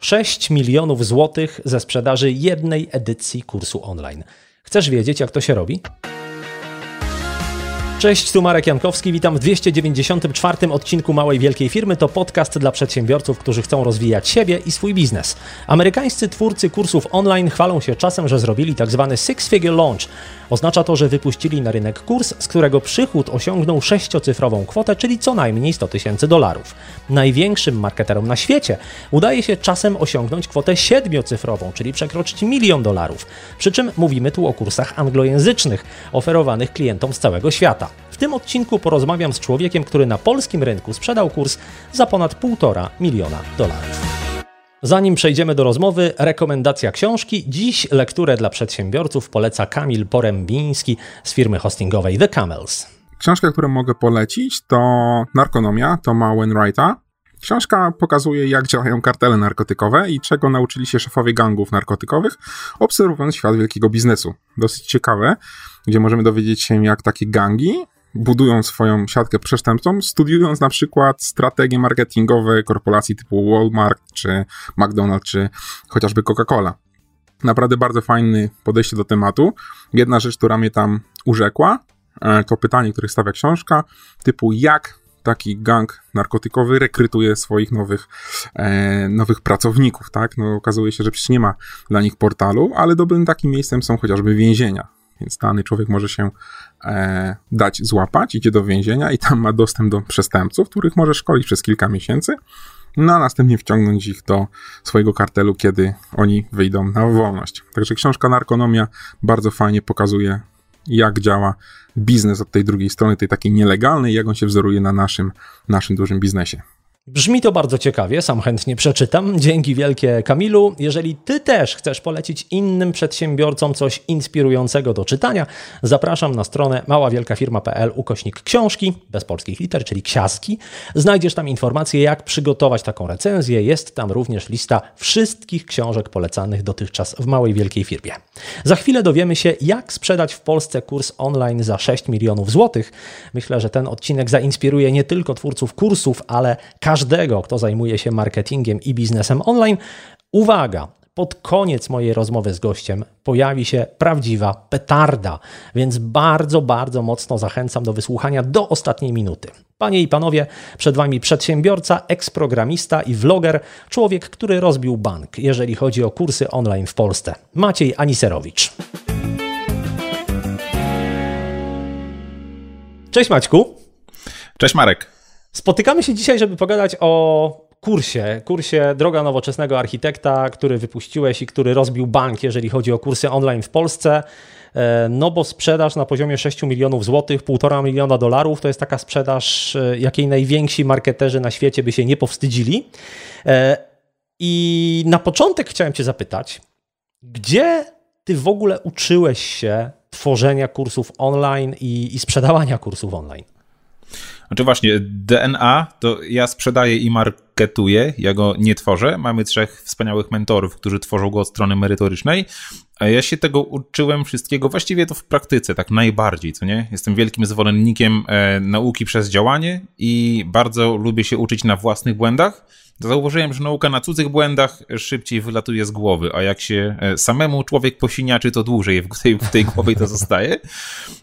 6 milionów złotych ze sprzedaży jednej edycji kursu online. Chcesz wiedzieć, jak to się robi? Cześć, tu Marek Jankowski, witam w 294 odcinku Małej Wielkiej Firmy. To podcast dla przedsiębiorców, którzy chcą rozwijać siebie i swój biznes. Amerykańscy twórcy kursów online chwalą się czasem, że zrobili tak zwany six-figure launch. Oznacza to, że wypuścili na rynek kurs, z którego przychód osiągnął sześciocyfrową kwotę, czyli co najmniej 100 tysięcy dolarów. Największym marketerom na świecie udaje się czasem osiągnąć kwotę siedmiocyfrową, czyli przekroczyć milion dolarów. Przy czym mówimy tu o kursach anglojęzycznych, oferowanych klientom z całego świata. Tym odcinku porozmawiam z człowiekiem, który na polskim rynku sprzedał kurs za ponad 1,5 miliona dolarów. Zanim przejdziemy do rozmowy, rekomendacja książki. Dziś lekturę dla przedsiębiorców poleca Kamil Porębiński z firmy hostingowej The Camels. Książkę, którą mogę polecić, to Narkonomia Toma Wainwrighta. Książka pokazuje, jak działają kartele narkotykowe i czego nauczyli się szefowie gangów narkotykowych, obserwując świat wielkiego biznesu. Dosyć ciekawe, gdzie możemy dowiedzieć się, jak takie gangi budują swoją siatkę przestępcą, studiując na przykład strategie marketingowe korporacji typu Walmart, czy McDonald's, czy chociażby Coca-Cola. Naprawdę bardzo fajne podejście do tematu. Jedna rzecz, która mnie tam urzekła, e, to pytanie, które stawia książka, typu jak taki gang narkotykowy rekrytuje swoich nowych, e, nowych pracowników, tak? No okazuje się, że przecież nie ma dla nich portalu, ale dobrym takim miejscem są chociażby więzienia. Więc dany człowiek może się e, dać złapać, idzie do więzienia i tam ma dostęp do przestępców, których może szkolić przez kilka miesięcy, no a następnie wciągnąć ich do swojego kartelu, kiedy oni wyjdą na wolność. Także książka Narkonomia bardzo fajnie pokazuje, jak działa biznes od tej drugiej strony, tej takiej nielegalnej, jak on się wzoruje na naszym, naszym dużym biznesie. Brzmi to bardzo ciekawie, sam chętnie przeczytam. Dzięki wielkie Kamilu. Jeżeli ty też chcesz polecić innym przedsiębiorcom coś inspirującego do czytania, zapraszam na stronę maławielkafirma.pl ukośnik książki, bez polskich liter, czyli ksiaski. Znajdziesz tam informacje, jak przygotować taką recenzję. Jest tam również lista wszystkich książek polecanych dotychczas w małej wielkiej firmie. Za chwilę dowiemy się, jak sprzedać w Polsce kurs online za 6 milionów złotych. Myślę, że ten odcinek zainspiruje nie tylko twórców kursów, ale każdego każdego, kto zajmuje się marketingiem i biznesem online. Uwaga, pod koniec mojej rozmowy z gościem pojawi się prawdziwa petarda, więc bardzo, bardzo mocno zachęcam do wysłuchania do ostatniej minuty. Panie i panowie, przed Wami przedsiębiorca, eksprogramista i vloger, człowiek, który rozbił bank, jeżeli chodzi o kursy online w Polsce. Maciej Aniserowicz. Cześć Maćku. Cześć Marek. Spotykamy się dzisiaj, żeby pogadać o kursie, kursie Droga Nowoczesnego Architekta, który wypuściłeś i który rozbił bank, jeżeli chodzi o kursy online w Polsce. E, no bo sprzedaż na poziomie 6 milionów złotych, 1,5 miliona dolarów to jest taka sprzedaż, e, jakiej najwięksi marketerzy na świecie by się nie powstydzili. E, I na początek chciałem Cię zapytać, gdzie Ty w ogóle uczyłeś się tworzenia kursów online i, i sprzedawania kursów online? Znaczy właśnie, DNA to ja sprzedaję i marketuję, ja go nie tworzę. Mamy trzech wspaniałych mentorów, którzy tworzą go od strony merytorycznej, a ja się tego uczyłem wszystkiego, właściwie to w praktyce, tak najbardziej, co nie? Jestem wielkim zwolennikiem e, nauki przez działanie i bardzo lubię się uczyć na własnych błędach Zauważyłem, że nauka na cudzych błędach szybciej wylatuje z głowy, a jak się e, samemu człowiek posiniaczy, to dłużej w tej, w tej głowie to zostaje.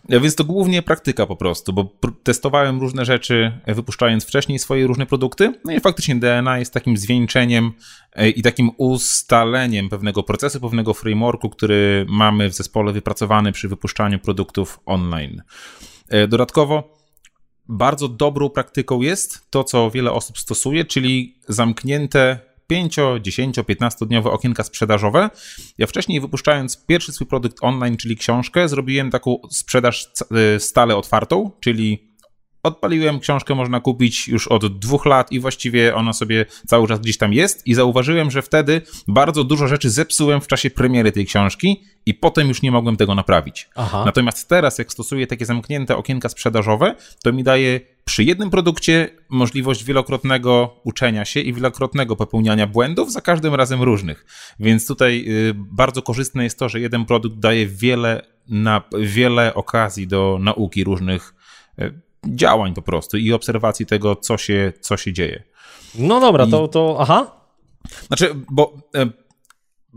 Więc to głównie praktyka po prostu, bo testowałem różne rzeczy, e, wypuszczając wcześniej swoje różne produkty. No i faktycznie DNA jest takim zwieńczeniem e, i takim ustaleniem pewnego procesu, pewnego frameworku, który mamy w zespole wypracowany przy wypuszczaniu produktów online. Dodatkowo bardzo dobrą praktyką jest to, co wiele osób stosuje, czyli zamknięte 5, 10, 15 dniowe okienka sprzedażowe. Ja wcześniej wypuszczając pierwszy swój produkt online, czyli książkę, zrobiłem taką sprzedaż y, stale otwartą, czyli Odpaliłem książkę, można kupić już od dwóch lat i właściwie ona sobie cały czas gdzieś tam jest. I zauważyłem, że wtedy bardzo dużo rzeczy zepsułem w czasie premiery tej książki i potem już nie mogłem tego naprawić. Aha. Natomiast teraz, jak stosuję takie zamknięte okienka sprzedażowe, to mi daje przy jednym produkcie możliwość wielokrotnego uczenia się i wielokrotnego popełniania błędów, za każdym razem różnych. Więc tutaj y, bardzo korzystne jest to, że jeden produkt daje wiele, na, wiele okazji do nauki różnych y, działań po prostu i obserwacji tego, co się, co się dzieje. No dobra, I... to, to aha. Znaczy, bo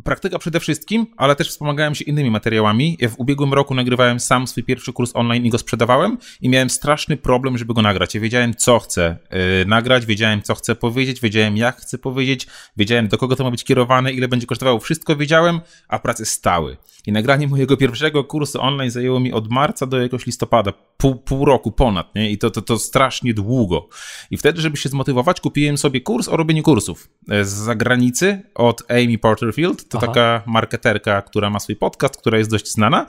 praktyka przede wszystkim, ale też wspomagałem się innymi materiałami. Ja w ubiegłym roku nagrywałem sam swój pierwszy kurs online i go sprzedawałem i miałem straszny problem, żeby go nagrać. Ja wiedziałem, co chcę yy, nagrać, wiedziałem, co chcę powiedzieć, wiedziałem, jak chcę powiedzieć, wiedziałem, do kogo to ma być kierowane, ile będzie kosztowało. Wszystko wiedziałem, a prace stały. I nagranie mojego pierwszego kursu online zajęło mi od marca do jakiegoś listopada, pół, pół roku ponad, nie? I to, to, to strasznie długo. I wtedy, żeby się zmotywować, kupiłem sobie kurs o robieniu kursów e, z zagranicy od Amy Porterfield. To Aha. taka marketerka, która ma swój podcast, która jest dość znana.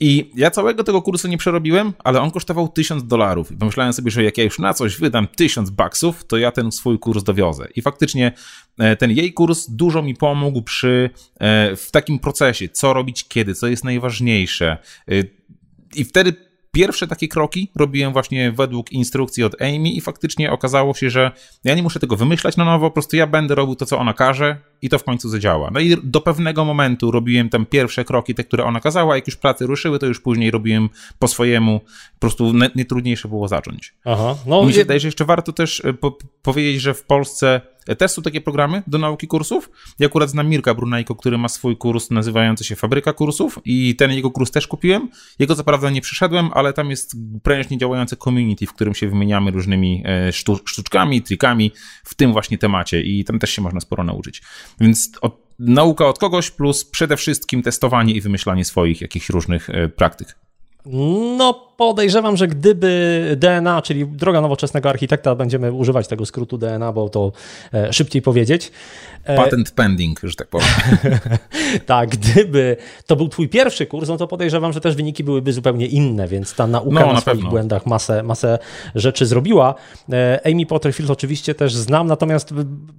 I ja całego tego kursu nie przerobiłem, ale on kosztował 1000 dolarów. I pomyślałem sobie, że jak ja już na coś wydam 1000 baksów, to ja ten swój kurs dowiozę. I faktycznie e, ten jej kurs dużo mi pomógł przy e, w takim procesie, co robić kiedy, co jest najważniejsze. E, I wtedy pierwsze takie kroki robiłem właśnie według instrukcji od Amy i faktycznie okazało się, że ja nie muszę tego wymyślać na nowo, po prostu ja będę robił to, co ona każe i to w końcu zadziała. No i do pewnego momentu robiłem tam pierwsze kroki, te, które ona kazała, jak już prace ruszyły, to już później robiłem po swojemu, po prostu najtrudniejsze było zacząć. Aha. No, Mi się wydaje, że jeszcze warto też e, po powiedzieć, że w Polsce też są takie programy do nauki kursów. Ja akurat znam Mirka Brunajko, który ma swój kurs nazywający się Fabryka Kursów i ten jego kurs też kupiłem. Jego co prawda nie przeszedłem, ale tam jest prężnie działające community, w którym się wymieniamy różnymi e, sztuczkami, trikami w tym właśnie temacie i tam też się można sporo nauczyć. Więc od, nauka od kogoś plus przede wszystkim testowanie i wymyślanie swoich jakichś różnych e, praktyk. No, podejrzewam, że gdyby DNA, czyli droga nowoczesnego architekta, będziemy używać tego skrótu DNA, bo to e, szybciej powiedzieć. E, Patent pending, że tak powiem. tak, gdyby to był twój pierwszy kurs, no to podejrzewam, że też wyniki byłyby zupełnie inne, więc ta nauka no, na, na swoich pewno. błędach masę, masę rzeczy zrobiła. E, Amy Potterfield oczywiście też znam, natomiast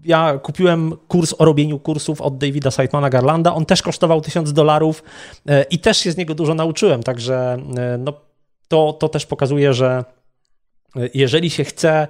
ja kupiłem kurs o robieniu kursów od Davida Seidmana Garlanda. On też kosztował 1000 dolarów i też się z niego dużo nauczyłem, także no to, to też pokazuje, że jeżeli się chce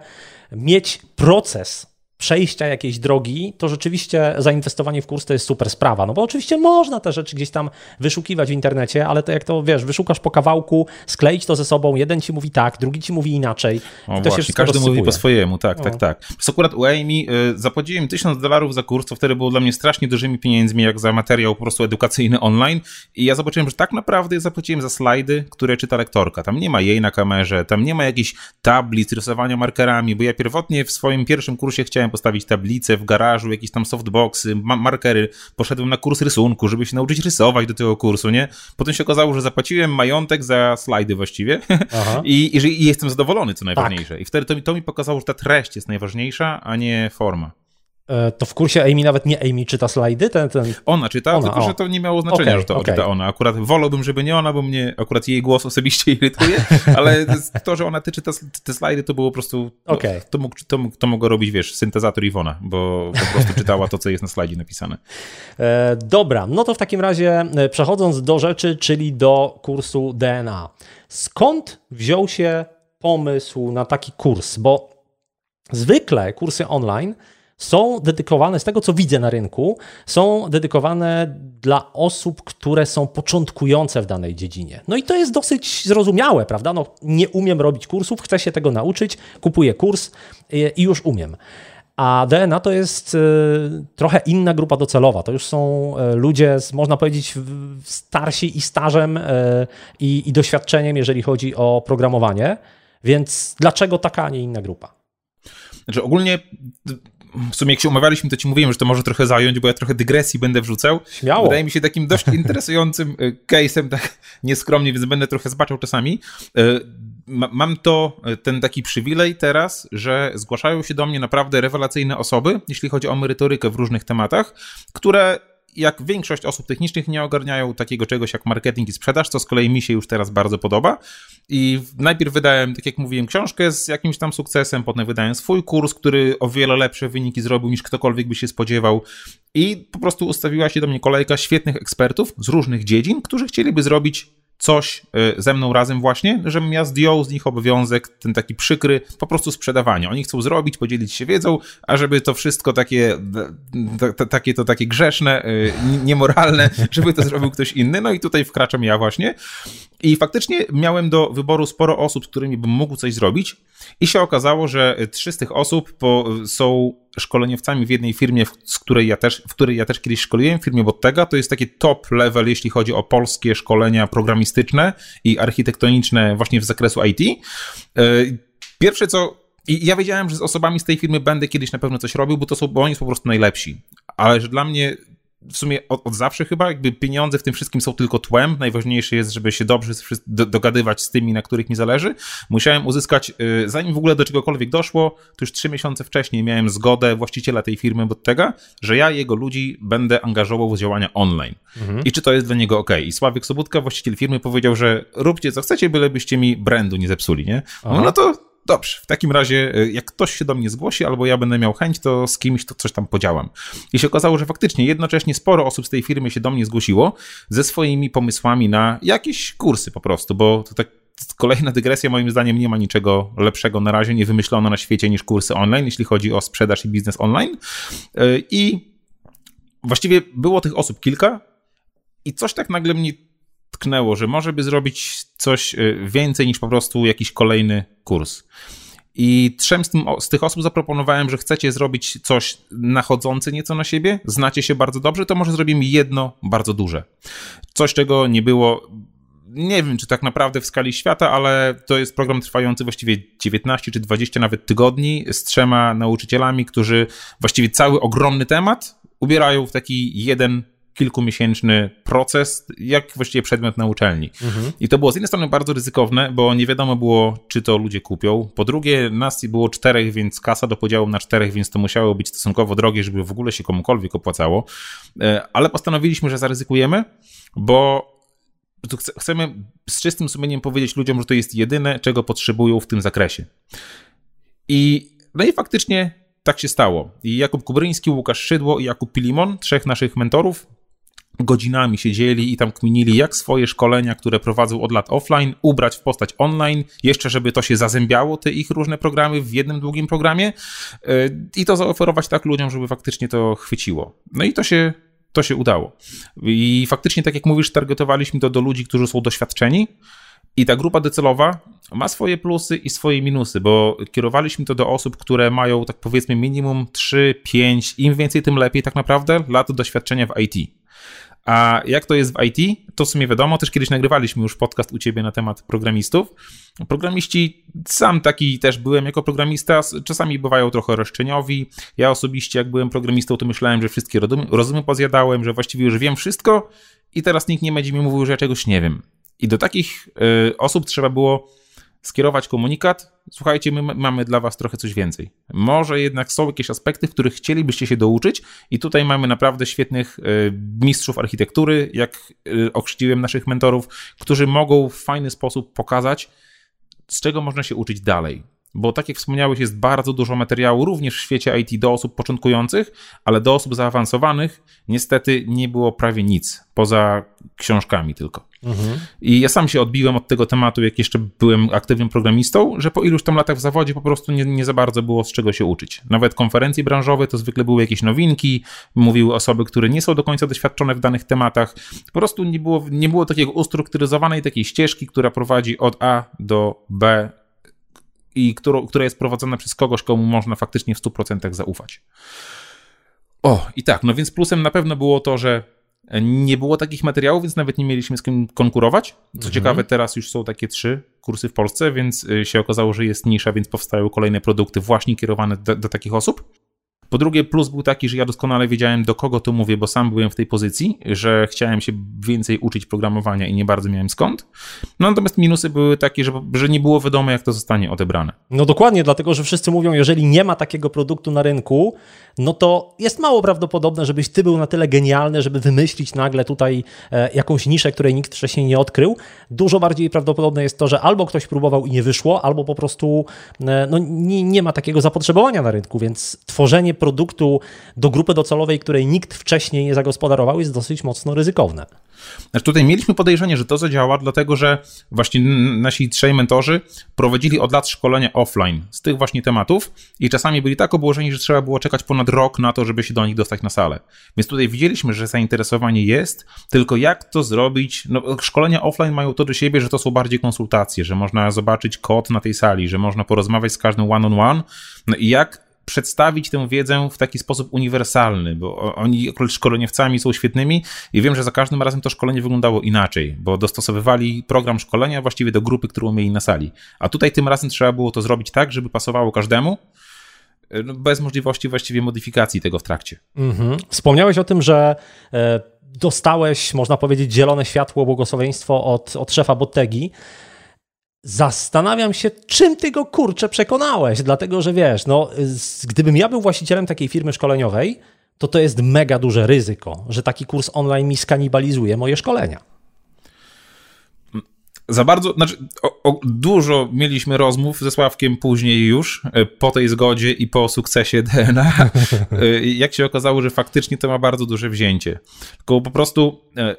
mieć proces przejścia jakiejś drogi, to rzeczywiście zainwestowanie w kurs to jest super sprawa. No bo oczywiście można te rzeczy gdzieś tam wyszukiwać w internecie, ale to jak to wiesz, wyszukasz po kawałku, skleić to ze sobą, jeden ci mówi tak, drugi ci mówi inaczej. O, to właśnie, każdy rozsypuje. mówi po swojemu, tak, tak, tak. Przez akurat u Amy y, zapłaciłem 1000 dolarów za kurs, co wtedy było dla mnie strasznie dużymi pieniędzmi, jak za materiał po prostu edukacyjny online i ja zobaczyłem, że tak naprawdę zapłaciłem za slajdy, które czyta lektorka. Tam nie ma jej na kamerze, tam nie ma jakichś tablic, rysowania markerami, bo ja pierwotnie w swoim pierwszym kursie chciałem postawić tablicę w garażu, jakieś tam softboxy, ma markery. Poszedłem na kurs rysunku, żeby się nauczyć rysować do tego kursu, nie? Potem się okazało, że zapłaciłem majątek za slajdy właściwie I, i, i, jestem zadowolony, co najważniejsze. Tak. I wtedy to, to mi pokazało, że ta treść jest najważniejsza, a nie forma. E, to w kursie Amy nawet nie Amy czyta slajdy? Ten, ten... Ona czyta, ona, tylko o. że to nie miało znaczenia, okay, że to okay. czyta ona. Akurat wolałbym, żeby nie ona, bo mnie akurat jej głos osobiście irytuje, ale to, że ona ty czyta te slajdy, to było po prostu, no, okay. to, mógł, to, mógł, to mogło robić, wiesz, syntezator Iwona, bo po prostu czytała to, co jest na slajdzie napisane. E, dobra, no to w takim razie e, przechodząc do rzeczy, czyli do kursu DNA. Skąd wziął się pomysł na taki kurs? Bo zwykle kursy online są dedykowane, z tego co widzę na rynku, są dedykowane dla osób, które są początkujące w danej dziedzinie. No i to jest dosyć zrozumiałe, prawda? No, nie umiem robić kursów, chcę się tego nauczyć, kupuję kurs i już umiem. A DNA to jest y, trochę inna grupa docelowa. To już są y, ludzie, z, można powiedzieć, starsi i stażem y, i, i doświadczeniem, jeżeli chodzi o programowanie. Więc dlaczego taka, a nie inna grupa? Znaczy ogólnie w sumie jak się umawialiśmy, to ci mówiłem, że to może trochę zająć, bo ja trochę dygresji będę wrzucał. Śmiało. Wydaje mi się takim dość interesującym e, case'em, tak nieskromnie, więc będę trochę zbaczał czasami. E, mam to, e, ten taki przywilej teraz, że zgłaszają się do mnie naprawdę rewelacyjne osoby, jeśli chodzi o merytorykę w różnych tematach, które jak większość osób technicznych nie ogarniają takiego czegoś jak marketing i sprzedaż, co z kolei mi się już teraz bardzo podoba. I najpierw wydałem, tak jak mówiłem, książkę z jakimś tam sukcesem, potem wydałem swój kurs, który o wiele lepsze wyniki zrobił niż ktokolwiek by się spodziewał. I po prostu ustawiła się do mnie kolejka świetnych ekspertów z różnych dziedzin, którzy chcieliby zrobić coś y, ze mną razem właśnie, żebym ja zdjął z nich obowiązek, ten taki przykry, po prostu sprzedawania. Oni chcą zrobić, podzielić się wiedzą, a żeby to wszystko takie, takie to takie grzeszne, y, niemoralne, żeby to zrobił ktoś inny. No i tutaj wkraczam ja właśnie. I faktycznie miałem do wyboru sporo osób, z którymi bym mógł coś zrobić i się okazało, że trzy z tych osób po, są szkoleniowcami w jednej firmie, z której ja też, w której ja też kiedyś szkoliłem, w firmie Bottega. To jest taki top level, jeśli chodzi o polskie szkolenia programistyczne i architektoniczne właśnie w zakresu IT. E, pierwsze co i ja wiedziałem, że z osobami z tej firmy będę kiedyś na pewno coś robił, bo to są, bo oni są po prostu najlepsi. Ale że dla mnie w sumie od, od, zawsze chyba, jakby pieniądze w tym wszystkim są tylko tłem. Najważniejsze jest, żeby się dobrze dogadywać z tymi, na których mi zależy. Musiałem uzyskać, y, zanim w ogóle do czegokolwiek doszło, to już trzy miesiące wcześniej miałem zgodę właściciela tej firmy Bottega, że ja jego ludzi będę angażował w działania online. Mhm. I czy to jest dla niego ok. I Sławek Sobutka, właściciel firmy, powiedział, że róbcie co chcecie, bylebyście mi brandu nie zepsuli, nie? No, no to Dobrze, w takim razie, e, jak ktoś się do mnie zgłosi, albo ja będę miał chęć, to z kimś to coś tam podziałam. I się okazało, że faktycznie jednocześnie sporo osób z tej firmy się do mnie zgłosiło ze swoimi pomysłami na jakieś kursy po prostu, bo to tak kolejna dygresja, moim zdaniem, nie ma niczego lepszego na razie, nie wymyślono na świecie niż kursy online, jeśli chodzi o sprzedaż i biznes online. E, I właściwie było tych osób kilka, i coś tak nagle mnie że może by zrobić coś y, więcej niż po prostu jakiś kolejny kurs. I trzem z, tym, z, tych osób zaproponowałem, że chcecie zrobić coś nachodzące nieco na siebie, znacie się bardzo dobrze, to może zrobimy jedno bardzo duże. Coś, czego nie było. Nie wiem, czy tak naprawdę w skali świata, ale to jest program trwający właściwie 19 czy 20 nawet tygodni z trzema nauczycielami, którzy właściwie cały ogromny temat ubierają w taki jeden kilkumiesięczny proces, jak właściwie przedmiot na uczelni. Mhm. I to było z jednej strony bardzo ryzykowne, bo nie wiadomo było, czy to ludzie kupią. Po drugie, nas było czterech, więc kasa do podziału na czterech, więc to musiało być stosunkowo drogie, żeby w ogóle się komukolwiek opłacało. E, ale postanowiliśmy, że zaryzykujemy, bo chcemy z czystym sumieniem powiedzieć ludziom, że to jest jedyne, czego potrzebują w tym zakresie. I no i faktycznie tak się stało. I Jakub Kubryński, Łukasz Szydło i Jakub Pilimon, trzech naszych mentorów, godzinami siedzieli i tam kminili, jak swoje szkolenia, które prowadzą od lat offline, ubrać w postać online, jeszcze żeby to się zazębiało, te ich różne programy w jednym długim programie y, i to zaoferować tak ludziom, żeby faktycznie to chwyciło. No i to się to się udało. I faktycznie, tak jak mówisz, targetowaliśmy to do ludzi, którzy są doświadczeni, i ta grupa docelowa ma swoje plusy i swoje minusy, bo kierowaliśmy to do osób, które mają, tak powiedzmy, minimum 3, 5, im więcej, tym lepiej, tak naprawdę, lat doświadczenia w IT. A jak to jest w IT, to w sumie wiadomo, też kiedyś nagrywaliśmy już podcast u ciebie na temat programistów. Programiści, sam taki też byłem jako programista, czasami bywają trochę roszczeniowi. Ja osobiście, jak byłem programistą, to myślałem, że wszystkie rozumy, pozjadałem, że właściwie już wiem wszystko i teraz nikt nie będzie mi mówił, że ja czegoś nie wiem. I do takich y, osób trzeba było skierować komunikat. Słuchajcie, my mamy dla Was trochę coś więcej. Może jednak są jakieś aspekty, w których chcielibyście się douczyć, i tutaj mamy naprawdę świetnych y, mistrzów architektury, jak y, okrzciłem naszych mentorów, którzy mogą w fajny sposób pokazać, z czego można się uczyć dalej. Bo tak jak wspomniałeś, jest bardzo dużo materiału również w świecie IT do osób początkujących, ale do osób zaawansowanych niestety nie było prawie nic, poza książkami tylko. Mhm. I ja sam się odbiłem od tego tematu, jak jeszcze byłem aktywnym programistą, że po iluś tam latach w zawodzie po prostu nie, nie za bardzo było z czego się uczyć. Nawet konferencje branżowe to zwykle były jakieś nowinki, mówiły osoby, które nie są do końca doświadczone w danych tematach. Po prostu nie było, nie było takiego ustrukturyzowanej takiej ścieżki, która prowadzi od A do B i którą, która jest prowadzona przez kogoś, komu można faktycznie w 100% zaufać. O, i tak, no więc plusem na pewno było to, że nie było takich materiałów, więc nawet nie mieliśmy z kim konkurować. Co mhm. ciekawe, teraz już są takie trzy kursy w Polsce, więc y, się okazało, że jest nisza, więc powstają kolejne produkty właśnie kierowane do, do takich osób. Po drugie, plus był taki, że ja doskonale wiedziałem, do kogo to mówię, bo sam byłem w tej pozycji, że chciałem się więcej uczyć programowania i nie bardzo miałem skąd. No natomiast minusy były takie, że, że nie było wiadomo, jak to zostanie odebrane. No dokładnie, dlatego że wszyscy mówią, jeżeli nie ma takiego produktu na rynku, no to jest mało prawdopodobne, żebyś ty był na tyle genialny, żeby wymyślić nagle tutaj e, jakąś niszę, której nikt wcześniej nie odkrył. Dużo bardziej prawdopodobne jest to, że albo ktoś próbował i nie wyszło, albo po prostu e, no, nie, nie ma takiego zapotrzebowania na rynku, więc tworzenie produktu do grupy docelowej, której nikt wcześniej nie zagospodarował, jest dosyć mocno ryzykowne. Znaczy tutaj mieliśmy podejrzenie, że to zadziała, dlatego że właśnie nasi trzej mentorzy prowadzili od lat szkolenia offline z tych właśnie tematów i czasami byli tak obłożeni, że trzeba było czekać ponad rok na to, żeby się do nich dostać na salę. Więc tutaj widzieliśmy, że zainteresowanie jest, tylko jak to zrobić? No, szkolenia offline mają to do siebie, że to są bardziej konsultacje, że można zobaczyć kod na tej sali, że można porozmawiać z każdym one-on-one. no i jak przedstawić tę wiedzę w taki sposób uniwersalny, bo oni szkoleniowcami są świetnymi i wiem, że za każdym razem to szkolenie wyglądało inaczej, bo dostosowywali program szkolenia właściwie do grupy, którą mieli na sali. A tutaj tym razem trzeba było to zrobić tak, żeby pasowało każdemu, no, bez możliwości właściwie modyfikacji tego w trakcie. Mhm. Wspomniałeś o tym, że e, dostałeś, można powiedzieć, zielone światło, błogosławieństwo od, od szefa Bottegi. Zastanawiam się, czym ty go kurczę przekonałeś, dlatego że wiesz, no, gdybym ja był właścicielem takiej firmy szkoleniowej, to to jest mega duże ryzyko, że taki kurs online mi skanibalizuje moje szkolenia za bardzo, znaczy o, o, dużo mieliśmy rozmów ze Sławkiem później już, e, po tej zgodzie i po sukcesie DNA, e, jak się okazało, że faktycznie to ma bardzo duże wzięcie. Tylko po prostu e,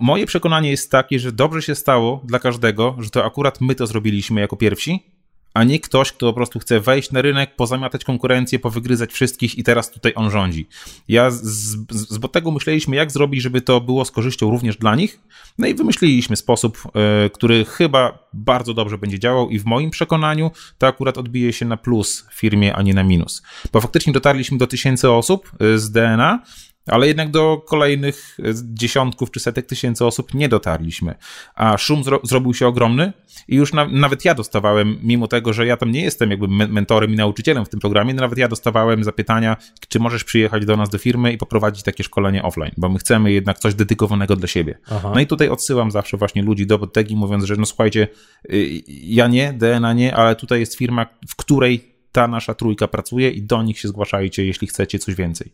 moje przekonanie jest takie, że dobrze się stało dla każdego, że to akurat my to zrobiliśmy jako pierwsi, a nie ktoś, kto po prostu chce wejść na rynek, pozamiatać konkurencję, powygryzać wszystkich i teraz tutaj on rządzi. Ja z, z, z tego myśleliśmy, jak zrobić, żeby to było z korzyścią również dla nich. No i wymyśliliśmy sposób, y, który chyba bardzo dobrze będzie działał i w moim przekonaniu to akurat odbije się na plus firmie, a nie na minus. Bo faktycznie dotarliśmy do tysięcy osób y, z DNA, ale jednak do kolejnych dziesiątków czy setek tysięcy osób nie dotarliśmy. A szum zro zrobił się ogromny i już na nawet ja dostawałem, mimo tego, że ja tam nie jestem jakby mentorem i nauczycielem w tym programie, nawet ja dostawałem zapytania, czy możesz przyjechać do nas do firmy i poprowadzić takie szkolenie offline, bo my chcemy jednak coś dedykowanego dla siebie. Aha. No i tutaj odsyłam zawsze właśnie ludzi do tegi, mówiąc, że no słuchajcie, y, ja nie, DNA nie, ale tutaj jest firma, w której ta nasza trójka pracuje i do nich się zgłaszajcie, jeśli chcecie coś więcej.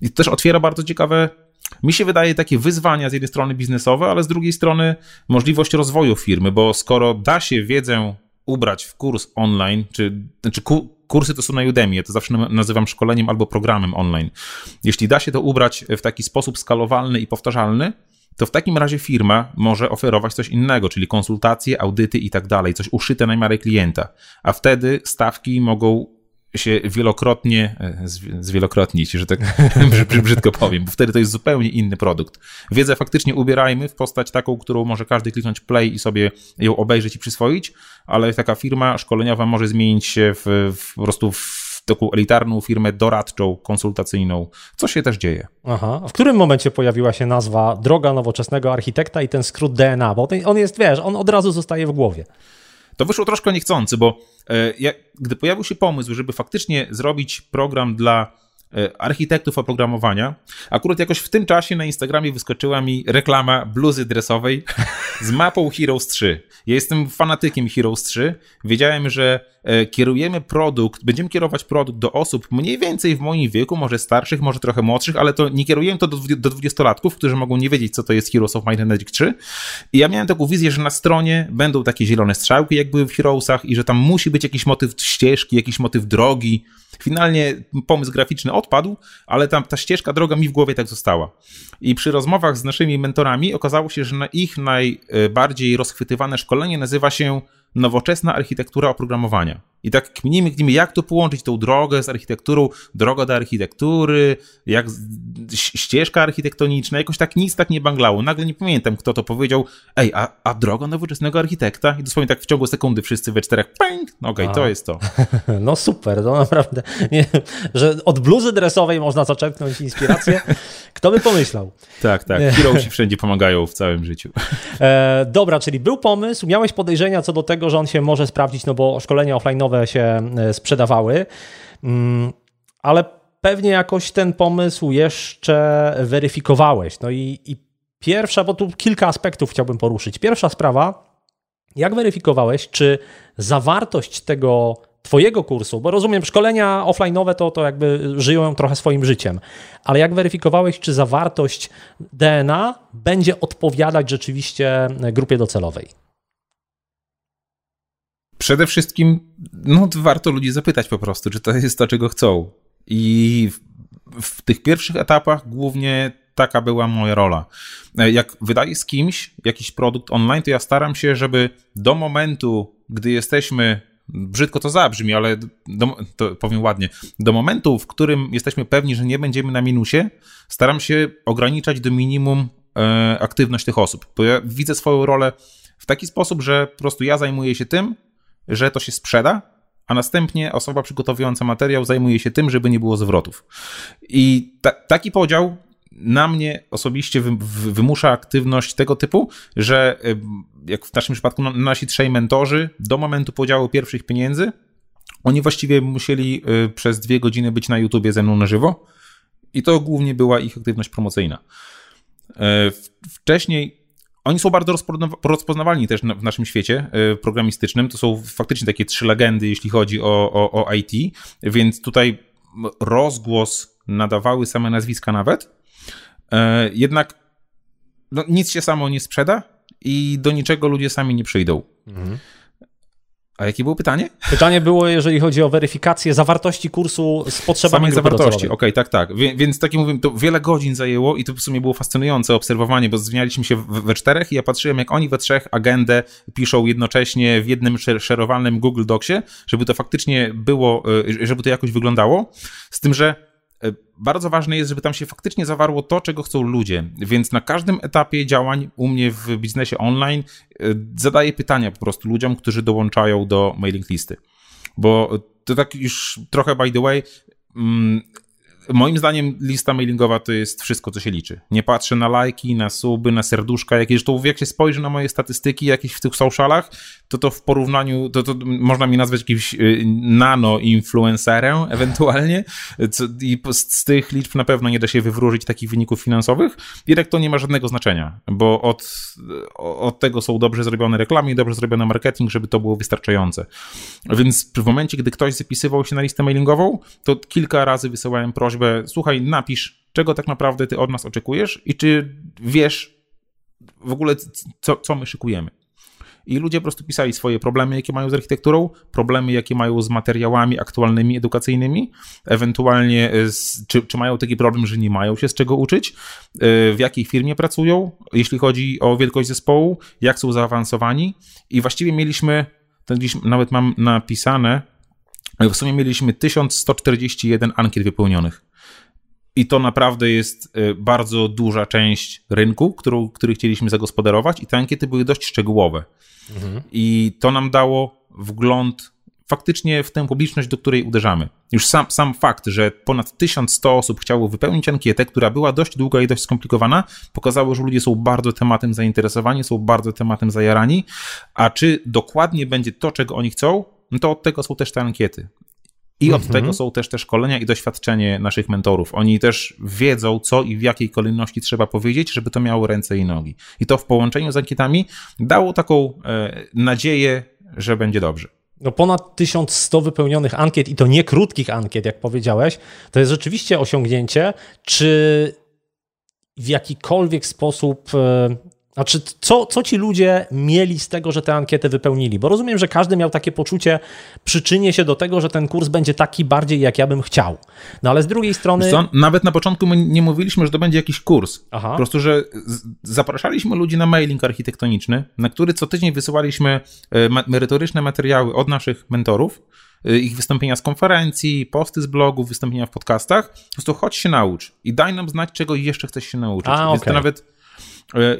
I to też otwiera bardzo ciekawe, mi się wydaje, takie wyzwania z jednej strony biznesowe, ale z drugiej strony możliwość rozwoju firmy, bo skoro da się wiedzę ubrać w kurs online, czy znaczy kursy to są na Udemy, ja to zawsze nazywam szkoleniem albo programem online. Jeśli da się to ubrać w taki sposób skalowalny i powtarzalny, to w takim razie firma może oferować coś innego, czyli konsultacje, audyty i tak dalej, coś uszyte na miarę klienta, a wtedy stawki mogą się wielokrotnie e, zwielokrotnić, że tak brzydko powiem, bo wtedy to jest zupełnie inny produkt. Wiedzę faktycznie ubierajmy w postać taką, którą może każdy kliknąć play i sobie ją obejrzeć i przyswoić, ale taka firma szkoleniowa może zmienić się w, w po prostu w taką elitarną firmę doradczą, konsultacyjną, co się też dzieje. Aha. A w którym momencie pojawiła się nazwa Droga Nowoczesnego Architekta i ten skrót DNA? Bo on jest, wiesz, on od razu zostaje w głowie. To wyszło troszkę niechcący, bo e, gdy pojawił się pomysł, żeby faktycznie zrobić program dla architektów oprogramowania. Akurat jakoś w tym czasie na Instagramie wyskoczyła mi reklama bluzy dresowej z mapą Heroes 3. Ja jestem fanatykiem Heroes 3. Wiedziałem, że e, kierujemy produkt, będziemy kierować produkt do osób mniej więcej w moim wieku, może starszych, może trochę młodszych, ale to nie kierujemy to do, do 20-latków, którzy mogą nie wiedzieć, co to jest Heroes of Might and Magic 3. I ja miałem taką wizję, że na stronie będą takie zielone strzałki, jak były w Heroesach i że tam musi być jakiś motyw ścieżki, jakiś motyw drogi. Finalnie pomysł graficzny odpadł, ale tam ta ścieżka droga mi w głowie tak została. I przy rozmowach z naszymi mentorami okazało się, że na ich najbardziej rozchwytywane szkolenie nazywa się nowoczesna architektura oprogramowania. I tak kminimy, kminimy, jak to połączyć tą drogę z architekturą, droga do architektury, jak ścieżka architektoniczna, jakoś tak nic tak nie banglało. Nagle nie pamiętam, kto to powiedział, ej, a, a droga nowoczesnego architekta? I dosłownie tak w ciągu sekundy wszyscy we czterech, pęk, no okej, okay, to jest to. No super, to naprawdę, nie, że od bluzy dresowej można zaczerpnąć inspirację. Kto by pomyślał? Tak, tak, Heroesi wszędzie pomagają w całym życiu. E, dobra, czyli był pomysł, miałeś podejrzenia co do tego, że on się może sprawdzić, no bo szkolenia offline'owe się e, sprzedawały, mm, ale pewnie jakoś ten pomysł jeszcze weryfikowałeś. No i, i pierwsza, bo tu kilka aspektów chciałbym poruszyć. Pierwsza sprawa, jak weryfikowałeś, czy zawartość tego Twojego kursu, bo rozumiem, szkolenia offline'owe to, to jakby żyją trochę swoim życiem, ale jak weryfikowałeś, czy zawartość DNA będzie odpowiadać rzeczywiście grupie docelowej? Przede wszystkim, no, warto ludzi zapytać po prostu, czy to jest to, czego chcą. I w, w tych pierwszych etapach głównie taka była moja rola. E, jak wydaję z kimś jakiś produkt online, to ja staram się, żeby do momentu, gdy jesteśmy brzydko to zabrzmi, ale do, to powiem ładnie, do momentu, w którym jesteśmy pewni, że nie będziemy na minusie, staram się ograniczać do minimum e, aktywność tych osób. Bo ja widzę swoją rolę w taki sposób, że po prostu ja zajmuję się tym, że to się sprzeda, a następnie osoba przygotowująca materiał zajmuje się tym, żeby nie było zwrotów. I ta, taki podział na mnie osobiście wy, wy, wymusza aktywność tego typu, że jak w naszym przypadku nasi trzej mentorzy do momentu podziału pierwszych pieniędzy, oni właściwie musieli y, przez dwie godziny być na YouTubie ze mną na żywo i to głównie była ich aktywność promocyjna. E, wcześniej oni są bardzo rozpoznawalni też w naszym świecie e, programistycznym. To są faktycznie takie trzy legendy, jeśli chodzi o, o, o IT, więc tutaj rozgłos nadawały same nazwiska nawet. E, jednak no, nic się samo nie sprzeda i do niczego ludzie sami nie przyjdą. Mhm. A jakie było pytanie? Pytanie było, jeżeli chodzi o weryfikację zawartości kursu z potrzebami Samej zawartości, okej, okay, tak, tak. Wie, więc tak jak mówię, to wiele godzin zajęło i to w sumie było fascynujące obserwowanie, bo zmienialiśmy się we czterech i ja patrzyłem, jak oni we trzech agendę piszą jednocześnie w jednym szerowalnym Google Docsie, żeby to faktycznie było, e, żeby to jakoś wyglądało. Z tym, że bardzo ważne jest, żeby tam się faktycznie zawarło to, czego chcą ludzie. Więc na każdym etapie działań u mnie w biznesie online e, zadaję pytania po prostu ludziom, którzy dołączają do mailing listy. Bo to tak już trochę by the way, mm, Moim zdaniem lista mailingowa to jest wszystko, co się liczy. Nie patrzę na lajki, na suby, na serduszka jakieś. To jak się spojrzy na moje statystyki jakieś w tych socialach, to to w porównaniu, to, to można mi nazwać jakimś y, nano-influencerem ewentualnie. I z tych liczb na pewno nie da się wywróżyć takich wyników finansowych. Jednak to nie ma żadnego znaczenia, bo od, od tego są dobrze zrobione reklamy i dobrze zrobiony marketing, żeby to było wystarczające. Więc w momencie, gdy ktoś zapisywał się na listę mailingową, to kilka razy wysyłałem prośbę, słuchaj, napisz, czego tak naprawdę ty od nas oczekujesz i czy wiesz w ogóle, co, co my szykujemy. I ludzie po prostu pisali swoje problemy, jakie mają z architekturą, problemy, jakie mają z materiałami aktualnymi, edukacyjnymi, ewentualnie z, czy, czy mają taki problem, że nie mają się z czego uczyć, e, w jakiej firmie pracują, jeśli chodzi o wielkość zespołu, jak są zaawansowani. I właściwie mieliśmy, gdzieś nawet mam napisane, w sumie mieliśmy 1141 ankiet wypełnionych. I to naprawdę jest y, bardzo duża część rynku, którą, który chcieliśmy zagospodarować, i te ankiety były dość szczegółowe. Mhm. I to nam dało wgląd faktycznie w tę publiczność, do której uderzamy. Już sam, sam fakt, że ponad 1100 osób chciało wypełnić ankietę, która była dość długa i dość skomplikowana, pokazało, że ludzie są bardzo tematem zainteresowani, są bardzo tematem zajarani. A czy dokładnie będzie to, czego oni chcą, no to od tego są też te ankiety. I od mhm. tego są też te szkolenia i doświadczenie naszych mentorów. Oni też wiedzą, co i w jakiej kolejności trzeba powiedzieć, żeby to miało ręce i nogi. I to w połączeniu z ankietami dało taką e, nadzieję, że będzie dobrze. No ponad 1100 wypełnionych ankiet i to nie krótkich ankiet, jak powiedziałeś, to jest rzeczywiście osiągnięcie. Czy w jakikolwiek sposób e, znaczy, co, co ci ludzie mieli z tego, że te ankiety wypełnili? Bo rozumiem, że każdy miał takie poczucie, przyczynię się do tego, że ten kurs będzie taki bardziej, jak ja bym chciał. No ale z drugiej strony. Co, nawet na początku my nie mówiliśmy, że to będzie jakiś kurs. Aha. Po prostu, że zapraszaliśmy ludzi na mailing architektoniczny, na który co tydzień wysyłaliśmy e, merytoryczne materiały od naszych mentorów e, ich wystąpienia z konferencji, posty z blogów, wystąpienia w podcastach. Po prostu chodź się naucz i daj nam znać, czego jeszcze chcesz się nauczyć. A, Więc okay. to nawet e,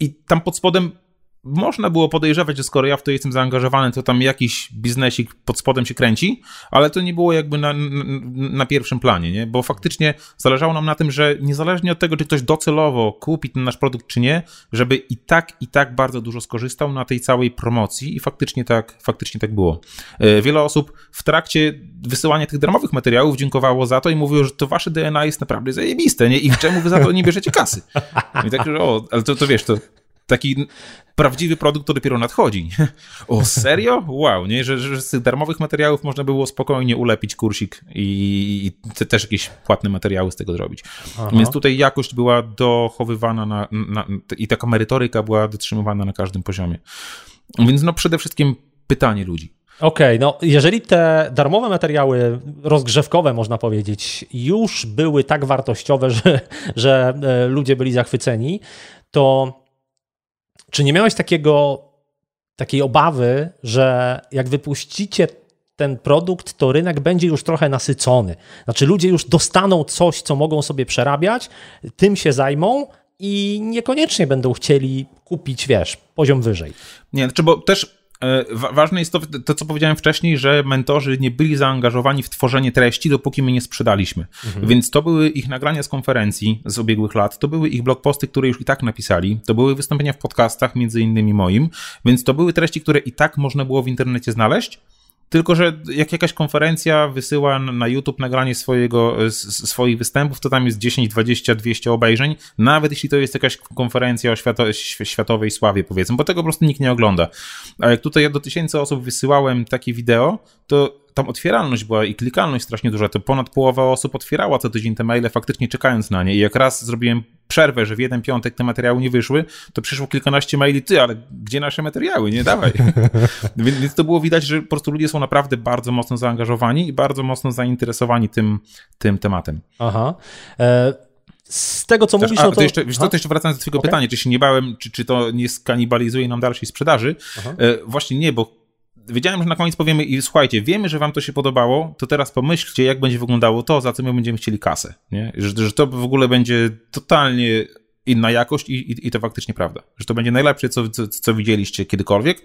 i tam pod spodem można było podejrzewać, że skoro ja w to jestem zaangażowany, to tam jakiś biznesik pod spodem się kręci, ale to nie było jakby na, na, pierwszym planie, nie? bo faktycznie zależało nam na tym, że niezależnie od tego, czy ktoś docelowo kupi ten nasz produkt, czy nie, żeby i tak, i tak bardzo dużo skorzystał na tej całej promocji i faktycznie tak, faktycznie tak było. E, wiele osób w trakcie wysyłania tych darmowych materiałów dziękowało za to i mówiło, że to wasze DNA jest naprawdę zajebiste, nie? I czemu wy za to nie bierzecie kasy? I tak, że o, ale to, to wiesz, to taki prawdziwy produkt to dopiero nadchodzi. O, serio? Wow, nie? Że, że z tych darmowych materiałów można było spokojnie ulepić kursik i, i też jakieś płatne materiały z tego zrobić. Aha. Więc tutaj jakość była dochowywana na, na, i taka merytoryka była dotrzymywana na każdym poziomie. Więc no przede wszystkim pytanie ludzi. Okej, okay, no jeżeli te darmowe materiały rozgrzewkowe, można powiedzieć, już były tak wartościowe, że, że e, ludzie byli zachwyceni, to czy nie miałeś takiego, takiej obawy, że jak wypuścicie ten produkt, to rynek będzie już trochę nasycony? Znaczy, ludzie już dostaną coś, co mogą sobie przerabiać, tym się zajmą i niekoniecznie będą chcieli kupić, wiesz, poziom wyżej. Nie, znaczy, bo też ważne jest to, to, co powiedziałem wcześniej, że mentorzy nie byli zaangażowani w tworzenie treści, dopóki my nie sprzedaliśmy. Mhm. Więc to były ich nagrania z konferencji z ubiegłych lat, to były ich blogposty, które już i tak napisali, to były wystąpienia w podcastach, między innymi moim, więc to były treści, które i tak można było w internecie znaleźć, tylko, że jak jakaś konferencja wysyła na YouTube nagranie swojego, swoich występów, to tam jest 10, 20, 200 obejrzeń, nawet jeśli to jest jakaś konferencja o świato, światowej sławie, powiedzmy, bo tego po prostu nikt nie ogląda. A jak tutaj ja do tysięcy osób wysyłałem takie wideo, to tam otwieralność była i klikalność strasznie duża. To ponad połowa osób otwierała co tydzień te maile, faktycznie czekając na nie. I jak raz zrobiłem przerwę, że w jeden piątek te materiały nie wyszły, to przyszło kilkanaście maili, ty, ale gdzie nasze materiały? Nie dawaj. więc, więc to było widać, że po prostu ludzie są naprawdę bardzo mocno zaangażowani i bardzo mocno zainteresowani tym, tym tematem. Aha. E z tego, co mówisz, no to... to jeszcze, wiesz to jeszcze wracając do twojego okay. pytania, czy się nie bałem, czy, czy to nie skanibalizuje nam dalszej sprzedaży? E, właśnie nie, bo wiedziałem, że na koniec powiemy i słuchajcie, wiemy, że wam to się podobało, to teraz pomyślcie, jak będzie wyglądało to, za co my będziemy chcieli kasę. Nie? Że, że to w ogóle będzie totalnie inna jakość i, i, i to faktycznie prawda. Że to będzie najlepsze, co, co, co widzieliście kiedykolwiek.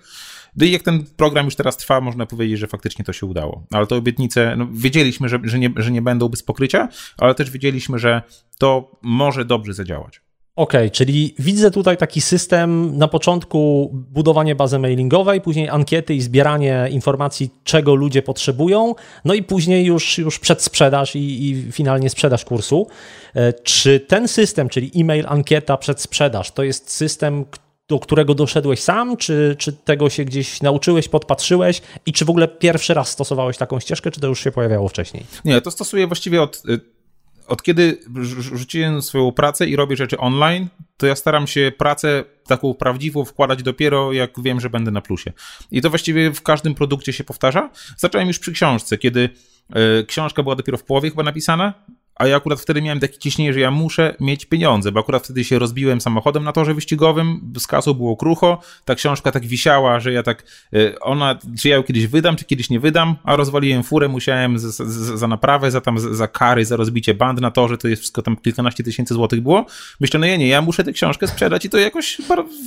No i jak ten program już teraz trwa, można powiedzieć, że faktycznie to się udało. Ale te obietnice, no wiedzieliśmy, że, że, nie, że nie będą bez pokrycia, ale też wiedzieliśmy, że to może dobrze zadziałać. Okej, okay, czyli widzę tutaj taki system na początku budowanie bazy mailingowej, później ankiety i zbieranie informacji, czego ludzie potrzebują, no i później już, już przedsprzedaż i, i finalnie sprzedaż kursu. E, czy ten system, czyli e-mail, ankieta, przedsprzedaż, to jest system, do którego doszedłeś sam, czy, czy tego się gdzieś nauczyłeś, podpatrzyłeś i czy w ogóle pierwszy raz stosowałeś taką ścieżkę, czy to już się pojawiało wcześniej? Nie, to stosuję właściwie od y, od kiedy rzuciłem swoją pracę i robię rzeczy online, to ja staram się pracę taką prawdziwą wkładać dopiero jak wiem, że będę na plusie. I to właściwie w każdym produkcie się powtarza. Zacząłem już przy książce, kiedy e, książka była dopiero w połowie chyba napisana a ja akurat wtedy miałem takie ciśnienie, że ja muszę mieć pieniądze, bo akurat wtedy się rozbiłem samochodem na torze wyścigowym, z kasą było krucho, ta książka tak wisiała, że ja tak, y, ona, czy ja ją kiedyś wydam, czy kiedyś nie wydam, a rozwaliłem furę, musiałem za naprawę, za tam, za kary, za rozbicie band na torze, to jest wszystko tam kilkanaście tysięcy złotych było. Myślę, no ja nie, ja muszę tę książkę sprzedać i to jakoś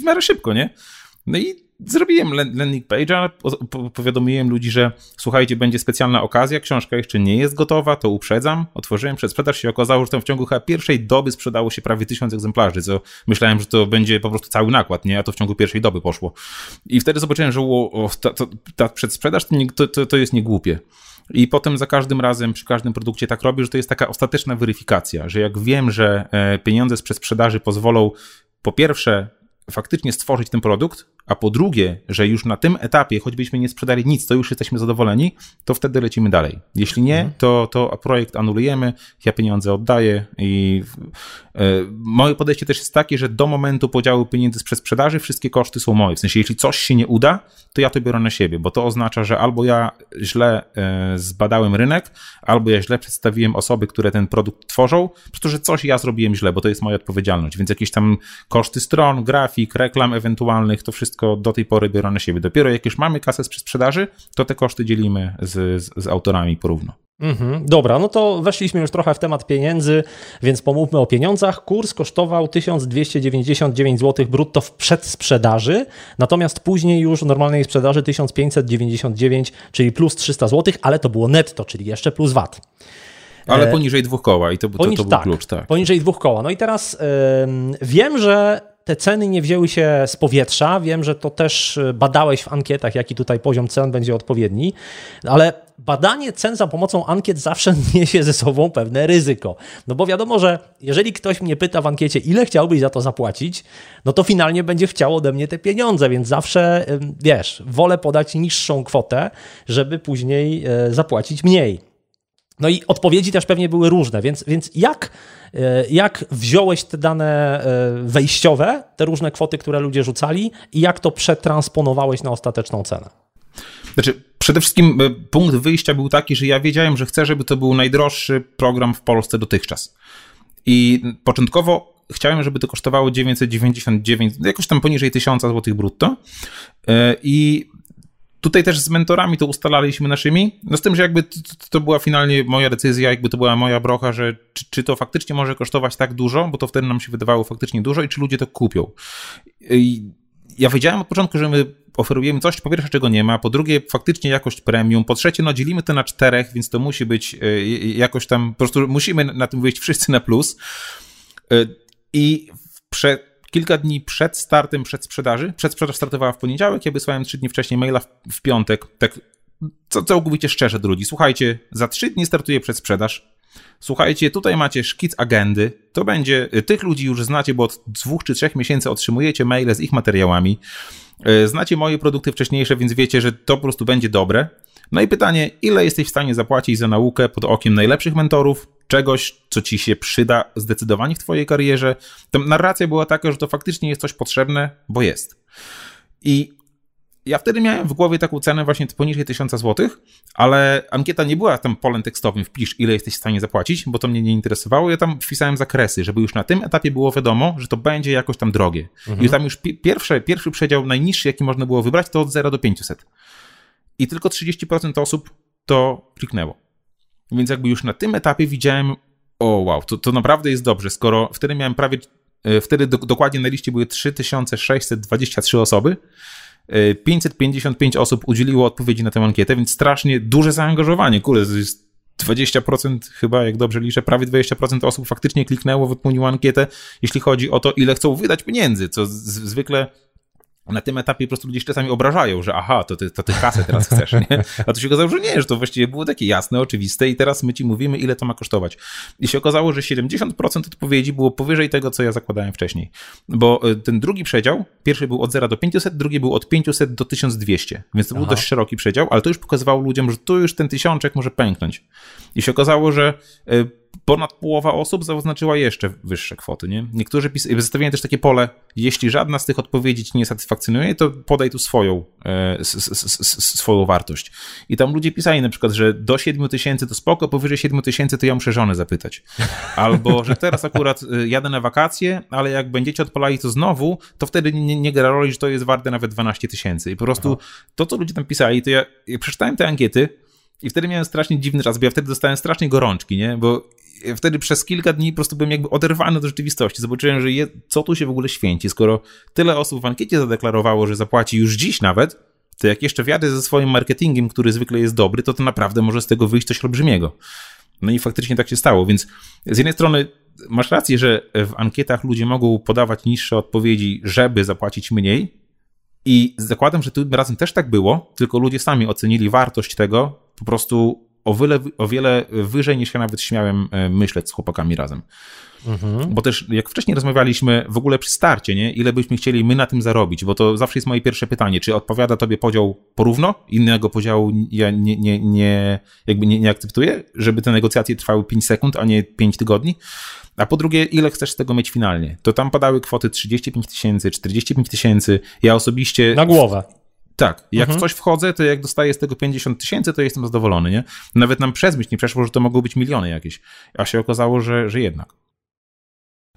w miarę szybko, nie? No i zrobiłem landing page'a, powiadomiłem ludzi, że słuchajcie, będzie specjalna okazja, książka jeszcze nie jest gotowa, to uprzedzam. Otworzyłem przed sprzedaż się okazało, że tam w ciągu chyba pierwszej doby sprzedało się prawie tysiąc egzemplarzy, co myślałem, że to będzie po prostu cały nakład, nie? A to w ciągu pierwszej doby poszło. I wtedy zobaczyłem, że o, ta, ta, ta przedsprzedaż to, to, to jest niegłupie. I potem za każdym razem, przy każdym produkcie tak robię, że to jest taka ostateczna weryfikacja, że jak wiem, że e, pieniądze z przedsprzedaży pozwolą po pierwsze faktycznie stworzyć ten produkt, a po drugie, że już na tym etapie, choćbyśmy nie sprzedali nic, to już jesteśmy zadowoleni, to wtedy lecimy dalej. Jeśli nie, mhm. to, to projekt anulujemy, ja pieniądze oddaję i e, moje podejście też jest takie, że do momentu podziału pieniędzy z sprzedaży wszystkie koszty są moje. W sensie, jeśli coś się nie uda, to ja to biorę na siebie, bo to oznacza, że albo ja źle e, zbadałem rynek, albo ja źle przedstawiłem osoby, które ten produkt tworzą, po prostu, że coś ja zrobiłem źle, bo to jest moja odpowiedzialność. Więc jakieś tam koszty stron, grafik, reklam ewentualnych, to wszystko wszystko do tej pory biorą na siebie. Dopiero jak już mamy kasę z sprzedaży, to te koszty dzielimy z, z, z autorami porówno. Mhm, dobra, no to weszliśmy już trochę w temat pieniędzy, więc pomówmy o pieniądzach. Kurs kosztował 1299 zł brutto w przedsprzedaży, natomiast później już w normalnej sprzedaży 1599, czyli plus 300 zł, ale to było netto, czyli jeszcze plus VAT. Ale e, poniżej dwóch koła i to, to, to był tak, klucz, tak. Poniżej dwóch koła. No i teraz yy, wiem, że te ceny nie wzięły się z powietrza. Wiem, że to też e, badałeś w ankietach, jaki tutaj poziom cen będzie odpowiedni, ale badanie cen za pomocą ankiet zawsze niesie ze sobą pewne ryzyko. No bo wiadomo, że jeżeli ktoś mnie pyta w ankiecie, ile chciałbyś za to zapłacić, no to finalnie będzie chciał ode mnie te pieniądze, więc zawsze, wiesz, wolę podać niższą kwotę, żeby później e, zapłacić mniej. No i odpowiedzi też pewnie były różne, więc, więc jak, jak wziąłeś te dane e, wejściowe, te różne kwoty, które ludzie rzucali i jak to przetransponowałeś na ostateczną cenę? Znaczy, przede wszystkim e, punkt wyjścia był taki, że ja wiedziałem, że chcę, żeby to był najdroższy program w Polsce dotychczas. I początkowo chciałem, żeby to kosztowało 999, jakoś tam poniżej 1000 zł brutto. I Tutaj też z mentorami to ustalaliśmy naszymi, no z tym, że jakby to, to, była finalnie moja decyzja, jakby to była moja brocha, że czy, czy, to faktycznie może kosztować tak dużo, bo to wtedy nam się wydawało faktycznie dużo i czy ludzie to kupią. I ja wiedziałem od początku, że my oferujemy coś, po pierwsze, czego nie ma, po drugie, faktycznie jakość premium, po trzecie, no dzielimy to na czterech, więc to musi być y, jakoś tam, po prostu musimy na tym wyjść wszyscy na plus. Y, I prze, kilka dni przed startem przedsprzedaży, przedsprzedaż startowała w poniedziałek, ja wysłałem trzy dni wcześniej maila w, w piątek, tak co całkowicie szczerze do. Słuchajcie, za trzy dni startuje przedsprzedaż, Słuchajcie, tutaj macie szkic agendy. To będzie, y, tych ludzi już znacie, bo od dwóch czy trzech miesięcy otrzymujecie maile z ich materiałami. Y, znacie moje produkty wcześniejsze, więc wiecie, że to po prostu będzie dobre. No i pytanie, ile jesteś w stanie zapłacić za naukę pod okiem najlepszych mentorów, czegoś, co ci się przyda zdecydowanie w twojej karierze. Ta narracja była taka, że to faktycznie jest coś potrzebne, bo jest. I ja wtedy miałem w głowie taką cenę właśnie poniżej 1000 zł, ale ankieta nie była tam polem tekstowym, wpisz ile jesteś w stanie zapłacić, bo to mnie nie interesowało. Ja tam wpisałem zakresy, żeby już na tym etapie było wiadomo, że to będzie jakoś tam drogie. Mhm. I tam już pierwsze, pierwszy przedział najniższy, jaki można było wybrać, to od 0 do 500. I tylko 30% osób to kliknęło. Więc jakby już na tym etapie widziałem, o wow, to, to naprawdę jest dobrze, skoro wtedy miałem prawie, e, wtedy do, dokładnie na liście były 3623 osoby, 555 osób udzieliło odpowiedzi na tę ankietę, więc strasznie duże zaangażowanie. Kurde, to jest 20% chyba, jak dobrze liczę, prawie 20% osób faktycznie kliknęło, wypełniło ankietę, jeśli chodzi o to, ile chcą wydać pieniędzy, co zwykle na tym etapie po prostu ludzie się czasami obrażają, że aha, to ty, to ty kasę teraz chcesz, nie? A to się okazało, że nie, że to właściwie było takie jasne, oczywiste i teraz my ci mówimy, ile to ma kosztować. I się okazało, że 70% odpowiedzi było powyżej tego, co ja zakładałem wcześniej. Bo e, ten drugi przedział, pierwszy był od 0 do 500, drugi był od 500 do 1200, więc to aha. był dość szeroki przedział, ale to już pokazywało ludziom, że tu już ten tysiączek może pęknąć. I się okazało, że e, ponad połowa osób zaznaczyła jeszcze wyższe kwoty. Nie? Niektórzy pis- zostawiają też takie pole, jeśli żadna z tych odpowiedzi ci nie satysfakcjonuje, to podaj tu swoją, e, s, s, s, swoją wartość. I tam ludzie pisali na przykład, że do 7 tysięcy to spoko, powyżej 7 tysięcy to ja muszę żonę zapytać. Albo, że teraz akurat e, jadę na wakacje, ale jak będziecie odpalali to znowu, to wtedy nie, nie gra roli, że to jest warte nawet 12 tysięcy. I po prostu Aha. to, co ludzie tam pisali, to ja, ja przeczytałem te ankiety, i wtedy miałem strasznie dziwny czas, bo ja wtedy dostałem strasznie gorączki, nie? Bo wtedy przez kilka dni po prostu byłem jakby oderwany do rzeczywistości. Zobaczyłem, że je, co tu się w ogóle święci. Skoro tyle osób w ankiecie zadeklarowało, że zapłaci już dziś nawet, to jak jeszcze wiadę ze swoim marketingiem, który zwykle jest dobry, to to naprawdę może z tego wyjść coś olbrzymiego. No i faktycznie tak się stało, więc z jednej strony masz rację, że w ankietach ludzie mogą podawać niższe odpowiedzi, żeby zapłacić mniej, i zakładam, że tym razem też tak było, tylko ludzie sami ocenili wartość tego po prostu o wiele, o wiele wyżej niż ja nawet śmiałem e, myśleć z chłopakami razem. Mhm. Bo też jak wcześniej rozmawialiśmy w ogóle przy starcie, nie? ile byśmy chcieli my na tym zarobić, bo to zawsze jest moje pierwsze pytanie, czy odpowiada tobie podział porówno? Innego podziału ja nie, nie, nie, jakby nie, nie akceptuję, żeby te negocjacje trwały 5 sekund, a nie 5 tygodni. A po drugie, ile chcesz z tego mieć finalnie? To tam padały kwoty 35 tysięcy, 45 tysięcy. Ja osobiście. Na głowę. Tak, jak mhm. w coś wchodzę, to jak dostaję z tego 50 tysięcy, to jestem zadowolony, nie? Nawet nam przez myśl nie przeszło, że to mogą być miliony jakieś, a się okazało, że, że jednak.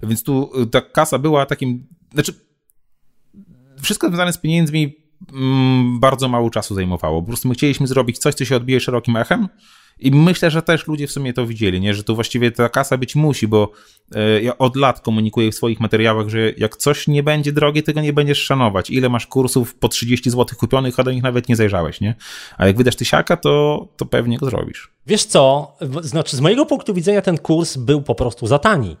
Więc tu y, ta kasa była takim, znaczy wszystko związane z pieniędzmi mm, bardzo mało czasu zajmowało. Po prostu my chcieliśmy zrobić coś, co się odbije szerokim echem i myślę, że też ludzie w sumie to widzieli, nie? że to właściwie ta kasa być musi, bo e, ja od lat komunikuję w swoich materiałach, że jak coś nie będzie drogie, tego nie będziesz szanować. Ile masz kursów po 30 zł kupionych, a do nich nawet nie zajrzałeś, nie? A jak wydasz tysiaka, to, to pewnie go zrobisz. Wiesz co, znaczy z mojego punktu widzenia ten kurs był po prostu za tani.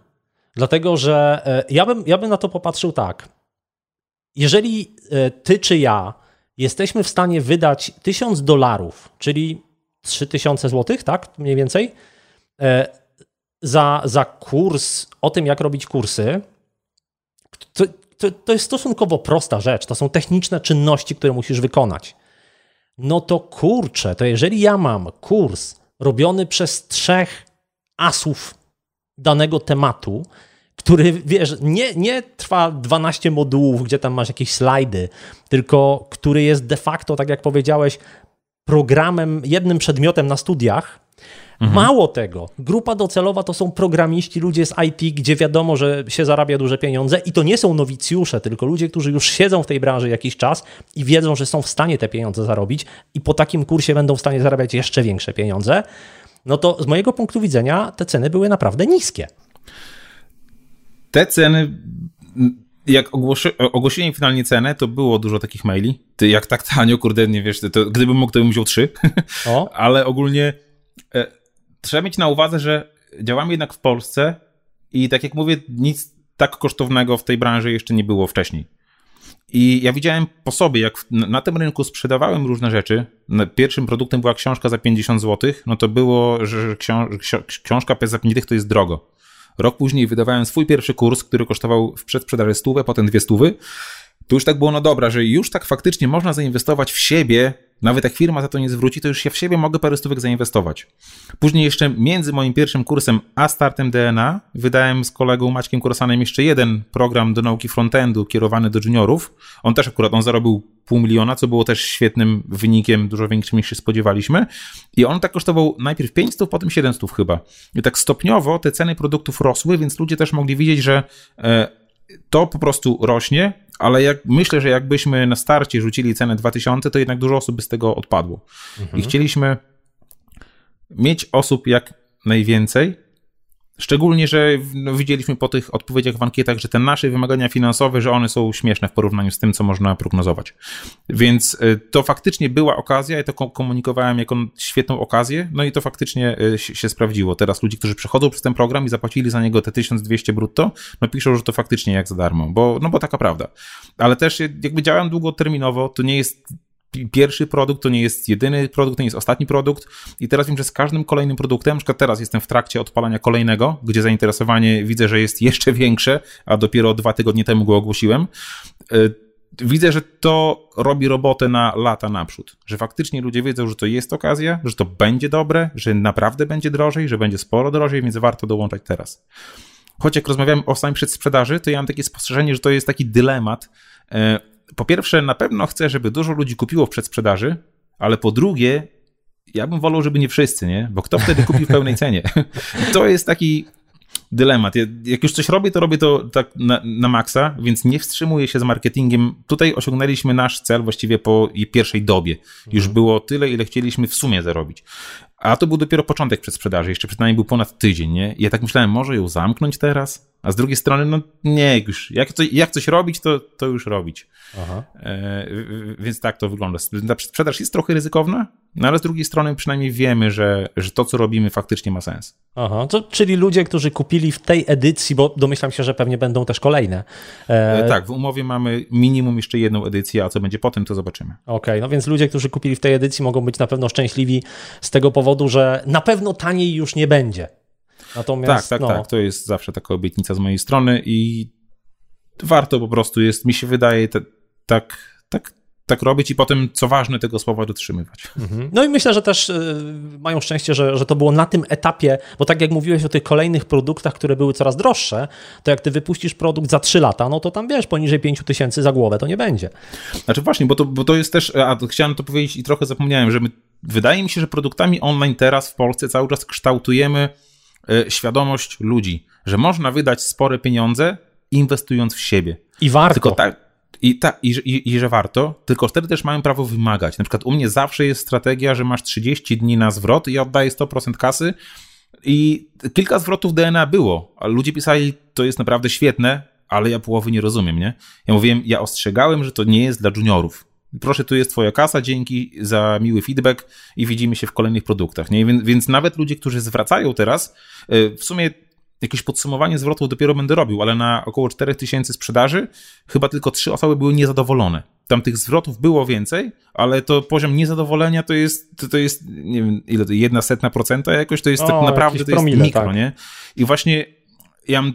Dlatego, że e, ja bym, ja bym na to popatrzył tak. Jeżeli e, ty czy ja jesteśmy w stanie wydać 1000 dolarów, czyli 3000 zł, tak? Mniej więcej. E, za, za kurs o tym, jak robić kursy, to, to, to jest stosunkowo prosta rzecz. To są techniczne czynności, które musisz wykonać. No to kurczę, to jeżeli ja mam kurs robiony przez trzech asów danego tematu, który, wiesz, nie, nie trwa 12 modułów, gdzie tam masz jakieś slajdy, tylko który jest de facto, tak jak powiedziałeś, programem, jednym przedmiotem na studiach. Mhm. Mało tego, grupa docelowa to są programiści, ludzie z IT, gdzie wiadomo, że się zarabia duże pieniądze i to nie są nowicjusze, tylko ludzie, którzy już siedzą w tej branży jakiś czas i wiedzą, że są w stanie te pieniądze zarobić i po takim kursie będą w stanie zarabiać jeszcze większe pieniądze. No to z mojego punktu widzenia te ceny były naprawdę niskie. Te ceny jak ogłosi, ogłosili finalnie cenę, to było dużo takich maili. Ty, jak tak tanio, kurde, nie wiesz, to, gdybym mógł, to bym wziął trzy. O. Ale ogólnie e, trzeba mieć na uwadze, że działamy jednak w Polsce i tak jak mówię, nic tak kosztownego w tej branży jeszcze nie było wcześniej. I ja widziałem po sobie, jak na tym rynku sprzedawałem różne rzeczy. Pierwszym produktem była książka za 50 zł, no to było, że książka za 50 to jest drogo. Rok później wydawałem swój pierwszy kurs, który kosztował w przedsprzedaży stówę, potem dwie stówy. To już tak było no dobra, że już tak faktycznie można zainwestować w siebie, nawet jak firma za to nie zwróci, to już się w siebie mogę parę stówek zainwestować. Później jeszcze między moim pierwszym kursem a startem DNA wydałem z kolegą Maćkiem Kursanem jeszcze jeden program do nauki frontendu kierowany do juniorów. On też akurat, on zarobił pół miliona, co było też świetnym wynikiem, dużo większym niż się spodziewaliśmy. I on tak kosztował najpierw 500, potem 700 chyba. I tak stopniowo te ceny produktów rosły, więc ludzie też mogli widzieć, że e, to po prostu rośnie, ale jak, myślę, że jakbyśmy na starcie rzucili cenę 2000, to jednak dużo osób by z tego odpadło. Mhm. I chcieliśmy mieć osób jak najwięcej, Szczególnie, że no, widzieliśmy po tych odpowiedziach w ankietach, że te nasze wymagania finansowe, że one są śmieszne w porównaniu z tym, co można prognozować. Więc y, to faktycznie była okazja, ja to komunikowałem jako świetną okazję, no i to faktycznie y, się sprawdziło. Teraz ludzie, którzy przechodzą przez ten program i zapłacili za niego te 1200 brutto, no piszą, że to faktycznie jak za darmo, bo, no bo taka prawda. Ale też jakby działam długoterminowo, to nie jest pierwszy produkt, to nie jest jedyny produkt, to nie jest ostatni produkt i teraz wiem, że z każdym kolejnym produktem, na przykład teraz jestem w trakcie odpalania kolejnego, gdzie zainteresowanie widzę, że jest jeszcze większe, a dopiero dwa tygodnie temu go ogłosiłem. E, widzę, że to robi robotę na lata naprzód, że faktycznie ludzie wiedzą, że to jest okazja, że to będzie dobre, że naprawdę będzie drożej, że będzie sporo drożej, więc warto dołączać teraz. Choć jak rozmawiałem o samej przedsprzedaży, to ja mam takie spostrzeżenie, że to jest taki dylemat, e, po pierwsze, na pewno chcę, żeby dużo ludzi kupiło w przedsprzedaży, ale po drugie, ja bym wolał, żeby nie wszyscy, nie? Bo kto wtedy kupi w pełnej cenie? To jest taki dylemat. Jak już coś robię, to robię to tak na, na maksa, więc nie wstrzymuję się z marketingiem. Tutaj osiągnęliśmy nasz cel właściwie po pierwszej dobie. Już mhm. było tyle, ile chcieliśmy w sumie zarobić. A to był dopiero początek przedsprzedaży, jeszcze przynajmniej był ponad tydzień, nie? I ja tak myślałem, może ją zamknąć teraz? A z drugiej strony, no nie, już jak, to, jak coś robić, to, to już robić. Aha. E, więc tak to wygląda. Ta sprzedaż jest trochę ryzykowna, no ale z drugiej strony przynajmniej wiemy, że, że to, co robimy, faktycznie ma sens. Aha, to, czyli ludzie, którzy kupili w tej edycji, bo domyślam się, że pewnie będą też kolejne. E... E, tak, w umowie mamy minimum jeszcze jedną edycję, a co będzie potem, to zobaczymy. Okej, okay, no więc ludzie, którzy kupili w tej edycji, mogą być na pewno szczęśliwi z tego powodu, że na pewno taniej już nie będzie. Natomiast, tak, tak, no... tak. To jest zawsze taka obietnica z mojej strony i warto po prostu jest, mi się wydaje, te, tak, tak, tak robić i potem, co ważne, tego słowa dotrzymywać. Mhm. No i myślę, że też y, mają szczęście, że, że to było na tym etapie, bo tak jak mówiłeś o tych kolejnych produktach, które były coraz droższe, to jak ty wypuścisz produkt za 3 lata, no to tam wiesz, poniżej 5 tysięcy za głowę to nie będzie. Znaczy właśnie, bo to, bo to jest też, a chciałem to powiedzieć i trochę zapomniałem, że my, wydaje mi się, że produktami online teraz w Polsce cały czas kształtujemy y, świadomość ludzi, że można wydać spore pieniądze inwestując w siebie. I warto. Tylko tak, i, ta, i, i, I że warto, tylko wtedy też mają prawo wymagać. Na przykład u mnie zawsze jest strategia, że masz 30 dni na zwrot i ja oddaję 100% kasy. I kilka zwrotów DNA było, ale ludzie pisali, to jest naprawdę świetne, ale ja połowy nie rozumiem, nie? Ja mówiłem, ja ostrzegałem, że to nie jest dla juniorów. Proszę, tu jest twoja kasa, dzięki za miły feedback i widzimy się w kolejnych produktach, nie? Więc, więc nawet ludzie, którzy zwracają teraz, y, w sumie jakieś podsumowanie zwrotów dopiero będę robił, ale na około 4000 sprzedaży chyba tylko trzy osoby były niezadowolone. Tam tych zwrotów było więcej, ale to poziom niezadowolenia to jest, to, to jest nie wiem, ile to, jedna setna procenta jakoś, to jest tak o, tak naprawdę, to jest promile, mikro, tak. nie? I właśnie ja mam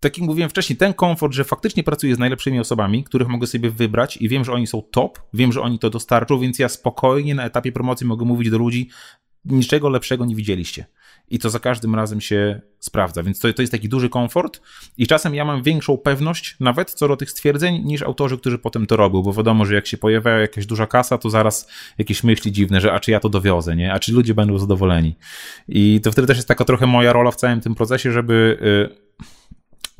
tak jak mówiłem wcześniej, ten komfort, że faktycznie pracuję z najlepszymi osobami, których mogę sobie wybrać i wiem, że oni są top, wiem, że oni to dostarczą, więc ja spokojnie na etapie promocji mogę mówić do ludzi, niczego lepszego nie widzieliście i to za każdym razem się sprawdza. Więc to, to jest taki duży komfort i czasem ja mam większą pewność nawet co do tych stwierdzeń niż autorzy, którzy potem to robią, bo wiadomo, że jak się pojawia jakaś duża kasa, to zaraz jakieś myśli dziwne, że a czy ja to dowiozę, nie? A czy ludzie będą zadowoleni? I to wtedy też jest taka trochę moja rola w całym tym procesie, żeby yy,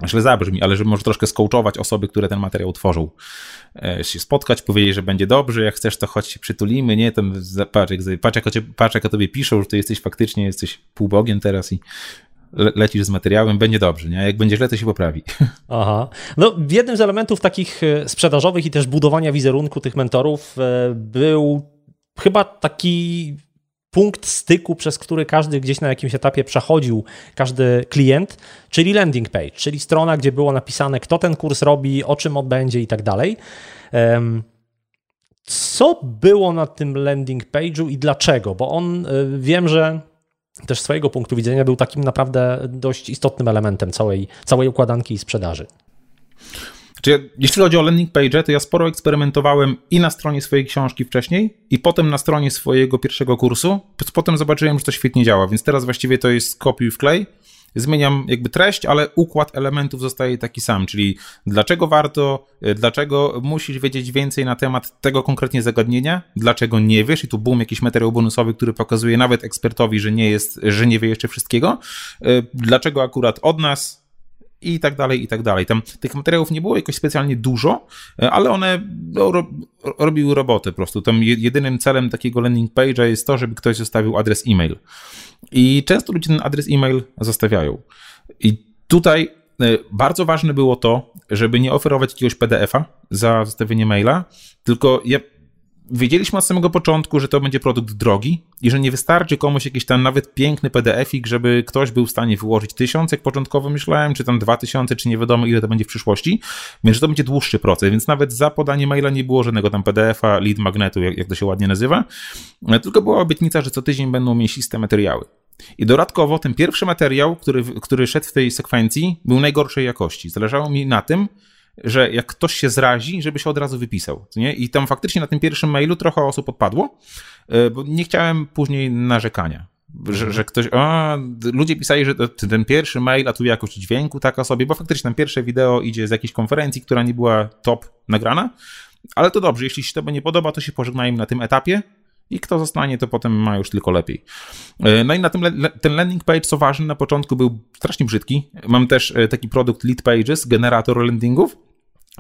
źle zabrzmi, ale żeby może troszkę skołczować osoby, które ten materiał tworzą. E, się spotkać, powiedzieć, że będzie dobrze, jak chcesz, to chodź się przytulimy, nie? Tam patrz, jak, patrz, jak, patrz, jak o tobie piszą, że ty jesteś faktycznie, jesteś półbogiem teraz i le lecisz z materiałem, będzie dobrze, nie? Jak będzie źle, to się poprawi. Aha. No, jednym z elementów takich e, sprzedażowych i też budowania wizerunku tych mentorów e, był chyba taki punkt styku, przez który każdy gdzieś na jakimś etapie przechodził, każdy klient, czyli landing page, czyli strona, gdzie było napisane, kto ten kurs robi, o czym on będzie i tak dalej. Co było na tym landing page'u i dlaczego? Bo on, y, wiem, że też z swojego punktu widzenia był takim naprawdę dość istotnym elementem całej, całej układanki i sprzedaży. Czy jeśli chodzi o landing page, to ja sporo eksperymentowałem i na stronie swojej książki wcześniej, i potem na stronie swojego pierwszego kursu. Potem zobaczyłem, że to świetnie działa, więc teraz właściwie to jest kopiuj wklej zmieniam jakby treść, ale układ elementów zostaje taki sam, czyli dlaczego warto, e, dlaczego musisz wiedzieć więcej na temat tego konkretnie zagadnienia, dlaczego nie wiesz i tu boom, jakiś materiał bonusowy, który pokazuje nawet ekspertowi, że nie jest, że nie wie jeszcze wszystkiego, e, dlaczego akurat od nas, i tak dalej, i tak dalej. Tam tych materiałów nie było jakoś specjalnie dużo, e, ale one no, ro, robiły robotę po prostu. Tam jedynym celem takiego landing page'a jest to, żeby ktoś zostawił adres e-mail. I często ludzie ten adres e-mail zostawiają. I tutaj e, bardzo ważne było to, żeby nie oferować jakiegoś PDF-a za zostawienie maila, tylko ja wiedzieliśmy od samego początku, że to będzie produkt drogi i że nie wystarczy komuś jakiś tam nawet piękny PDF-ik, żeby ktoś był w stanie wyłożyć tysiąc, jak początkowo myślałem, czy tam dwa tysiące, czy nie wiadomo ile to będzie w przyszłości, więc że to będzie dłuższy proces, więc nawet za podanie maila nie było żadnego tam PDF-a, lead magnetu, jak, jak to się ładnie nazywa, tylko była obietnica, że co tydzień będą mięsiste materiały. I dodatkowo ten pierwszy materiał, który, który szedł w tej sekwencji, był najgorszej jakości. Zależało mi na tym, że jak ktoś się zrazi, żeby się od razu wypisał. Nie? I tam faktycznie na tym pierwszym mailu trochę osób odpadło, e, bo nie chciałem później narzekania. Że, że ktoś, a, ludzie pisali, że ten pierwszy mail, a tu jakość dźwięku taka sobie, bo faktycznie tam pierwsze wideo idzie z jakiejś konferencji, która nie była top nagrana, ale to dobrze, jeśli się to nie podoba, to się pożegnajmy na tym etapie, i kto zostanie, to potem ma już tylko lepiej. E, no i na tym ten landing page, co ważne, na początku był strasznie brzydki. Mam też e, taki produkt Lead Pages, generator landingów,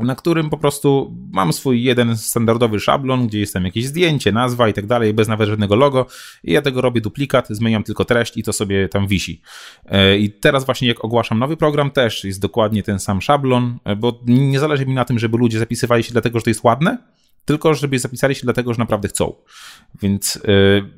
na którym po prostu mam swój jeden standardowy szablon, gdzie jest tam jakieś zdjęcie, nazwa i tak dalej, bez nawet żadnego logo. I ja tego robię duplikat, zmieniam tylko treść i to sobie tam wisi. E, I teraz właśnie jak ogłaszam nowy program, też jest dokładnie ten sam szablon, bo nie zależy mi na tym, żeby ludzie zapisywali się dlatego, że to jest ładne, tylko żeby zapisali się dlatego, że naprawdę chcą. Więc yy,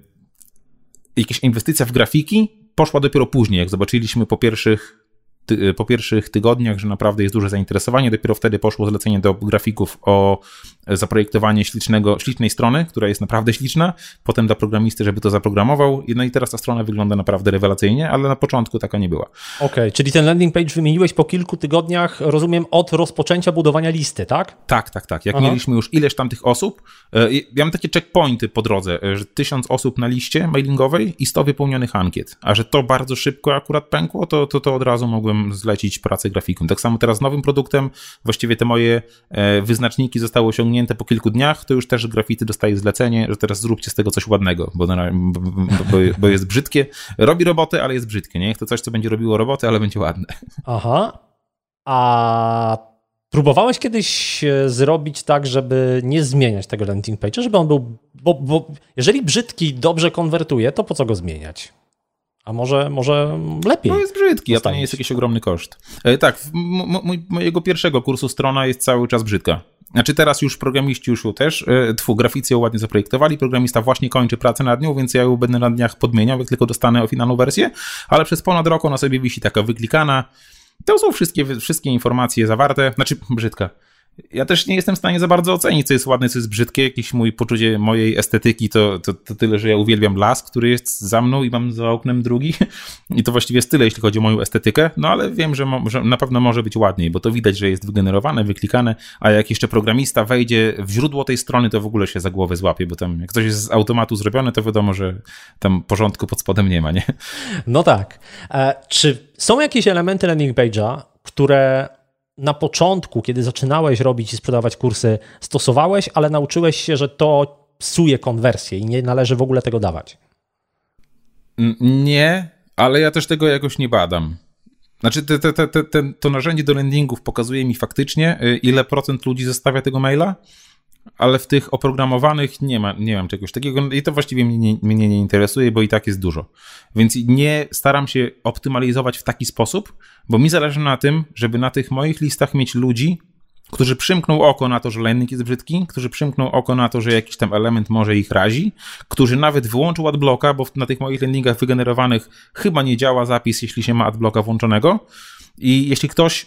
jakaś inwestycja w grafiki poszła dopiero później, jak zobaczyliśmy po pierwszych ty, po pierwszych tygodniach, że naprawdę jest duże zainteresowanie. Dopiero wtedy poszło zlecenie do grafików o zaprojektowanie ślicznego, ślicznej strony, która jest naprawdę śliczna, potem do programisty, żeby to zaprogramował. No i teraz ta strona wygląda naprawdę rewelacyjnie, ale na początku taka nie była. Okej, okay, czyli ten landing page wymieniłeś po kilku tygodniach, rozumiem, od rozpoczęcia budowania listy, tak? Tak, tak, tak. Jak Aha. mieliśmy już ileś tam tych osób, e, ja mam takie checkpointy po drodze, e, że tysiąc osób na liście mailingowej i 100 wypełnionych ankiet, a że to bardzo szybko akurat pękło, to, to, to od razu mogłem zlecić pracę grafikum. Tak samo teraz nowym produktem, właściwie te moje e, wyznaczniki zostały osiągnięte po kilku dniach, to już też grafity dostaje zlecenie, że teraz zróbcie z tego coś ładnego, bo, bo, bo, jest brzydkie. Robi roboty, ale jest brzydkie, nie? To coś, co będzie robiło roboty, ale będzie ładne. Aha. A Próbowałeś kiedyś e, zrobić tak, żeby nie zmieniać tego landing page, żeby on był. Bo, bo jeżeli brzydki dobrze konwertuje, to po co go zmieniać? A może, może lepiej. No jest brzydki, a to nie jest jakiś ogromny koszt. E, tak, mojego pierwszego kursu strona jest cały czas brzydka. Znaczy teraz już programiści już też, e, twu, graficy ją ładnie zaprojektowali, programista właśnie kończy pracę nad nią, więc ja ją będę na dniach podmieniał, jak tylko dostanę finalną wersję, ale przez ponad rok ona sobie wisi taka wyklikana. To są wszystkie, wszystkie informacje zawarte, znaczy brzydka ja też nie jestem w stanie za bardzo ocenić, co jest ładne, co jest brzydkie. Jakieś mój poczucie mojej estetyki to, to, to tyle, że ja uwielbiam las, który jest za mną i mam za oknem drugi. I to właściwie jest tyle, jeśli chodzi o moją estetykę. No ale wiem, że, mo, że na pewno może być ładniej, bo to widać, że jest wygenerowane, wyklikane, a jak jeszcze programista wejdzie w źródło tej strony, to w ogóle się za głowę złapie, bo tam jak coś jest z automatu zrobione, to wiadomo, że tam porządku pod spodem nie ma, nie? No tak. E, czy są jakieś elementy landing page'a, które na początku, kiedy zaczynałeś robić i sprzedawać kursy, stosowałeś, ale nauczyłeś się, że to psuje konwersję i nie należy w ogóle tego dawać? Nie, ale ja też tego jakoś nie badam. Znaczy, te, te, te, to narzędzie do landingów pokazuje mi faktycznie, y, ile procent ludzi zostawia tego maila, ale w tych oprogramowanych nie ma, nie mam czegoś takiego i to właściwie mnie nie, mnie nie interesuje, bo i tak jest dużo. Więc nie staram się optymalizować w taki sposób, bo mi zależy na tym, żeby na tych moich listach mieć ludzi, którzy przymkną oko na to, że landing jest brzydki, którzy przymkną oko na to, że jakiś tam element może ich razi, którzy nawet wyłączą adblocka, bo na tych moich landingach wygenerowanych chyba nie działa zapis, jeśli się ma adblocka włączonego. I jeśli ktoś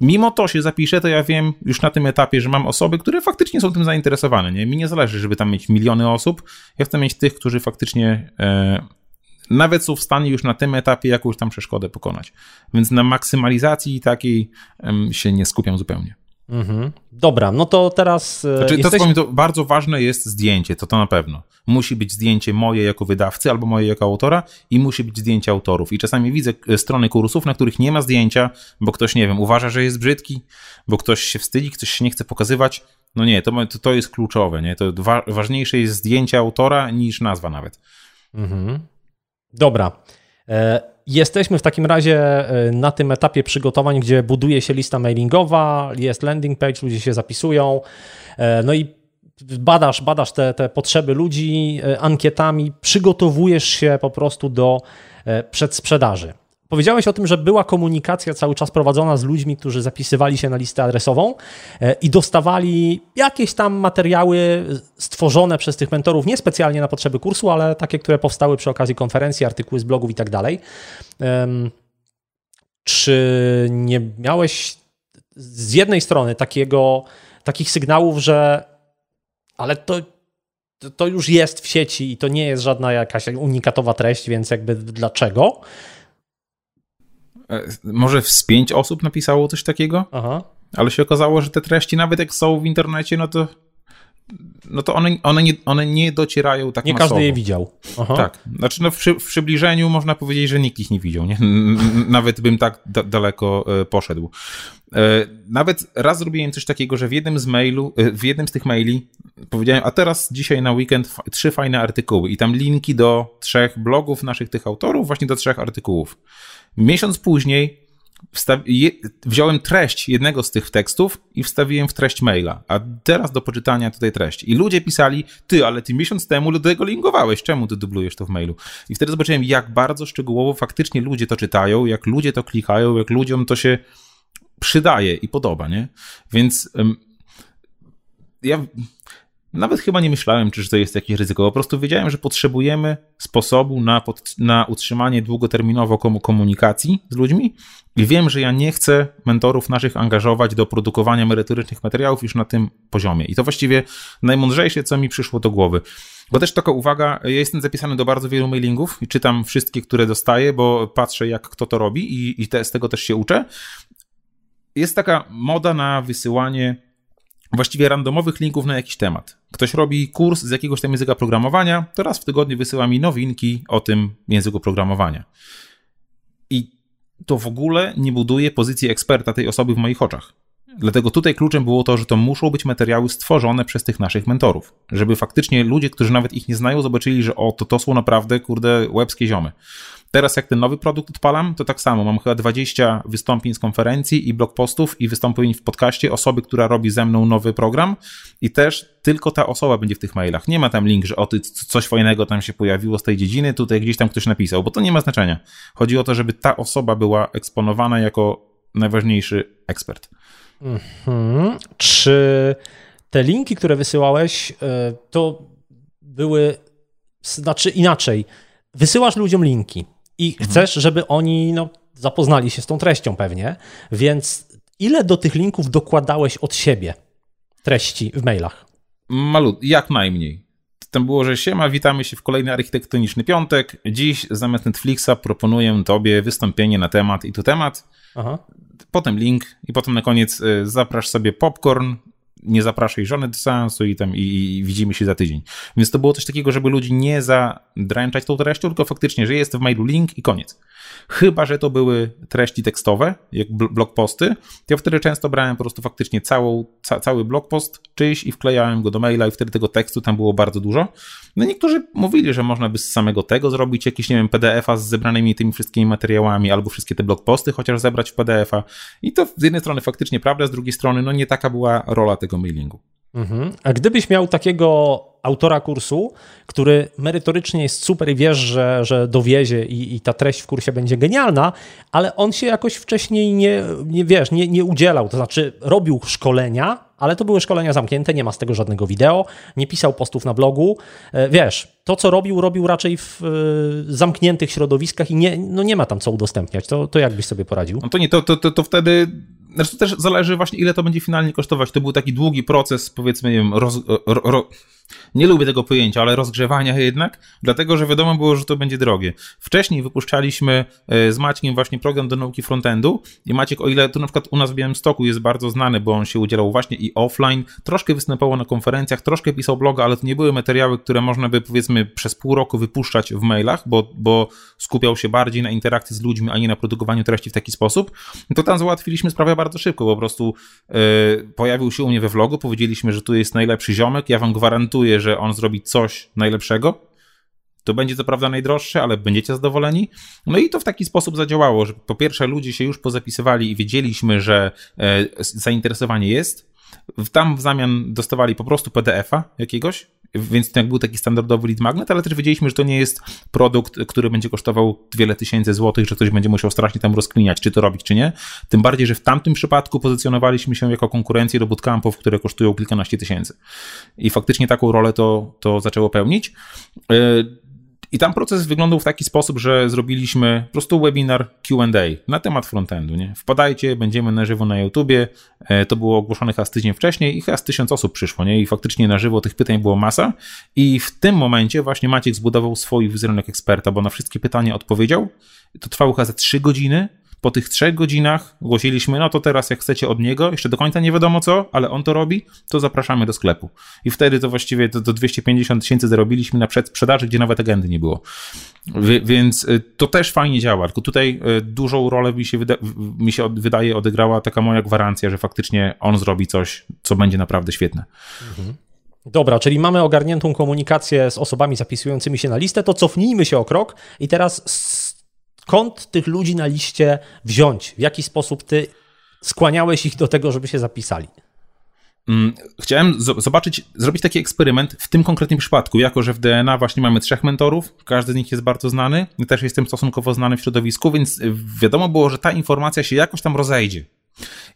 mimo to się zapisze, to ja wiem już na tym etapie, że mam osoby, które faktycznie są tym zainteresowane. Nie? Mi nie zależy, żeby tam mieć miliony osób. Ja chcę mieć tych, którzy faktycznie e, nawet są w stanie już na tym etapie jakąś tam przeszkodę pokonać. Więc na maksymalizacji takiej e, się nie skupiam zupełnie. Mhm. Dobra, no to teraz. E, znaczy, jesteś... to, to bardzo ważne jest zdjęcie, to to na pewno. Musi być zdjęcie moje jako wydawcy albo moje jako autora i musi być zdjęcie autorów. I czasami widzę e, strony kursów, na których nie ma zdjęcia, bo ktoś, nie wiem, uważa, że jest brzydki, bo ktoś się wstydzi, ktoś się nie chce pokazywać. No nie, to, to jest kluczowe, nie? To wa ważniejsze jest zdjęcie autora niż nazwa nawet. Mhm. Dobra. E Jesteśmy w takim razie e, na tym etapie przygotowań, gdzie buduje się lista mailingowa, jest landing page, ludzie się zapisują, e, no i badasz, badasz te, te potrzeby ludzi e, ankietami, przygotowujesz się po prostu do przedsprzedaży. Powiedziałeś o tym, że była komunikacja cały czas prowadzona z ludźmi, którzy zapisywali się na listę adresową e, i dostawali jakieś tam materiały stworzone przez tych mentorów, nie specjalnie na potrzeby kursu, ale takie, które powstały przy okazji konferencji, artykuły z blogów i tak dalej. Czy nie miałeś z jednej strony takiego, takich sygnałów, że ale to, to już jest w sieci i to nie jest żadna jakaś unikatowa treść, więc jakby dlaczego? E, może z pięć osób napisało coś takiego, Aha. ale się okazało, że te treści, nawet jak są w internecie, no to no to one, one, nie, one nie docierają tak Nie masowo. każdy je widział. Aha. Tak. Znaczy no w, przy, w, przybliżeniu można powiedzieć, że nikt ich nie widział. Nie? Nawet bym tak da, daleko e, poszedł. E, nawet raz zrobiłem coś takiego, że w jednym z mailu, w jednym z tych maili powiedziałem, a teraz dzisiaj na weekend trzy fajne artykuły i tam linki do trzech blogów naszych tych autorów, właśnie do trzech artykułów. Miesiąc później wziąłem treść jednego z tych tekstów i wstawiłem w treść maila, a teraz do poczytania tutaj treść. I ludzie pisali, ty, ale ty miesiąc temu do tego linkowałeś, czemu ty dublujesz to w mailu? I wtedy zobaczyłem, jak bardzo szczegółowo faktycznie ludzie to czytają, jak ludzie to klikają, jak ludziom to się przydaje i podoba, nie? Więc ja nawet chyba nie myślałem, czy to jest jakieś ryzyko. Po prostu wiedziałem, że potrzebujemy sposobu na, pod, na utrzymanie długoterminowo komunikacji z ludźmi i wiem, że ja nie chcę mentorów naszych angażować do produkowania merytorycznych materiałów już na tym poziomie. I to właściwie najmądrzejsze, co mi przyszło do głowy. Bo też taka uwaga, ja jestem zapisany do bardzo wielu mailingów i czytam wszystkie, które dostaję, bo patrzę, jak kto to robi i, i te, z tego też się uczę. Jest taka moda na wysyłanie właściwie randomowych linków na jakiś temat. Ktoś robi kurs z jakiegoś tam języka programowania, to raz w tygodniu wysyła mi nowinki o tym języku programowania. I to w ogóle nie buduje pozycji eksperta tej osoby w moich oczach. Dlatego tutaj kluczem było to, że to muszą być materiały stworzone przez tych naszych mentorów. Żeby faktycznie ludzie, którzy nawet ich nie znają, zobaczyli, że o, to to są naprawdę, kurde, łebskie ziomy. Teraz jak ten nowy produkt odpalam, to tak samo. Mam chyba 20 wystąpień z konferencji i blog postów i wystąpień w podcaście osoby, która robi ze mną nowy program i też tylko ta osoba będzie w tych mailach. Nie ma tam link, że o ty coś fajnego tam się pojawiło z tej dziedziny, tutaj gdzieś tam ktoś napisał, bo to nie ma znaczenia. Chodzi o to, żeby ta osoba była eksponowana jako najważniejszy ekspert. Mhm. Czy te linki, które wysyłałeś, e, to były, znaczy inaczej, wysyłasz ludziom linki i chcesz, żeby oni no, zapoznali się z tą treścią pewnie, więc ile do tych linków dokładałeś od siebie treści w mailach? Malut, jak najmniej. Tam było, że siema, witamy się w kolejny architektoniczny piątek. Dziś zamiast Netflixa proponuję tobie wystąpienie na temat i tu temat. Aha. Potem link i potem na koniec y, zaprasz sobie popcorn, nie zapraszaj żony do seansu i tam i, i, widzimy się za tydzień. Więc to było coś takiego, żeby ludzi nie zadręczać tą treścią, tylko faktycznie, że jest w mailu link i koniec. Chyba, że to były treści tekstowe, jak blog posty, to ja wtedy często brałem po prostu faktycznie całą, ca, cały blog post czyjś i wklejałem go do maila i wtedy tego tekstu tam było bardzo dużo. No niektórzy mówili, że można by z samego tego zrobić jakiś, nie wiem, PDF-a z zebranymi tymi wszystkimi materiałami albo wszystkie te blog posty chociaż zebrać w PDF-a. I to z jednej strony faktycznie prawda, z drugiej strony no nie taka była rola tego mailingu. Mhm. A gdybyś miał takiego autora kursu, który merytorycznie jest super i wiesz, że, że dowiezie i, i ta treść w kursie będzie genialna, ale on się jakoś wcześniej nie, nie wiesz, nie, nie udzielał, to znaczy robił szkolenia, ale to były szkolenia zamknięte, nie ma z tego żadnego wideo, nie pisał postów na blogu. E, wiesz, to co robił, robił raczej w e, zamkniętych środowiskach i nie, no nie ma tam co udostępniać. To, to jak byś sobie poradził? No to nie, to, to, to, to wtedy znaczy to też zależy właśnie, ile to będzie finalnie kosztować. To był taki długi proces, powiedzmy, nie wiem, roz, ro, ro, nie lubię tego pojęcia, ale rozgrzewania jednak, dlatego że wiadomo było, że to będzie drogie. Wcześniej wypuszczaliśmy e, z Maciekiem właśnie program do nauki frontendu i Maciek, o ile to na przykład u nas w Białymstoku jest bardzo znany, bo on się udzielał właśnie i offline, troszkę występował na konferencjach, troszkę pisał bloga, ale to nie były materiały, które można by powiedzmy przez pół roku wypuszczać w mailach, bo, bo skupiał się bardziej na interakcji z ludźmi, a nie na produkowaniu treści w taki sposób, to tam załatwiliśmy sprawę bardzo szybko, po prostu yy, pojawił się u mnie we vlogu, powiedzieliśmy, że tu jest najlepszy ziomek, ja wam gwarantuję, gwarantuje, że on zrobi coś najlepszego. To będzie co prawda najdroższe, ale będziecie zadowoleni. No i to w taki sposób zadziałało, że po pierwsze ludzie się już pozapisywali i wiedzieliśmy, że e, zainteresowanie jest. Tam w zamian dostawali po prostu PDF-a jakiegoś, więc to był taki standardowy lead magnet, ale też wiedzieliśmy, że to nie jest produkt, który będzie kosztował wiele tysięcy złotych, że ktoś będzie musiał strasznie tam rozkminiać, czy to robić, czy nie. Tym bardziej, że w tamtym przypadku pozycjonowaliśmy się jako konkurencję do bootcampów, które kosztują kilkanaście tysięcy. I faktycznie taką rolę to, to zaczęło pełnić. I tam proces wyglądał w taki sposób, że zrobiliśmy po prostu webinar QA na temat frontendu. Nie? Wpadajcie, będziemy na żywo na YouTubie. E, to było ogłoszone chyba tydzień wcześniej i chyba z tysiąc osób przyszło. Nie? I faktycznie na żywo tych pytań było masa. I w tym momencie właśnie Maciek zbudował swój wizerunek eksperta, bo na wszystkie pytania odpowiedział. To trwało chyba za trzy godziny po tych trzech godzinach głosiliśmy, no to teraz jak chcecie od niego, jeszcze do końca nie wiadomo co, ale on to robi, to zapraszamy do sklepu. I wtedy to właściwie do, do 250 tysięcy zarobiliśmy na przedsprzedaży, gdzie nawet agendy nie było. więc y, to też fajnie działa, tylko tutaj y, dużą rolę mi się, mi się wydaje odegrała taka moja gwarancja, że faktycznie on zrobi coś, co będzie naprawdę świetne. Mhm. Dobra, czyli mamy ogarniętą komunikację z osobami zapisującymi się na listę, to cofnijmy się o krok i teraz skąd tych ludzi na liście wziąć? W jaki sposób ty skłaniałeś ich do tego, żeby się zapisali? Mm, chciałem zobaczyć, zrobić taki eksperyment w tym konkretnym przypadku, jako że w DNA właśnie mamy trzech mentorów, każdy z nich jest bardzo znany, ja też jestem stosunkowo znany w środowisku, więc wiadomo było, że ta informacja się jakoś tam rozejdzie.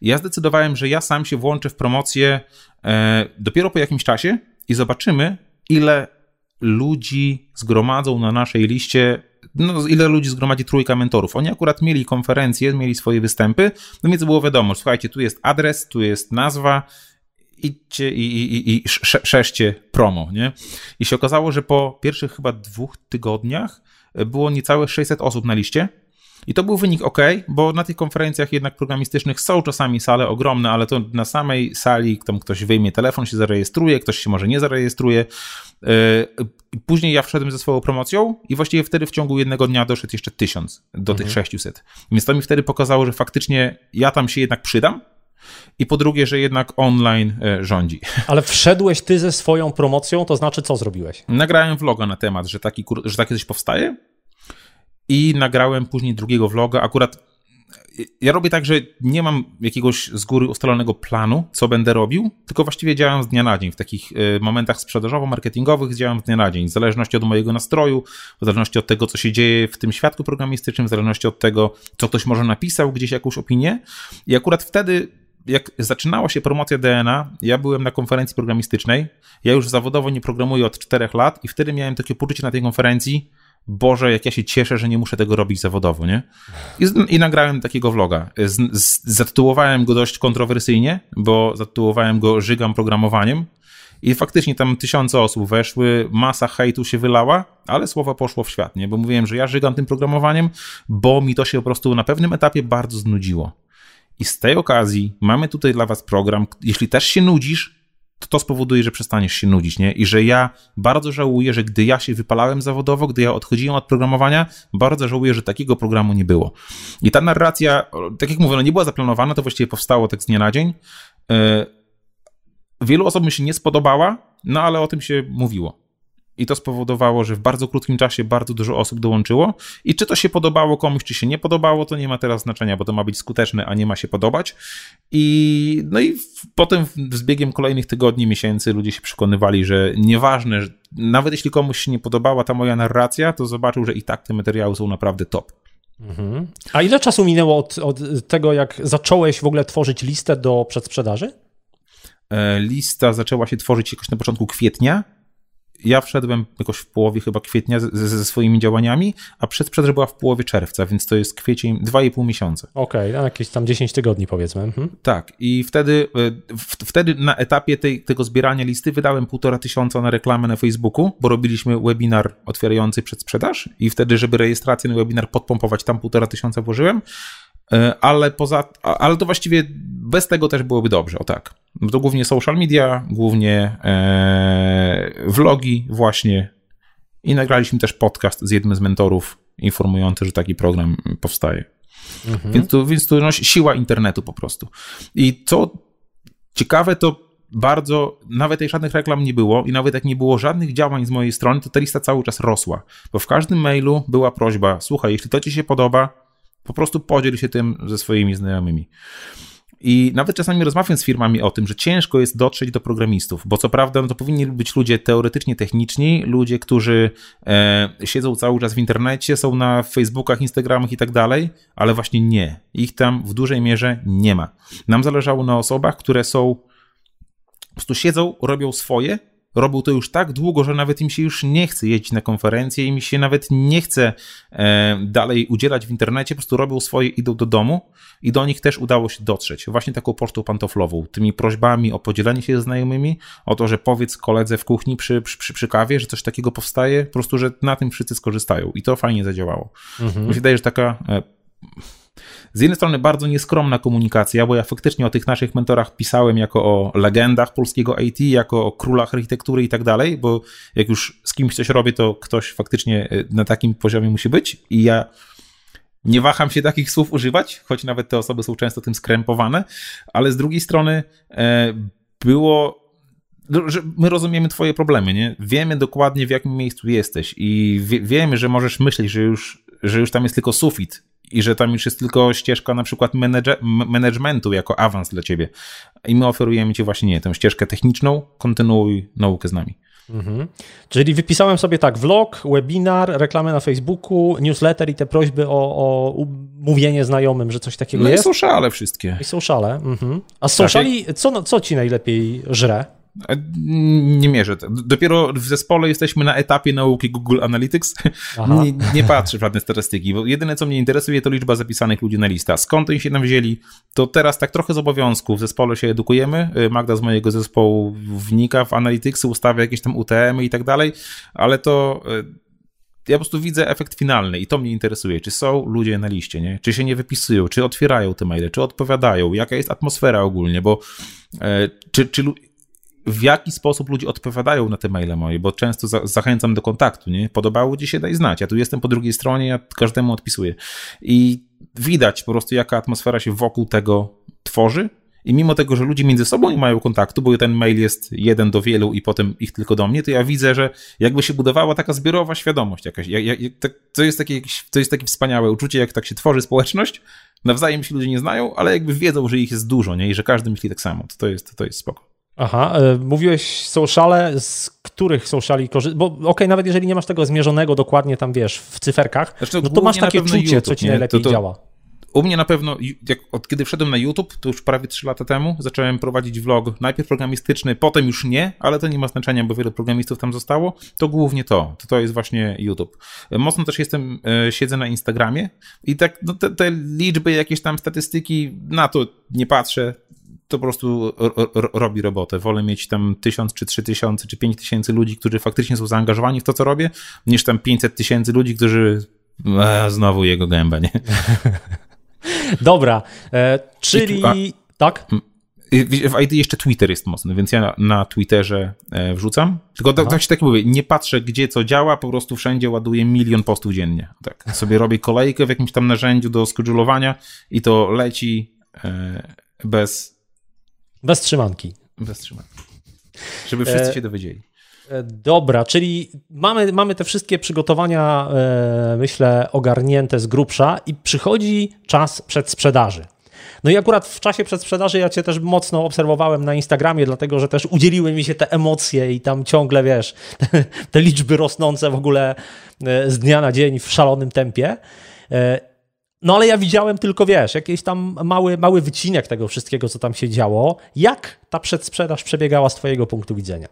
ja zdecydowałem, że ja sam się włączę w promocję e, dopiero po jakimś czasie i zobaczymy, ile ludzi zgromadzą na naszej liście no, ile ludzi zgromadzi trójka mentorów. Oni akurat mieli konferencje, mieli swoje występy, no więc było wiadomo, słuchajcie, tu jest adres, tu jest nazwa, idźcie i, i, i szeszcie promo, nie? I się okazało, że po pierwszych chyba dwóch tygodniach było niecałe 600 osób na liście, i to był wynik ok, bo na tych konferencjach jednak programistycznych są czasami sale ogromne, ale to na samej sali tam ktoś wyjmie telefon, się zarejestruje, ktoś się może nie zarejestruje. E, później ja wszedłem ze swoją promocją i właściwie wtedy w ciągu jednego dnia doszedł jeszcze tysiąc do mhm. tych 600. Więc to mi wtedy pokazało, że faktycznie ja tam się jednak przydam. I po drugie, że jednak online e, rządzi. Ale wszedłeś ty ze swoją promocją, to znaczy co zrobiłeś? Nagrałem vloga na temat, że taki, że takie coś powstaje i nagrałem później drugiego vloga. Akurat ja robię tak, że nie mam jakiegoś z góry ustalonego planu, co będę robił, tylko właściwie działam z dnia na dzień. W takich e, momentach sprzedażowo-marketingowych działam z dnia na dzień, w zależności od mojego nastroju, w zależności od tego, co się dzieje w tym świadku programistycznym, w zależności od tego, co ktoś może napisał gdzieś jakąś opinię. I akurat wtedy jak zaczynała się promocja DNA, ja byłem na konferencji programistycznej. Ja już zawodowo nie programuję od czterech lat i wtedy miałem takie poczucie na tej konferencji, Boże, jak ja się cieszę, że nie muszę tego robić zawodowo, nie? I, i nagrałem takiego vloga. Z, z, zatytułowałem go dość kontrowersyjnie, bo zatytułowałem go Żygam programowaniem. I faktycznie tam tysiące osób weszły, masa hejtu się wylała, ale słowo poszło w świat, nie? Bo mówiłem, że ja żygam tym programowaniem, bo mi to się po prostu na pewnym etapie bardzo znudziło. I z tej okazji mamy tutaj dla Was program. Jeśli też się nudzisz, to spowoduje, że przestaniesz się nudzić, nie? I że ja bardzo żałuję, że gdy ja się wypalałem zawodowo, gdy ja odchodziłem od programowania, bardzo żałuję, że takiego programu nie było. I ta narracja, tak jak mówię, no nie była zaplanowana, to właściwie powstało tak z dnia na dzień. E, wielu osobom się nie spodobała, no ale o tym się mówiło. I to spowodowało, że w bardzo krótkim czasie bardzo dużo osób dołączyło. I czy to się podobało komuś, czy się nie podobało, to nie ma teraz znaczenia, bo to ma być skuteczne, a nie ma się podobać. I no i potem z biegiem kolejnych tygodni, miesięcy ludzie się przekonywali, że nieważne, że nawet jeśli komuś się nie podobała ta moja narracja, to zobaczył, że i tak te materiały są naprawdę top. Mhm. A ile czasu minęło od, od tego, jak zacząłeś w ogóle tworzyć listę do przedsprzedaży? E, lista zaczęła się tworzyć jakoś na początku kwietnia ja wszedłem jakoś w połowie chyba kwietnia ze, ze swoimi działaniami, a przedsprzedaż była w połowie czerwca, więc to jest kwiecień 2,5 miesiąca. Okej, okay, jakieś tam 10 tygodni powiedzmy. Mhm. Tak i wtedy, e, w, wtedy na etapie tej, tego zbierania listy wydałem półtora tysiąca na reklamę na Facebooku, bo robiliśmy webinar otwierający przedsprzedaż i wtedy, żeby rejestrację na webinar podpompować, tam półtora tysiąca włożyłem, ale poza, ale to właściwie bez tego też byłoby dobrze, o tak. To głównie social media, głównie e, vlogi właśnie i nagraliśmy też podcast z jednym z mentorów informujący, że taki program powstaje. Mhm. Więc to, więc to no, siła internetu po prostu. I co ciekawe, to bardzo, nawet jak żadnych reklam nie było i nawet jak nie było żadnych działań z mojej strony, to ta lista cały czas rosła. Bo w każdym mailu była prośba, słuchaj, jeśli to ci się podoba, po prostu podziel się tym ze swoimi znajomymi. I nawet czasami rozmawiam z firmami o tym, że ciężko jest dotrzeć do programistów, bo co prawda no to powinni być ludzie teoretycznie techniczni, ludzie, którzy e, siedzą cały czas w internecie, są na Facebookach, Instagramach i tak dalej, ale właśnie nie. Ich tam w dużej mierze nie ma. Nam zależało na osobach, które są po prostu siedzą, robią swoje, robił to już tak długo, że nawet im się już nie chce jeździć na konferencje, im się nawet nie chce e, dalej udzielać w internecie, po prostu robią swoje, idą do domu i do nich też udało się dotrzeć. Właśnie taką pocztą pantoflową, tymi prośbami o podzielenie się ze znajomymi, o to, że powiedz koledze w kuchni przy, przy, przy kawie, że coś takiego powstaje, po prostu, że na tym wszyscy skorzystają i to fajnie zadziałało. Mhm. Mi się wydaje, że taka e, z jednej strony bardzo nieskromna komunikacja, bo ja faktycznie o tych naszych mentorach pisałem jako o legendach polskiego IT, jako o królach architektury i tak dalej, bo jak już z kimś coś robię, to ktoś faktycznie e, na takim poziomie musi być i ja nie waham się takich słów używać, choć nawet te osoby są często tym skrępowane, ale z drugiej strony e, było no, że my rozumiemy twoje problemy, nie? Wiemy dokładnie w jakim miejscu jesteś i wie, wiemy, że możesz myśleć, że już, że już tam jest tylko sufit i że tam już jest tylko ścieżka na przykład managementu jako awans dla ciebie. I my oferujemy ci właśnie nie, tę ścieżkę techniczną, kontynuuj naukę z nami. Mhm. Czyli wypisałem sobie tak, vlog, webinar, reklamę na Facebooku, newsletter i te prośby o, o mówienie znajomym, że coś takiego no jest. No i sociale wszystkie. I sociale. Mhm. A z sociali, co, co ci najlepiej żre? Nie mierzę. Dopiero w zespole jesteśmy na etapie nauki Google Analytics. Nie, nie patrzę w żadne statystyki, bo jedyne co mnie interesuje to liczba zapisanych ludzi na lista. Skąd oni się nam wzięli? To teraz tak trochę z obowiązku w zespole się edukujemy. Magda z mojego zespołu wnika w Analytics, ustawia jakieś tam UTM i tak dalej, ale to e, ja po prostu widzę efekt finalny i to mnie interesuje. Czy są ludzie na liście, nie? Czy się nie wypisują, czy otwierają te maile, czy odpowiadają, jaka jest atmosfera ogólnie, bo e, czy, czy w jaki sposób ludzie odpowiadają na te maile moje, bo często za, zachęcam do kontaktu, nie? Podobało ci się, daj znać. Ja tu jestem po drugiej stronie, ja każdemu odpisuję. I widać po prostu, jaka atmosfera się wokół tego tworzy. I mimo tego, że ludzie między sobą nie mają kontaktu, bo ten mail jest jeden do wielu i potem ich tylko do mnie, to ja widzę, że jakby się budowała taka zbiorowa świadomość jakaś. Jak, jak, to, jest takie, to jest takie wspaniałe uczucie, jak tak się tworzy społeczność. Nawzajem się ludzie nie znają, ale jakby wiedzą, że ich jest dużo, nie? I że każdy myśli tak samo. To, to, jest, to jest spoko. Aha, e, mówiłeś sociale, z których sociali korzystasz? Bo okej, okay, nawet jeżeli nie masz tego zmierzonego dokładnie tam, wiesz, w cyferkach, znaczy, no to masz takie czucie, YouTube, co ci nie? najlepiej to, to... działa. U mnie na pewno, jak, od kiedy wszedłem na YouTube, to już prawie 3 lata temu, zacząłem prowadzić vlog, najpierw programistyczny, potem już nie, ale to nie ma znaczenia, bo wiele programistów tam zostało, to głównie to, to, to jest właśnie YouTube. Mocno też jestem, e, siedzę na Instagramie i tak no, te, te liczby, jakieś tam statystyki, na to nie patrzę, to po prostu robi robotę. Wolę mieć tam tysiąc, czy trzy tysiące, czy pięć tysięcy ludzi, którzy faktycznie są zaangażowani w to, co robię, niż tam 500 tysięcy ludzi, którzy a, znowu jego gębę, nie? Dobra, e, czyli... A, tak? W ID jeszcze Twitter jest mocny, więc ja na, Twitterze e, wrzucam. Tylko tak, tak się tak mówię, nie patrzę gdzie co działa, po prostu wszędzie ładuję milion postów dziennie. Tak, sobie robię kolejkę w jakimś tam narzędziu do schedulowania i to leci e, bez bez trzymanki. Bez trzymanki. Żeby wszyscy e... się dowiedzieli. E, dobra, czyli mamy, mamy te wszystkie przygotowania, e, myślę, ogarnięte z grubsza i przychodzi czas przedsprzedaży. No i akurat w czasie przedsprzedaży ja cię też mocno obserwowałem na Instagramie, dlatego że też udzieliły mi się te emocje i tam ciągle, wiesz, te, te liczby rosnące w ogóle e, z dnia na dzień w szalonym tempie. No ale ja widziałem tylko, wiesz, jakiś tam mały, mały wycinek tego wszystkiego, co tam się działo. Jak ta przedsprzedaż przebiegała z twojego punktu widzenia?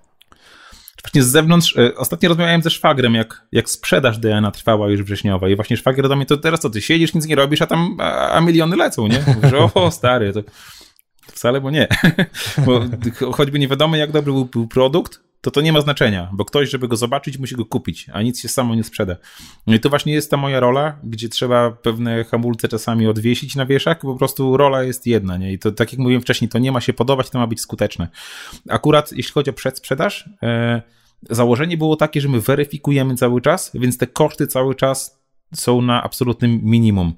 Właśnie z zewnątrz, e, ostatnio rozmawiałem ze szwagrem, jak, jak sprzedaż DNA trwała już wrześniowa i właśnie szwagier do mnie, to teraz co, ty siedzisz, nic nie robisz, a tam a, miliony lecą, nie? O stary, to wcale, bo nie. bo choćby nie wiadomo, jak dobry był, był produkt, to to nie ma znaczenia, bo ktoś, żeby go zobaczyć, musi go kupić, a nic się samo nie sprzeda. No i to właśnie jest ta moja rola, gdzie trzeba pewne hamulce czasami odwiesić na wieszak, po prostu rola jest jedna, nie? I to, tak jak mówiłem wcześniej, to nie ma się podobać, to ma być skuteczne. Akurat jeśli chodzi o przedsprzedaż, e, założenie było takie, że my weryfikujemy cały czas, więc te koszty cały czas są na absolutnym minimum.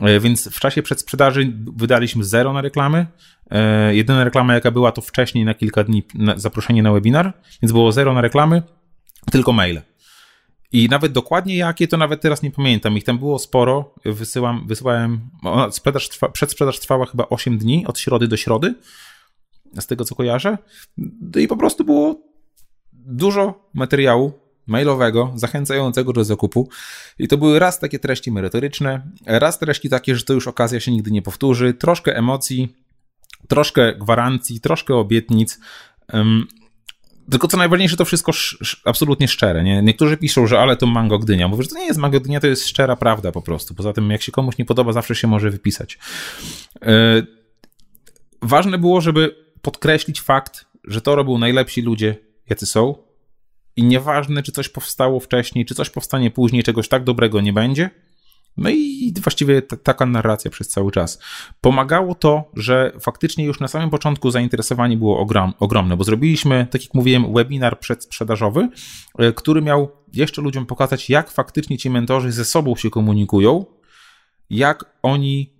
E, więc w czasie przedsprzedaży wydaliśmy zero na reklamy, E, jedyna reklama, jaka była, to wcześniej na kilka dni zaproszenie na webinar, więc było zero na reklamy, tylko maile. I nawet dokładnie jakie, to nawet teraz nie pamiętam. Ich tam było sporo. Wysyłam, wysyłałem. Sprzedaż trwa, przedsprzedaż trwała chyba 8 dni, od środy do środy, z tego co kojarzę. I po prostu było dużo materiału mailowego, zachęcającego do zakupu. I to były raz takie treści merytoryczne, raz treści takie, że to już okazja się nigdy nie powtórzy, troszkę emocji, troszkę gwarancji, troszkę obietnic. Tylko co najważniejsze, to wszystko sz, absolutnie szczere. Nie? Niektórzy piszą, że ale to Mango Gdynia. Mówię, że to nie jest Mango Gdynia, to jest szczera prawda po prostu. Poza tym, jak się komuś nie podoba, zawsze się może wypisać. Yy, ważne było, żeby podkreślić fakt, że to robią najlepsi ludzie, jacy są. I nieważne, czy coś powstało wcześniej, czy coś powstanie później, czegoś tak dobrego nie będzie no i właściwie t- taka narracja przez cały czas. Pomagało to, że faktycznie już na samym początku zainteresowanie było ogrom, ogromne, bo zrobiliśmy, tak jak mówiłem, webinar przedsprzedażowy, e, który miał jeszcze ludziom pokazać, jak faktycznie ci mentorzy ze sobą się komunikują, jak oni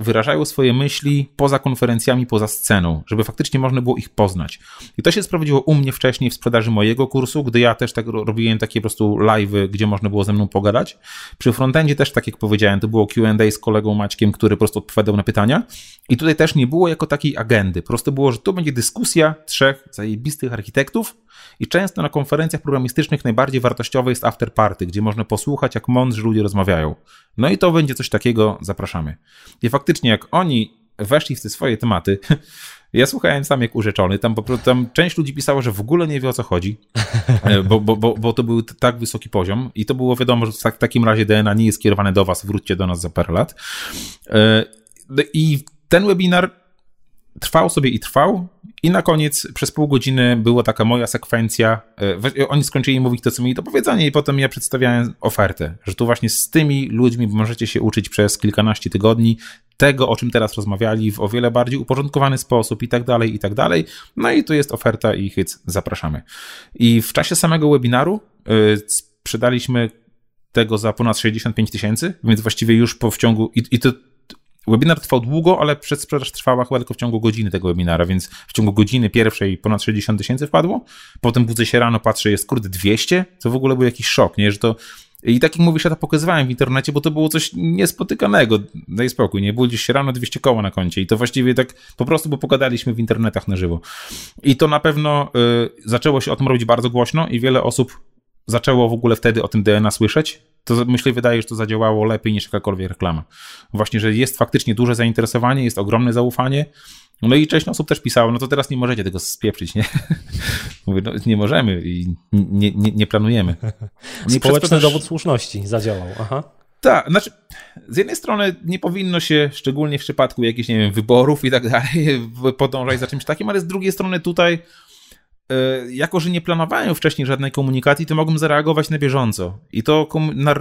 wyrażają swoje myśli poza konferencjami, poza sceną, żeby faktycznie można było ich poznać. I to się sprawdziło u mnie wcześniej w sprzedaży mojego kursu, gdy ja też tak robiłem takie po prostu live'y, gdzie można było ze mną pogadać. Przy frontendzie też, tak jak powiedziałem, to było Q&A z kolegą Maćkiem, który po prostu odpowiadał na pytania. I tutaj też nie było jako takiej agendy. Prosto było, że tu będzie dyskusja trzech zajebistych architektów i często na konferencjach programistycznych najbardziej wartościowe jest after party, gdzie można posłuchać, jak mądrzy ludzie rozmawiają. No i to będzie coś takiego, zapraszamy. I faktycznie, jak oni weszli w te swoje tematy, ja słuchałem sam jak urzeczony, tam po tam część ludzi pisała, że w ogóle nie wie o co chodzi, e, bo, bo, bo, bo to był tak wysoki poziom i to było wiadomo, że w takim razie DNA nie jest skierowane do was, wróćcie do nas za parę lat. E, I ten webinar trwał sobie i trwał. I na koniec przez pół godziny była taka moja sekwencja. E, oni skończyli mówić to, co mieli do powiedzenia, i potem ja przedstawiałem ofertę, że tu właśnie z tymi ludźmi możecie się uczyć przez kilkanaście tygodni tego, o czym teraz rozmawiali, w o wiele bardziej uporządkowany sposób i tak dalej, i tak dalej. No i tu jest oferta i hyc, zapraszamy. I w czasie samego webinaru yy, sprzedaliśmy tego za ponad 65 tysięcy, więc właściwie już po w ciągu, i, i to Webinar trwał długo, ale przedsprzedaż trwała chyba tylko w ciągu godziny tego webinara, więc w ciągu godziny pierwszej ponad 60 tysięcy wpadło. Potem budzę się rano, patrzę, jest kurde 200. To w ogóle był jakiś szok, nie? Że to i tak jak mówisz, ja to pokazywałem w internecie, bo to było coś niespotykanego. Daj spokój, nie? Budzisz się rano 200 koła na koncie i to właściwie tak po prostu, bo pogadaliśmy w internetach na żywo. I to na pewno y, zaczęło się o tym robić bardzo głośno i wiele osób zaczęło w ogóle wtedy o tym DNA słyszeć to myślę, wydaje, że to zadziałało lepiej niż jakakolwiek reklama. Właśnie, że jest faktycznie duże zainteresowanie, jest ogromne zaufanie. No i część osób też pisało, no to teraz nie możecie tego spieprzyć, nie? Mówię, no, nie możemy i nie, nie, nie planujemy. Nie Społeczny też... dowód słuszności zadziałał, aha. Tak, znaczy z jednej strony nie powinno się, szczególnie w przypadku jakichś, nie wiem, wyborów i tak dalej, podążać za czymś takim, ale z drugiej strony tutaj jako że nie planowałem wcześniej żadnej komunikacji, to mogłem zareagować na bieżąco. I to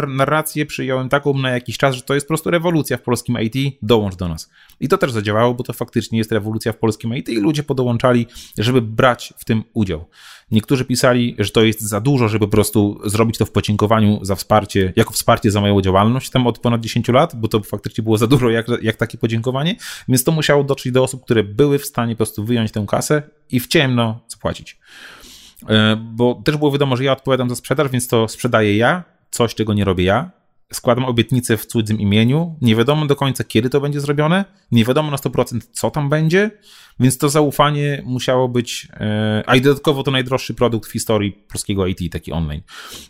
narrację przyjąłem taką na jakiś czas, że to jest po prostu rewolucja w polskim IT, dołącz do nas. I to też zadziałało, bo to faktycznie jest rewolucja w polskim IT i ludzie podołączali, żeby brać w tym udział. Niektórzy pisali, że to jest za dużo, żeby po prostu zrobić to w podziękowaniu za wsparcie, jako wsparcie za moją działalność tam od ponad 10 lat, bo to faktycznie było za dużo jak, jak takie podziękowanie, więc to musiało dotrzeć do osób, które były w stanie po prostu wyjąć tę kasę i w ciemno zapłacić. e, bo też było wiadomo, że ja odpowiadam za sprzedaż, więc to sprzedaję ja, coś, czego nie robię ja. Składam obietnicę w cudzym imieniu. Nie wiadomo do końca, kiedy to będzie zrobione. Nie wiadomo na 100%, co tam będzie. Więc to zaufanie musiało być. E, a i dodatkowo to najdroższy produkt w historii polskiego IT, taki online.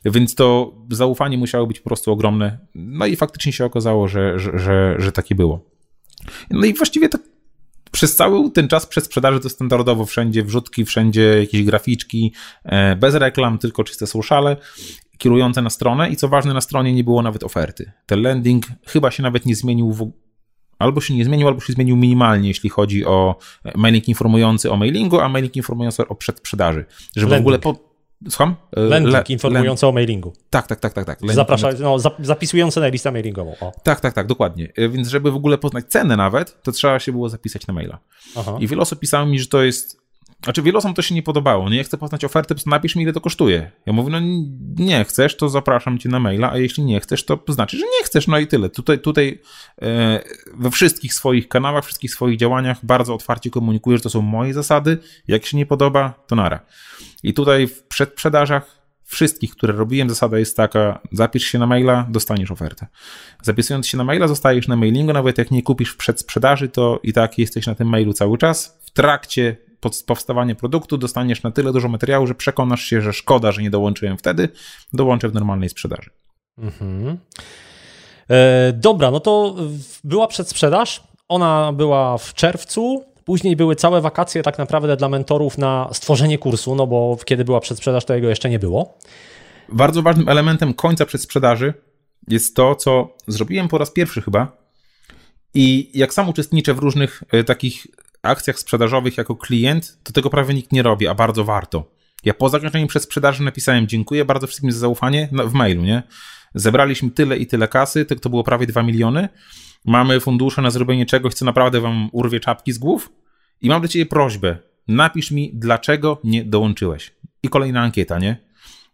Więc to zaufanie musiało być po prostu ogromne. No i faktycznie się okazało, że, że, że, że takie było. No i właściwie tak przez cały ten czas przed sprzedaży to standardowo wszędzie wrzutki, wszędzie jakieś graficzki, e, bez reklam, tylko czyste sociale kierujące na stronę i co ważne, na stronie nie było nawet oferty. Ten landing chyba się nawet nie zmienił w, albo się nie zmienił, albo się zmienił minimalnie, jeśli chodzi o mailing informujący o mailingu, a mailing informujący o przedsprzedaży. Żeby landing. w ogóle po, Słucham? E, landing Le, informujący land... o mailingu. Tak, tak, tak, tak. tak. Zaprasza, no, zapisujący na listę mailingową. O. Tak, tak, tak, dokładnie. E, więc żeby w ogóle poznać cenę nawet, to trzeba się było zapisać na maila. Aha. I wiele osób pisało mi, że to jest znaczy, wielu osobom to się nie podobało. Nie chcę poznać oferty, to napisz mi, ile to kosztuje. Ja mówię, no nie chcesz, to zapraszam cię na maila, a jeśli nie chcesz, to znaczy, że nie chcesz, no i tyle. Tutaj, tutaj e, we wszystkich swoich kanałach, wszystkich swoich działaniach bardzo otwarcie komunikuję, że to są moje zasady. Jak się nie podoba, to nara. I tutaj w przedprzedażach wszystkich, które robiłem, zasada jest taka: zapisz się na maila, dostaniesz ofertę. Zapisując się na maila, zostajesz na mailingu, nawet jak nie kupisz w przedsprzedaży, to i tak jesteś na tym mailu cały czas. W trakcie powstawania produktu dostaniesz na tyle dużo materiału, że przekonasz się, że szkoda, że nie dołączyłem wtedy, dołączę w normalnej sprzedaży. Mhm. E, dobra, no to była przedsprzedaż. Ona była w czerwcu. Później były całe wakacje tak naprawdę dla mentorów na stworzenie kursu, no bo kiedy była przedsprzedaż, to jego jeszcze nie było. Bardzo ważnym elementem końca przedsprzedaży jest to, co zrobiłem po raz pierwszy chyba. I jak sam uczestniczę w różnych e, takich akcjach sprzedażowych jako klient, to tego prawie nikt nie robi, a bardzo warto. Ja po zakończeniu sprzedaży napisałem dziękuję bardzo wszystkim za zaufanie w mailu, nie? Zebraliśmy tyle i tyle kasy, to było prawie 2 miliony. Mamy fundusze na zrobienie czegoś, co naprawdę wam urwie czapki z głów. I mam do ciebie prośbę. Napisz mi, dlaczego nie dołączyłeś. I kolejna ankieta, nie?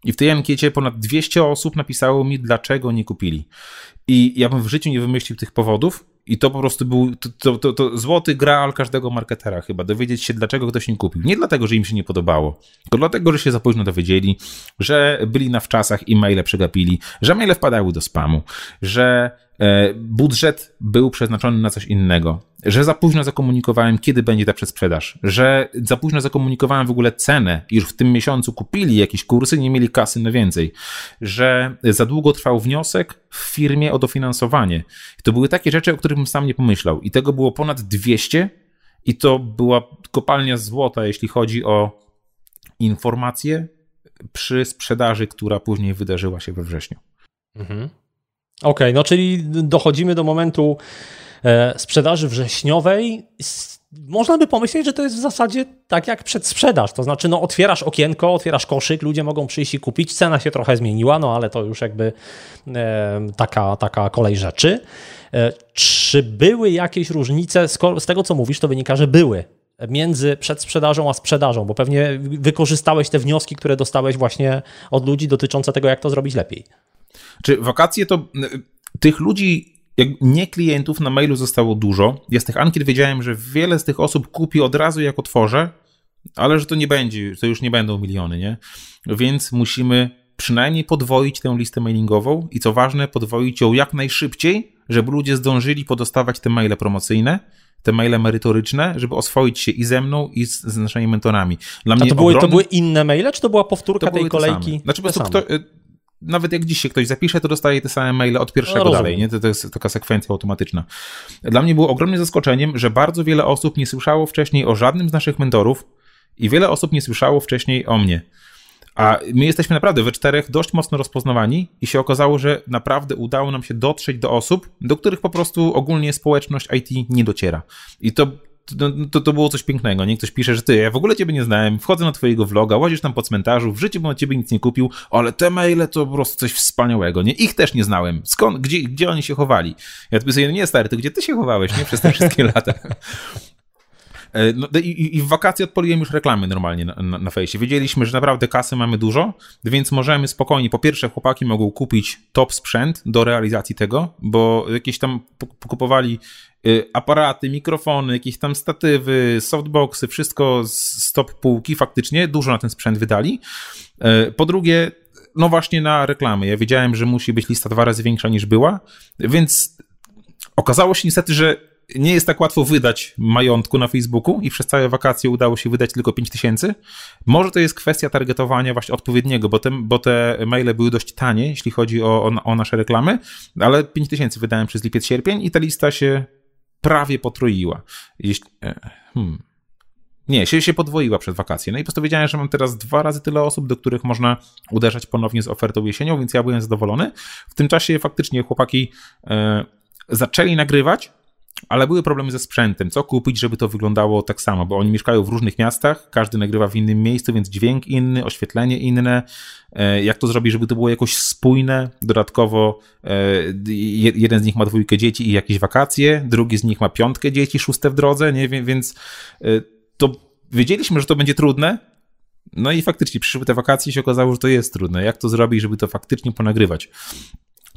I w tej ankiecie ponad 200 osób napisało mi, dlaczego nie kupili. I ja bym w życiu nie wymyślił tych powodów, i to po prostu był to, to, to, złoty graal każdego marketera chyba, dowiedzieć się, dlaczego ktoś nie kupił. Nie dlatego, że im się nie podobało, tylko dlatego, że się za późno dowiedzieli, że byli na wczasach i maile przegapili, że maile wpadały do spamu, że budżet był przeznaczony na coś innego, że za późno zakomunikowałem, kiedy będzie ta przedsprzedaż, że za późno zakomunikowałem w ogóle cenę, już w tym miesiącu kupili jakieś kursy, nie mieli kasy na więcej, że za długo trwał wniosek w firmie o dofinansowanie. To były takie rzeczy, o których bym sam nie pomyślał i tego było ponad 200 i to była kopalnia złota, jeśli chodzi o informacje przy sprzedaży, która później wydarzyła się we wrześniu. Mhm. Okej, okay, no czyli dochodzimy do momentu e, sprzedaży wrześniowej. Można by pomyśleć, że to jest w zasadzie tak jak przedsprzedaż. To znaczy, no otwierasz okienko, otwierasz koszyk, ludzie mogą przyjść i kupić. Cena się trochę zmieniła, no ale to już jakby e, taka, taka kolej rzeczy. E, czy były jakieś różnice? Z tego, co mówisz, to wynika, że były między przedsprzedażą a sprzedażą, bo pewnie wykorzystałeś te wnioski, które dostałeś właśnie od ludzi dotyczące tego, jak to zrobić lepiej. Czy wakacje to tych ludzi, nie klientów na mailu zostało dużo. Ja z tych ankiet wiedziałem, że wiele z tych osób kupi od razu jak otworzę, ale że to nie będzie, to już nie będą miliony, nie? Więc musimy przynajmniej podwoić tę listę mailingową i co ważne, podwoić ją jak najszybciej, żeby ludzie zdążyli podostawać te maile promocyjne, te maile merytoryczne, żeby oswoić się i ze mną, i z, z naszymi mentorami. Dla A to, były, ogromny... to były inne maile, czy to była powtórka to tej kolejki? Znaczy, po prostu kto, nawet jak dziś się ktoś zapisze, to dostaje te same maile od pierwszego no, dalej, nie? To, to jest taka sekwencja automatyczna. Dla mnie było ogromnym zaskoczeniem, że bardzo wiele osób nie słyszało wcześniej o żadnym z naszych mentorów i wiele osób nie słyszało wcześniej o mnie. A my jesteśmy naprawdę we czterech dość mocno rozpoznawani i się okazało, że naprawdę udało nam się dotrzeć do osób, do których po prostu ogólnie społeczność IT nie dociera. I to to, to, to, było coś pięknego, nie? Ktoś pisze, że ty, ja w ogóle ciebie nie znałem, wchodzę na twojego vloga, łazisz tam po cmentarzu, w życiu bym od ciebie nic nie kupił, ale te maile to po prostu coś wspaniałego, nie? Ich też nie znałem. Skąd, gdzie, gdzie oni się chowali? Ja tu sobie, nie stary, to gdzie ty się chowałeś, nie? Przez te wszystkie lata. E, no, i, i, w wakacje odpaliłem już reklamy normalnie na, na, na fejsie. Wiedzieliśmy, że naprawdę kasy mamy dużo, więc możemy spokojnie, po pierwsze chłopaki mogą kupić top sprzęt do realizacji tego, bo jakieś tam pokupowali aparaty, mikrofony, jakieś tam statywy, softboxy, wszystko z top półki faktycznie, dużo na ten sprzęt wydali. E, po drugie, no właśnie na reklamy. Ja wiedziałem, że musi być lista dwa razy większa niż była, więc okazało się niestety, że nie jest tak łatwo wydać majątku na Facebooku i przez całe wakacje udało się wydać tylko 5 tysięcy. Może to jest kwestia targetowania właśnie odpowiedniego, bo te, bo te maile były dość tanie, jeśli chodzi o, o, o nasze reklamy, ale 5 tysięcy wydałem przez lipiec, sierpień i ta lista się prawie potroiła. Jeśli, e, hmm. Nie, się, się podwoiła przed wakacje. No i postanowiłem, że mam teraz dwa razy tyle osób, do których można uderzać ponownie z ofertą jesienią, więc ja byłem zadowolony. W tym czasie faktycznie chłopaki e, zaczęli nagrywać, ale były problemy ze sprzętem. Co kupić, żeby to wyglądało tak samo? Bo oni mieszkają w różnych miastach, każdy nagrywa w innym miejscu, więc dźwięk inny, oświetlenie inne. E, jak to zrobić, żeby to było jakoś spójne? Dodatkowo e, jeden z nich ma dwójkę dzieci i jakieś wakacje, drugi z nich ma piątkę dzieci, szóste w drodze, nie więc e, to wiedzieliśmy, że to będzie trudne. No i faktycznie przyszły te wakacje i się okazało, że to jest trudne. Jak to zrobić, żeby to faktycznie ponagrywać?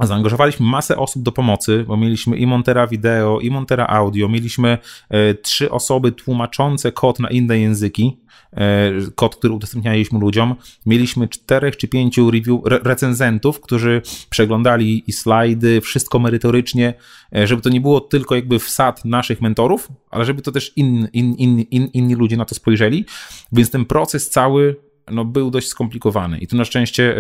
Zaangażowaliśmy masę osób do pomocy, bo mieliśmy i montera wideo, i montera audio, mieliśmy e, trzy osoby tłumaczące kod na inne języki, e, kod, który udostępnialiśmy ludziom. Mieliśmy czterech czy pięciu review, re, recenzentów, którzy przeglądali i slajdy, wszystko merytorycznie, e, żeby to nie było tylko jakby wsad naszych mentorów, ale żeby to też in, in, in, in, inni ludzie na to spojrzeli. Więc ten proces cały no, był dość skomplikowany. I tu na szczęście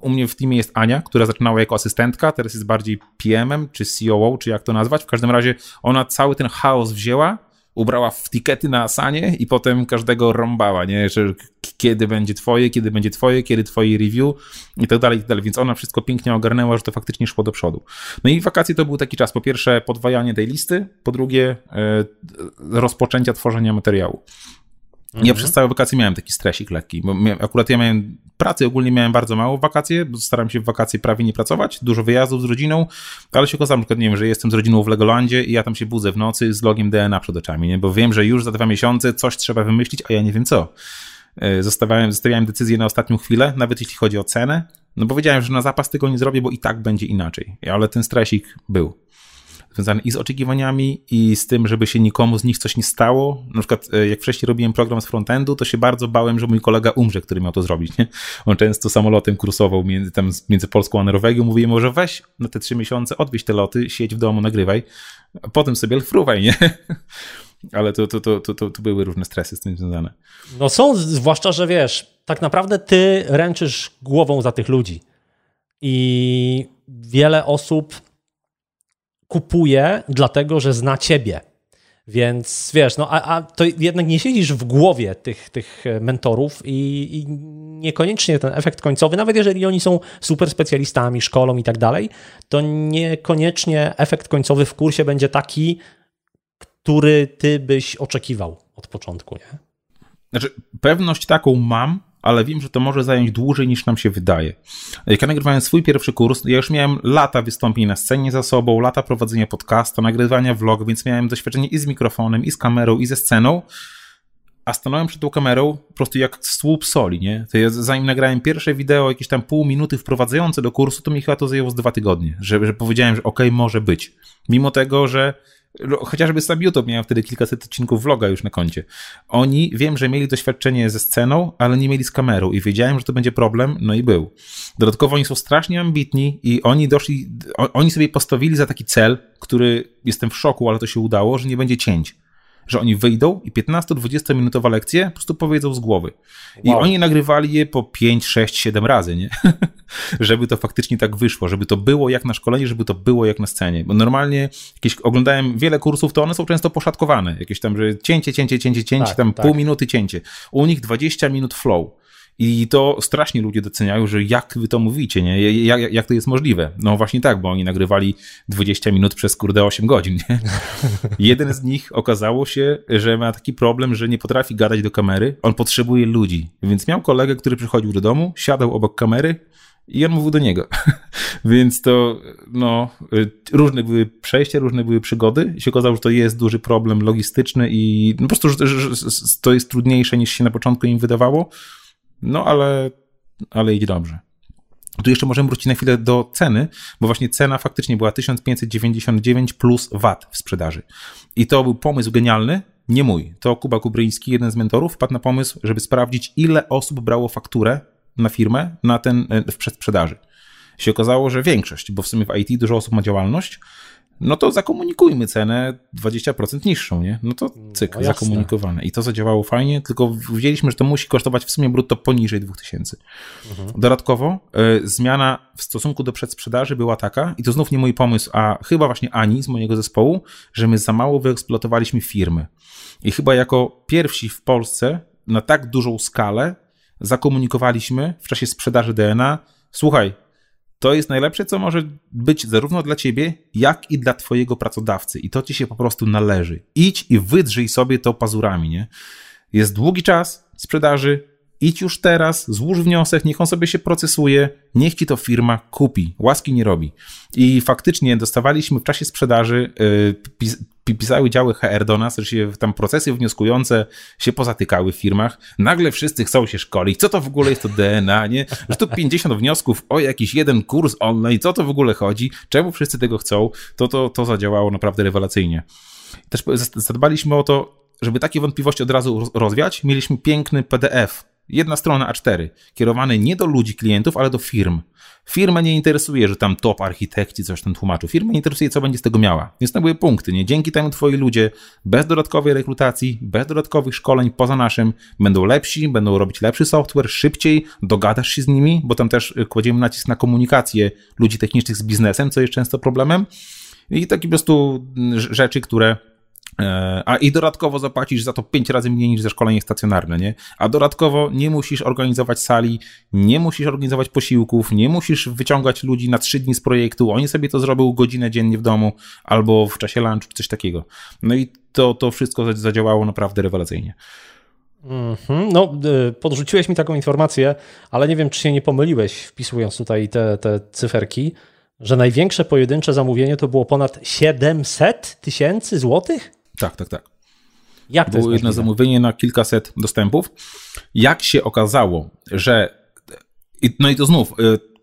u mnie w teamie jest Ania, która zaczynała jako asystentka, teraz jest bardziej PM-em, czy COO, czy jak to nazwać. W każdym razie ona cały ten chaos wzięła, ubrała w tikety na Asanie i potem każdego rąbała, nie? Że kiedy będzie twoje, kiedy będzie twoje, kiedy twoje review i tak dalej, i tak dalej. Więc ona wszystko pięknie ogarnęła, że to faktycznie szło do przodu. No i wakacje to był taki czas, po pierwsze podwajanie tej listy, po drugie e, rozpoczęcia tworzenia materiału. Mhm. Ja przez całe wakacje miałem taki stresik lekki, bo miałem, akurat ja miałem pracy, ogólnie miałem bardzo mało wakacje, bo staram się w wakacje prawie nie pracować, dużo wyjazdów z rodziną, ale się okazało, że nie wiem, że jestem z rodziną w Legolandzie i ja tam się budzę w nocy z logiem DNA przed oczami, nie? bo wiem, że już za dwa miesiące coś trzeba wymyślić, a ja nie wiem co. E, zostawiałem, zostawiałem decyzję na ostatnią chwilę, nawet jeśli chodzi o cenę, no bo wiedziałem, że na zapas tego nie zrobię, bo i tak będzie inaczej, ale ten stresik był związany i z oczekiwaniami, i z tym, żeby się nikomu z nich coś nie stało. Na przykład, e, jak wcześniej robiłem program z frontendu, to się bardzo bałem, że mój kolega umrze, który miał to zrobić. Nie? On często samolotem kursował między, tam, między Polską a Norwegią. Mówiłem, może weź na te trzy miesiące, odwieź te loty, siedź w domu, nagrywaj, a potem sobie fruwaj, nie? Ale to, to, to, to, to były różne stresy z tym związane. No są, zwłaszcza, że wiesz, tak naprawdę ty ręczysz głową za tych ludzi. I wiele osób kupuje dlatego, że zna ciebie. Więc wiesz, no a, a to jednak nie siedzisz w głowie tych, tych mentorów i, i, niekoniecznie ten efekt końcowy, nawet jeżeli oni są super specjalistami, szkolą i tak dalej, to niekoniecznie efekt końcowy w kursie będzie taki, który ty byś oczekiwał od początku, nie? Znaczy, pewność taką mam, ale wiem, że to może zająć dłużej niż nam się wydaje. Jak ja nagrywałem swój pierwszy kurs, ja już miałem lata wystąpień na scenie za sobą, lata prowadzenia podcasta, nagrywania vlog, więc miałem doświadczenie i z mikrofonem, i z kamerą, i ze sceną, a stanąłem przed tą kamerą po prostu jak słup soli, nie? To ja, zanim nagrałem pierwsze wideo, jakieś tam pół minuty wprowadzające do kursu, to mi chyba to zajęło z dwa tygodnie, że, że powiedziałem, że okej, okay, może być. Mimo tego, że chociażby sam YouTube miał wtedy kilkaset odcinków vloga już na koncie. Oni, wiem, że mieli doświadczenie ze sceną, ale nie mieli z kamerą i wiedziałem, że to będzie problem, no i był. Dodatkowo oni są strasznie ambitni i oni doszli, oni sobie postawili za taki cel, który jestem w szoku, ale to się udało, że nie będzie cięć że oni wyjdą i 15-20 minutowa lekcje po prostu powiedzą z głowy. I wow. oni nagrywali je po 5, 6, 7 razy, nie? żeby to faktycznie tak wyszło, żeby to było jak na szkoleniu, żeby to było jak na scenie. Bo normalnie jakieś, oglądałem wiele kursów, to one są często poszatkowane. Jakieś tam, że cięcie, cięcie, cięcie, cięcie, tak, tam tak. pół minuty cięcie. U nich 20 minut flow. I to strasznie ludzie doceniają, że jak wy to mówicie, nie? Jak, jak to jest możliwe? No właśnie tak, bo oni nagrywali 20 minut przez kurde 8 godzin, nie? Jeden z nich okazało się, że ma taki problem, że nie potrafi gadać do kamery, on potrzebuje ludzi. Więc miał kolegę, który przychodził do domu, siadał obok kamery i on mówił do niego. Więc to, no, y, różne były przejścia, różne były przygody. I się okazało, że to jest duży problem logistyczny i no, po prostu, że, że, to jest trudniejsze niż się na początku im wydawało. No, ale, ale idzie dobrze. Tu jeszcze możemy wrócić na chwilę do ceny, bo właśnie cena faktycznie była 1599 plus VAT w sprzedaży. I to był pomysł genialny, nie mój. To Kuba Kubryński, jeden z mentorów, wpadł na pomysł, żeby sprawdzić, ile osób brało fakturę na firmę na ten e, w przedsprzedaży. Się okazało, że większość, bo w sumie w IT dużo osób ma działalność, no to zakomunikujmy cenę 20% niższą, nie? No to cyk, no, zakomunikowane. I to zadziałało fajnie, tylko wzięliśmy, że to musi kosztować w sumie brutto poniżej 2000. Mhm. Dodatkowo y, zmiana w stosunku do przedsprzedaży była taka, i to znów nie mój pomysł, a chyba właśnie Ani z mojego zespołu, że my za mało wyeksploatowaliśmy firmy. I chyba jako pierwsi w Polsce na tak dużą skalę zakomunikowaliśmy w czasie sprzedaży DNA, słuchaj, to jest najlepsze, co może być zarówno dla ciebie, jak i dla twojego pracodawcy. I to ci się po prostu należy. Idź i wydrzyj sobie to pazurami, nie? Jest długi czas sprzedaży, idź już teraz, złóż wniosek, niech on sobie się procesuje, niech ci to firma kupi. Łaski nie robi. I faktycznie dostawaliśmy w czasie sprzedaży, yy, pisały działy HR do nas, że się tam procesy wnioskujące się pozatykały w firmach. Nagle wszyscy chcą się szkolić. Co to w ogóle jest to DNA, nie? Że tu 50 wniosków o jakiś jeden kurs online, co to w ogóle chodzi? Czemu wszyscy tego chcą? To, to, to zadziałało naprawdę rewelacyjnie. Też zadbaliśmy o to, żeby takie wątpliwości od razu rozwiać. Mieliśmy piękny PDF Jedna strona A4, kierowany nie do ludzi, klientów, ale do firm. Firma nie interesuje, że tam top architekci coś tam tłumaczą. Firma interesuje, co będzie z tego miała. Więc to były punkty. Nie? Dzięki temu twoi ludzie bez dodatkowej rekrutacji, bez dodatkowych szkoleń poza naszym będą lepsi, będą robić lepszy software, szybciej, dogadasz się z nimi, bo tam też kładziemy nacisk na komunikację ludzi technicznych z biznesem, co jest często problemem. I takie po prostu rzeczy, które a i dodatkowo zapłacisz za to pięć razy mniej niż za szkolenie stacjonarne, nie? A dodatkowo nie musisz organizować sali, nie musisz organizować posiłków, nie musisz wyciągać ludzi na trzy dni z projektu. Oni sobie to zrobią godzinę dziennie w domu albo w czasie lunchu, coś takiego. No i to, to wszystko zadziałało naprawdę rewelacyjnie. Mm -hmm. No, y, podrzuciłeś mi taką informację, ale nie wiem, czy się nie pomyliłeś, wpisując tutaj te, te cyferki, że największe pojedyncze zamówienie to było ponad 700 tysięcy złotych? Tak, tak, tak. Jak to Było jedno zamówienie na kilkaset dostępów. Jak się okazało, że. No i to znów. Y,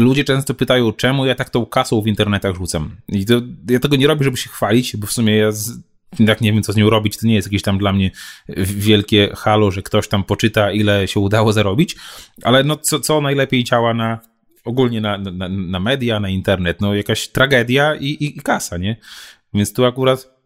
ludzie często pytają, czemu ja tak tą kasą w internetach rzucam. I to, ja tego nie robię, żeby się chwalić, bo w sumie ja jak nie wiem, co z nią robić, to nie jest jakieś tam dla mnie wielkie halo, że ktoś tam poczyta, ile się udało zarobić, ale no co, co najlepiej działa na ogólnie na, na, na media, na internet, no jakaś tragedia i, i, i kasa, nie? Więc tu akurat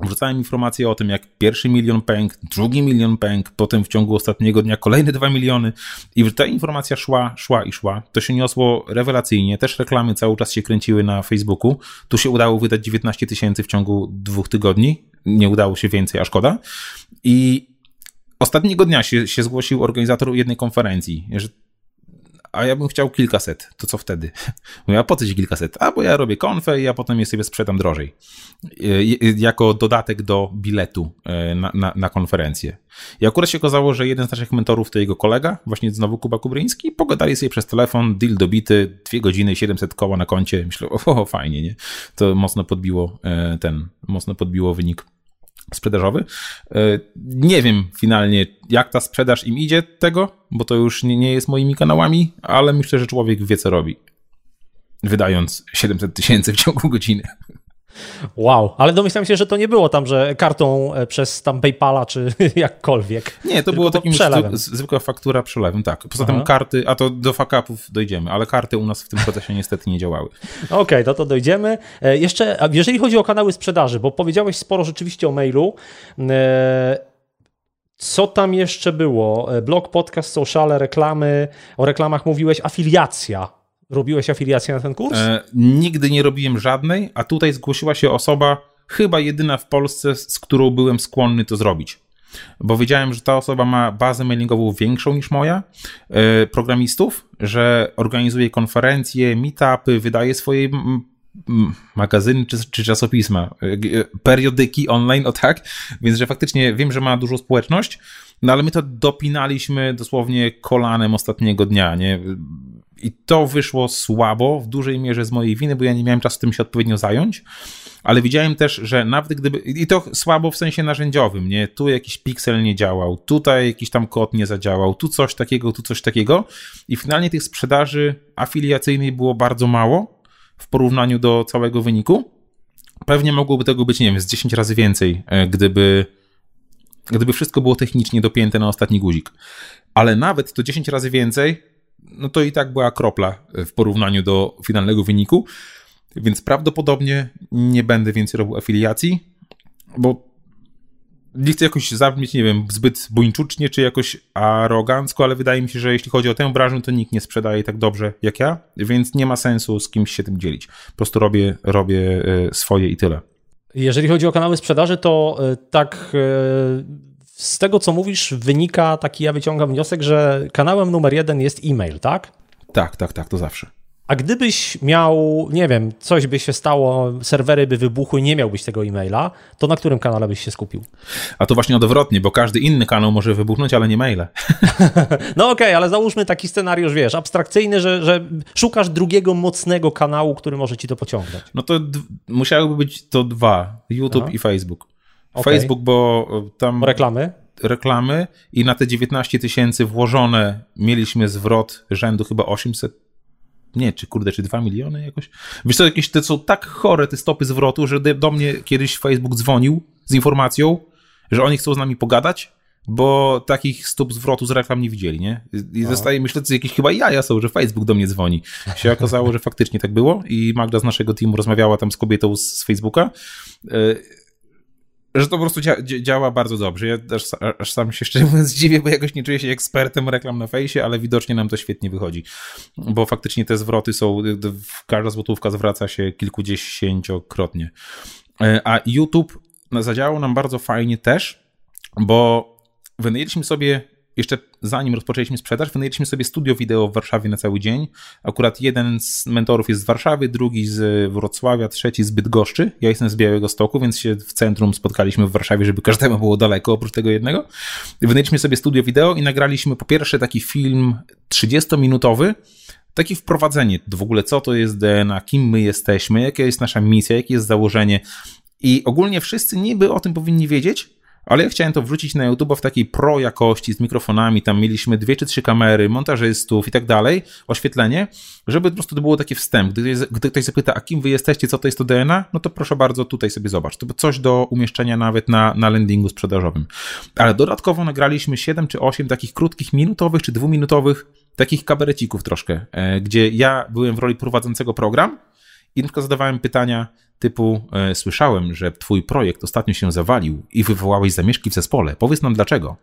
Wrzucałem informacje o tym, jak pierwszy milion pęk, drugi milion pęk, potem w ciągu ostatniego dnia kolejne dwa miliony. I ta informacja szła, szła i szła. To się niosło rewelacyjnie. Też reklamy cały czas się kręciły na Facebooku. Tu się udało wydać 19 tysięcy w ciągu dwóch tygodni. Nie udało się więcej, a szkoda. I ostatniego dnia się, się zgłosił organizator jednej konferencji, że a ja bym chciał kilkaset, to co wtedy? Mówię, a po co ci kilkaset? A bo ja robię konfę i ja potem je sobie sprzedam drożej. Jako dodatek do biletu e, na, na, na konferencję. I akurat się okazało, że jeden z naszych mentorów to jego kolega, właśnie znowu Kuba Kubryński, pogadali sobie przez telefon, deal dobity, dwie godziny, 700 koła na koncie. Myślę, o, fajnie, nie? To mocno podbiło e, ten, mocno podbiło wynik sprzedażowy. E, nie wiem finalnie, jak ta sprzedaż im idzie tego, bo to już nie, nie jest moimi kanałami, ale myślę, że człowiek wie, co robi, wydając 700 tysięcy w ciągu godziny. Wow, ale domyślam się, że to nie było tam, że kartą e, przez tam PayPala czy jakkolwiek. Nie, to było takim przelewem. zwykła faktura przelewem, tak. Poza Aha. tym karty, a to do fakapów dojdziemy, ale karty u nas w tym procesie niestety nie działały. Okej, okay, to to dojdziemy. E, jeszcze, jeżeli chodzi o kanały sprzedaży, bo powiedziałeś sporo rzeczywiście o mailu, e, co tam jeszcze było? Blog, podcast, sociale, reklamy. O reklamach mówiłeś, afiliacja. Robiłeś afiliację na ten kurs? E, nigdy nie robiłem żadnej, a tutaj zgłosiła się osoba, chyba jedyna w Polsce, z którą byłem skłonny to zrobić. Bo wiedziałem, że ta osoba ma bazę mailingową większą niż moja, e, programistów, że organizuje konferencje, meetupy, wydaje swoje magazyny czy, czy czasopisma, e, periodyki online, o tak, więc że faktycznie wiem, że ma dużą społeczność, No ale my to dopinaliśmy dosłownie kolanem ostatniego dnia, nie? I to wyszło słabo, w dużej mierze z mojej winy, bo ja nie miałem czasu tym się odpowiednio zająć, ale widziałem też, że nawet gdyby, i to słabo w sensie narzędziowym, nie? Tu jakiś piksel nie działał, tutaj jakiś tam kod nie zadziałał, tu coś takiego, tu coś takiego i finalnie tych sprzedaży afiliacyjnej było bardzo mało w porównaniu do całego wyniku. Pewnie mogłoby tego być, nie wiem, z 10 razy więcej, e, gdyby gdyby wszystko było technicznie dopięte na ostatni guzik. Ale nawet to 10 razy więcej, no to i tak była kropla w porównaniu do finalnego wyniku, więc prawdopodobnie nie będę więcej robił afiliacji, bo nie chcę jakoś zabrzmieć, nie wiem, zbyt buńczucznie czy jakoś arogancko, ale wydaje mi się, że jeśli chodzi o tę branżę, to nikt nie sprzedaje tak dobrze jak ja, więc nie ma sensu z kimś się tym dzielić. Po prostu robię, robię e, swoje i tyle. Jeżeli chodzi o kanały sprzedaży, to e, tak e, z tego, co mówisz, wynika taki, ja wyciągam wniosek, że kanałem numer jeden jest e-mail, tak? Tak, tak, tak, to zawsze. A gdybyś miał, nie wiem, coś by się stało, serwery by wybuchły, nie miałbyś tego e-maila, to na którym kanale byś się skupił? A to właśnie odwrotnie, bo każdy inny kanał może wybuchnąć, ale nie maile. no okej, okay, ale załóżmy taki scenariusz, wiesz, abstrakcyjny, że, że szukasz drugiego mocnego kanału, który może ci to pociągnąć. No to musiałyby być to dwa, YouTube Aha. i Facebook. Okay. Facebook, bo tam... Bo reklamy? Reklamy i na te 19 tysięcy włożone mieliśmy zwrot rzędu chyba 800 nie, czy kurde, czy 2 miliony jakoś? Wiesz co, jakieś te są tak chore te stopy zwrotu, że do mnie kiedyś Facebook dzwonił z informacją, że oni chcą z nami pogadać, bo takich stóp zwrotu z reklam nie widzieli, nie? I zostaje myślę, że jakieś chyba jaja są, że Facebook do mnie dzwoni. Się okazało, że faktycznie tak było i Magda z naszego teamu rozmawiała tam z kobietą z Facebooka e, że to po prostu dzia działa bardzo dobrze. Ja aż, aż, sam się szczerze mówiąc zdziwię, bo jakoś nie czuję się ekspertem reklam na fejsie, ale widocznie nam to świetnie wychodzi. Bo faktycznie te zwroty są, każda złotówka zwraca się kilkudziesięciokrotnie. E, a YouTube zadziałał nam bardzo fajnie też, bo wynajęliśmy sobie jeszcze zanim rozpoczęliśmy sprzedaż, wynajęliśmy sobie studio wideo w Warszawie na cały dzień. Akurat jeden z mentorów jest z Warszawy, drugi z Wrocławia, trzeci z Bydgoszczy. Ja jestem z Białego Stoku, więc się w centrum spotkaliśmy w Warszawie, żeby każdemu było daleko oprócz tego jednego. Wynajęliśmy sobie studio wideo i nagraliśmy po pierwsze taki film 30-minutowy, takie wprowadzenie w ogóle, co to jest DNA, kim my jesteśmy, jaka jest nasza misja, jakie jest założenie. I ogólnie wszyscy niby o tym powinni wiedzieć, ale ja chciałem to wrzucić na YouTube w takiej pro jakości, z mikrofonami, tam mieliśmy dwie czy trzy kamery, montażystów i tak dalej, oświetlenie, żeby po prostu to było taki wstęp. Gdy, gdy ktoś zapyta, a kim wy jesteście, co to jest to DNA, no to proszę bardzo, tutaj sobie zobacz. To coś do umieszczenia nawet na, na landingu sprzedażowym. Ale dodatkowo nagraliśmy 7 czy 8 takich krótkich, minutowych czy dwuminutowych takich kabarecików troszkę, e, gdzie ja byłem w roli prowadzącego program i na przykład zadawałem pytania, typu e, słyszałem, że twój projekt ostatnio się zawalił i wywołałeś zamieszki w zespole. Powiedz nam dlaczego.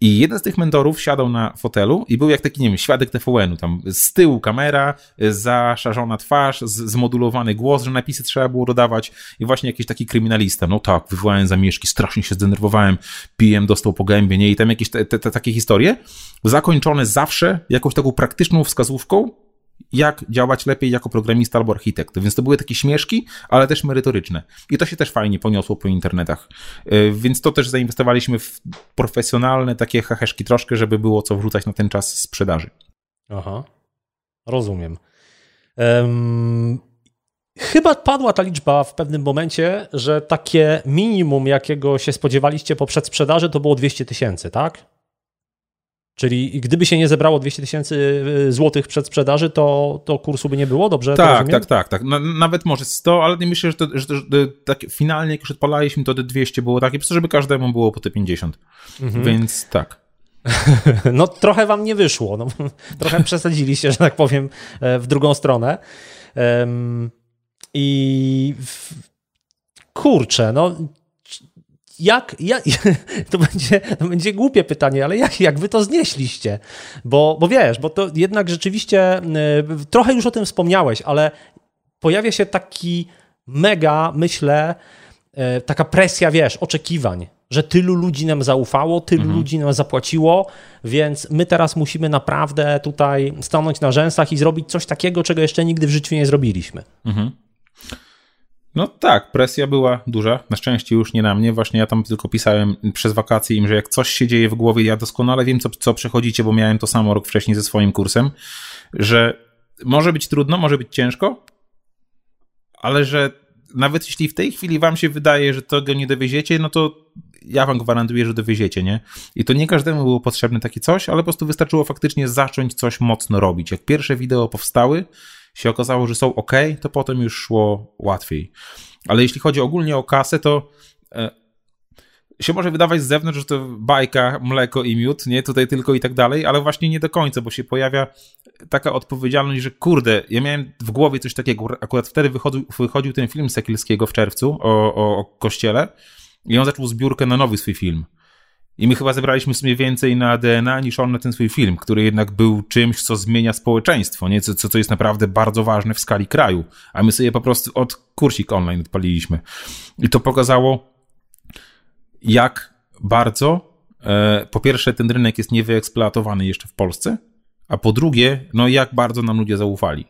I jeden z tych mentorów siadał na fotelu i był jak taki, nie wiem, świadek TVN-u. Tam z tyłu kamera, e, zaszarzona twarz, zmodulowany głos, że napisy trzeba było dodawać i właśnie jakiś taki kryminalista. No tak, wywołałem zamieszki, strasznie się zdenerwowałem, pijem, dostał po gębie, nie? I tam jakieś te, te, te takie historie, zakończone zawsze jakąś taką praktyczną wskazówką, jak działać lepiej jako programista albo architekt. Więc to były takie śmieszki, ale też merytoryczne. I to się też fajnie poniosło po internetach. E, więc to też zainwestowaliśmy w profesjonalne takie heheszki troszkę, żeby było co wrzucać na ten czas sprzedaży. Aha, rozumiem. Um, chyba padła ta liczba w pewnym momencie, że takie minimum, jakiego się spodziewaliście po przedsprzedaży, to było 200 tysięcy, tak? Czyli gdyby się nie zebrało 200 tysięcy y, złotych przed sprzedaży, to, to kursu by nie było, dobrze? Tak, tak, tak, tak. nawet może 100, ale nie myślę, że, to, że, to, że tak finalnie, jak już odpalaliśmy, to te 200 było takie, żeby każdemu było po te 50. Mhm. Więc tak. No trochę wam nie wyszło. No, trochę przesadziliście, że tak powiem, e, w drugą stronę. I kurczę, no jak, jak to, będzie, to będzie głupie pytanie, ale jak, jak wy to znieśliście? Bo, bo wiesz, bo to jednak rzeczywiście y, trochę już o tym wspomniałeś, ale pojawia się taki mega, myślę, y, taka presja, wiesz, oczekiwań, że tylu ludzi nam zaufało, tylu mhm. ludzi nam zapłaciło, więc my teraz musimy naprawdę tutaj stanąć na rzęsach i zrobić coś takiego, czego jeszcze nigdy w życiu nie zrobiliśmy. Mhm. No tak, presja była duża. Na szczęście już nie na mnie. Właśnie ja tam tylko pisałem przez wakacje im, że jak coś się dzieje w głowie, ja doskonale wiem, co, co przechodzicie, bo miałem to samo rok wcześniej ze swoim kursem, że może być trudno, może być ciężko, ale że nawet jeśli w tej chwili wam się wydaje, że tego nie dowieziecie, no to ja wam gwarantuję, że dowieziecie, nie? I to nie każdemu było potrzebne takie coś, ale po prostu wystarczyło faktycznie zacząć coś mocno robić. Jak pierwsze wideo powstały, się okazało, że są ok, to potem już szło łatwiej. Ale jeśli chodzi ogólnie o kasę, to e, się może wydawać z zewnątrz, że to bajka, mleko i miód, nie, tutaj tylko i tak dalej, ale właśnie nie do końca, bo się pojawia taka odpowiedzialność, że kurde, ja miałem w głowie coś takiego, akurat wtedy wychodził, wychodził ten film Sekilskiego w czerwcu o, o, o kościele i on zaczął zbiórkę na nowy swój film. I my chyba zebraliśmy sobie więcej na DNA niż on na ten swój film, który jednak był czymś, co zmienia społeczeństwo, nie? Co, co jest naprawdę bardzo ważne w skali kraju. A my sobie po prostu od kursik online odpaliliśmy. I to pokazało, jak bardzo, e, po pierwsze, ten rynek jest niewyeksploatowany jeszcze w Polsce, a po drugie, no jak bardzo nam ludzie zaufali.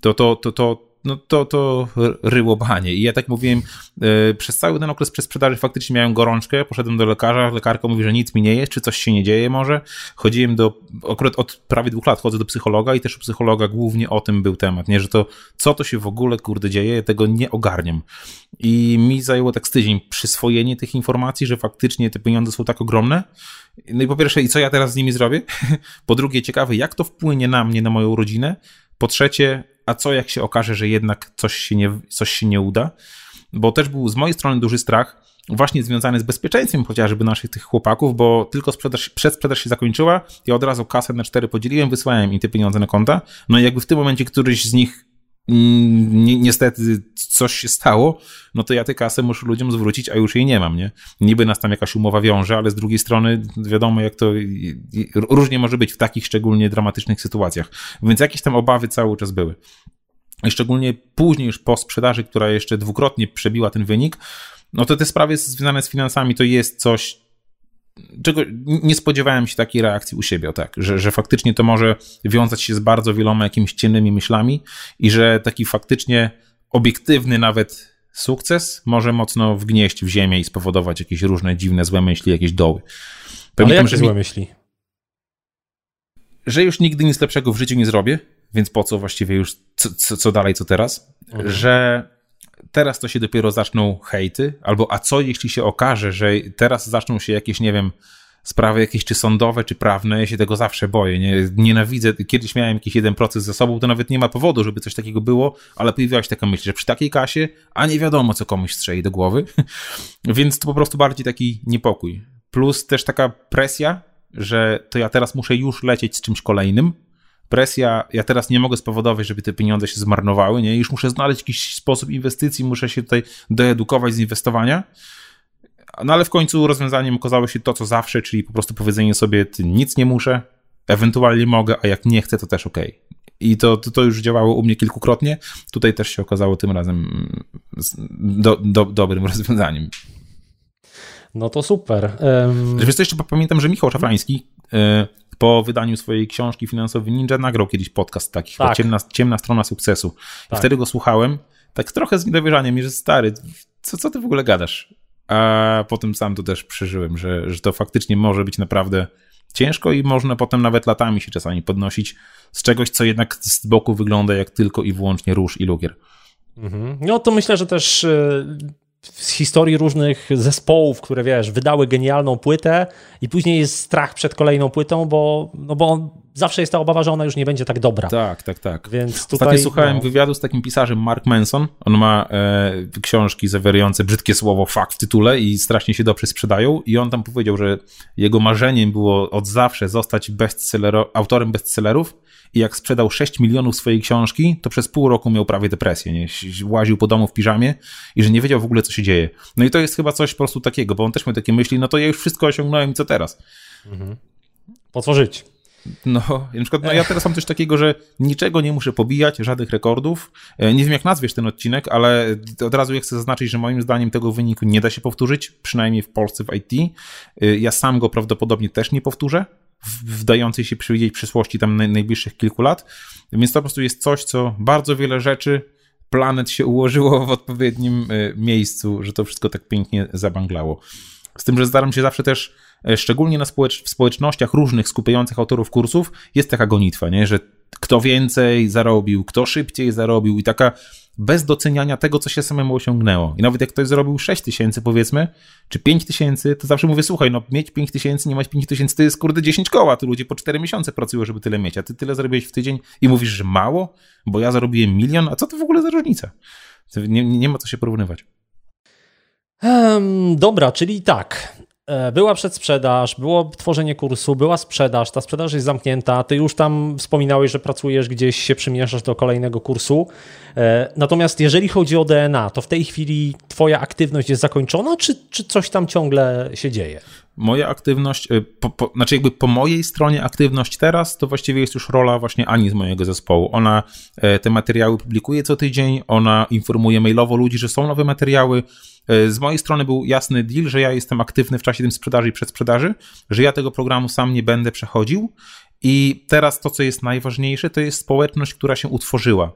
To, to, to, to, no to, to ryło banie. I ja tak mówiłem, yy, przez cały ten okres sprzedaży faktycznie miałem gorączkę, poszedłem do lekarza, lekarka mówi, że nic mi nie jest, czy coś się nie dzieje może. Chodziłem do, akurat od prawie dwóch lat chodzę do psychologa i też u psychologa głównie o tym był temat, nie, że to, co to się w ogóle, kurde, dzieje, ja tego nie ogarniam. I mi zajęło tak z tydzień przyswojenie tych informacji, że faktycznie te pieniądze są tak ogromne. No i po pierwsze, i co ja teraz z nimi zrobię? po drugie, ciekawe, jak to wpłynie na mnie, na moją rodzinę. Po trzecie, a co jak się okaże, że jednak coś się nie, coś się nie uda? Bo też był z mojej strony duży strach, właśnie związany z bezpieczeństwem chociażby naszych tych chłopaków, bo tylko sprzedaż, przedsprzedaż się zakończyła, ja od razu kasę na cztery podzieliłem, wysłałem im te pieniądze na konta, no i jakby w tym momencie któryś z nich ni niestety coś się stało, no to ja tę kasę muszę ludziom zwrócić, a już jej nie mam, nie? Niby nas tam jakaś umowa wiąże, ale z drugiej strony wiadomo, jak to różnie może być w takich szczególnie dramatycznych sytuacjach. Więc jakieś tam obawy cały czas były. Szczególnie później, już po sprzedaży, która jeszcze dwukrotnie przebiła ten wynik, no to te sprawy związane z finansami to jest coś, czego nie spodziewałem się takiej reakcji u siebie, tak, że, że faktycznie to może wiązać się z bardzo wieloma jakimiś ciemnymi myślami i że taki faktycznie obiektywny nawet sukces może mocno wgnieść w ziemię i spowodować jakieś różne dziwne, złe myśli, jakieś doły. Pamiętam, Ale jakie że złe myśli? Że już nigdy nic lepszego w życiu nie zrobię, więc po co właściwie już, co, co, dalej, co teraz? Mhm. Że teraz to się dopiero zaczną hejty, albo a co jeśli się okaże, że teraz zaczną się jakieś, nie wiem, sprawy jakieś czy sądowe, czy prawne, ja się tego zawsze boję, nie? nienawidzę, kiedyś miałem jakiś jeden proces ze sobą, to nawet nie ma powodu, żeby coś takiego było, ale pojawiła się taka myśl, że przy takiej kasie, a nie wiadomo, co komuś strzeli do głowy, więc to po prostu bardziej taki niepokój. Plus też taka presja, że to ja teraz muszę już lecieć z czymś kolejnym, presja, ja teraz nie mogę spowodować, żeby te pieniądze się zmarnowały, nie? Już muszę znaleźć jakiś sposób inwestycji, muszę się tutaj doedukować z inwestowania. No ale w końcu rozwiązaniem okazało się to, co zawsze, czyli po prostu powiedzenie sobie, ty nic nie muszę, ewentualnie mogę, a jak nie chcę, to też ok. I to, to, to, już działało u mnie kilkukrotnie. Tutaj też się okazało tym razem do, do, dobrym rozwiązaniem. No to super. Um... Wiesz co, jeszcze pamiętam, że Michał Szafrański e, po wydaniu swojej książki Finansowy Ninja nagrał kiedyś podcast taki, tak. ciemna, ciemna strona sukcesu. Tak. I wtedy go słuchałem, tak trochę z niedowierzaniem, że stary, co, co ty w ogóle gadasz? A potem sam to też przeżyłem, że, że to faktycznie może być naprawdę ciężko i można potem nawet latami się czasami podnosić z czegoś, co jednak z boku wygląda jak tylko i wyłącznie róż i lukier. Mhm. No to myślę, że też e, z historii różnych zespołów, które wiesz, wydały genialną płytę i później jest strach przed kolejną płytą, bo, no bo zawsze jest ta obawa, że ona już nie będzie tak dobra. Tak, tak, tak. Więc tutaj, Ostatnio słuchałem no... wywiadu z takim pisarzem Mark Manson. On ma e, książki zawierające brzydkie słowo fuck w tytule i strasznie się dobrze sprzedają i on tam powiedział, że jego marzeniem było od zawsze zostać autorem bestsellerów i jak sprzedał 6 milionów swojej książki, to przez pół roku miał prawie depresję, nie? Łaził po domu w piżamie i że nie wiedział w ogóle, co się dzieje. No i to jest chyba coś po prostu takiego, bo on też miał takie myśli, no to ja już wszystko osiągnąłem i co teraz? Mhm. Po co żyć? No, na przykład, no ja teraz mam coś takiego, że niczego nie muszę pobijać, żadnych rekordów. E, nie wiem, jak nazwiesz ten odcinek, ale od razu ja chcę zaznaczyć, że moim zdaniem tego wyniku nie da się powtórzyć, przynajmniej w Polsce w IT. E, ja sam go prawdopodobnie też nie powtórzę, w dającej się przewidzieć przyszłości tam najbliższych kilku lat. Więc to po prostu jest coś, co bardzo wiele rzeczy planet się ułożyło w odpowiednim e, miejscu, że to wszystko tak pięknie zabanglało. Z tym, że staram się zawsze też, szczególnie na społecz w społecznościach różnych skupiających autorów kursów, jest taka gonitwa, nie? że kto więcej zarobił, kto szybciej zarobił i taka bez doceniania tego, co się samemu osiągnęło. I nawet jak ktoś zrobił 6 tysięcy, powiedzmy, czy 5 tysięcy, to zawsze mówię, słuchaj, no mieć 5 tysięcy, nie mać 5 tysięcy, to jest kurde 10 koła, tu ludzie po 4 miesiące pracują, żeby tyle mieć, a ty tyle zarobiłeś w tydzień i mówisz, że mało, bo ja zarobiłem milion, a co to w ogóle za różnica? Nie, nie ma co się porównywać. Um, dobra, czyli tak. E, była przedsprzedaż, było tworzenie kursu, była sprzedaż, ta sprzedaż jest zamknięta, ty już tam wspominałeś, że pracujesz gdzieś, się przymieszasz do kolejnego kursu. E, natomiast jeżeli chodzi o DNA, to w tej chwili twoja aktywność jest zakończona, czy, czy coś tam ciągle się dzieje? Moja aktywność, y, po, po, znaczy jakby po mojej stronie aktywność teraz, to właściwie jest już rola właśnie Ani z mojego zespołu. Ona e, te materiały publikuje co tydzień, ona informuje mailowo ludzi, że są nowe materiały. E, z mojej strony był jasny deal, że ja jestem aktywny w czasie tym sprzedaży i przedsprzedaży, że ja tego programu sam nie będę przechodził i teraz to, co jest najważniejsze, to jest społeczność, która się utworzyła.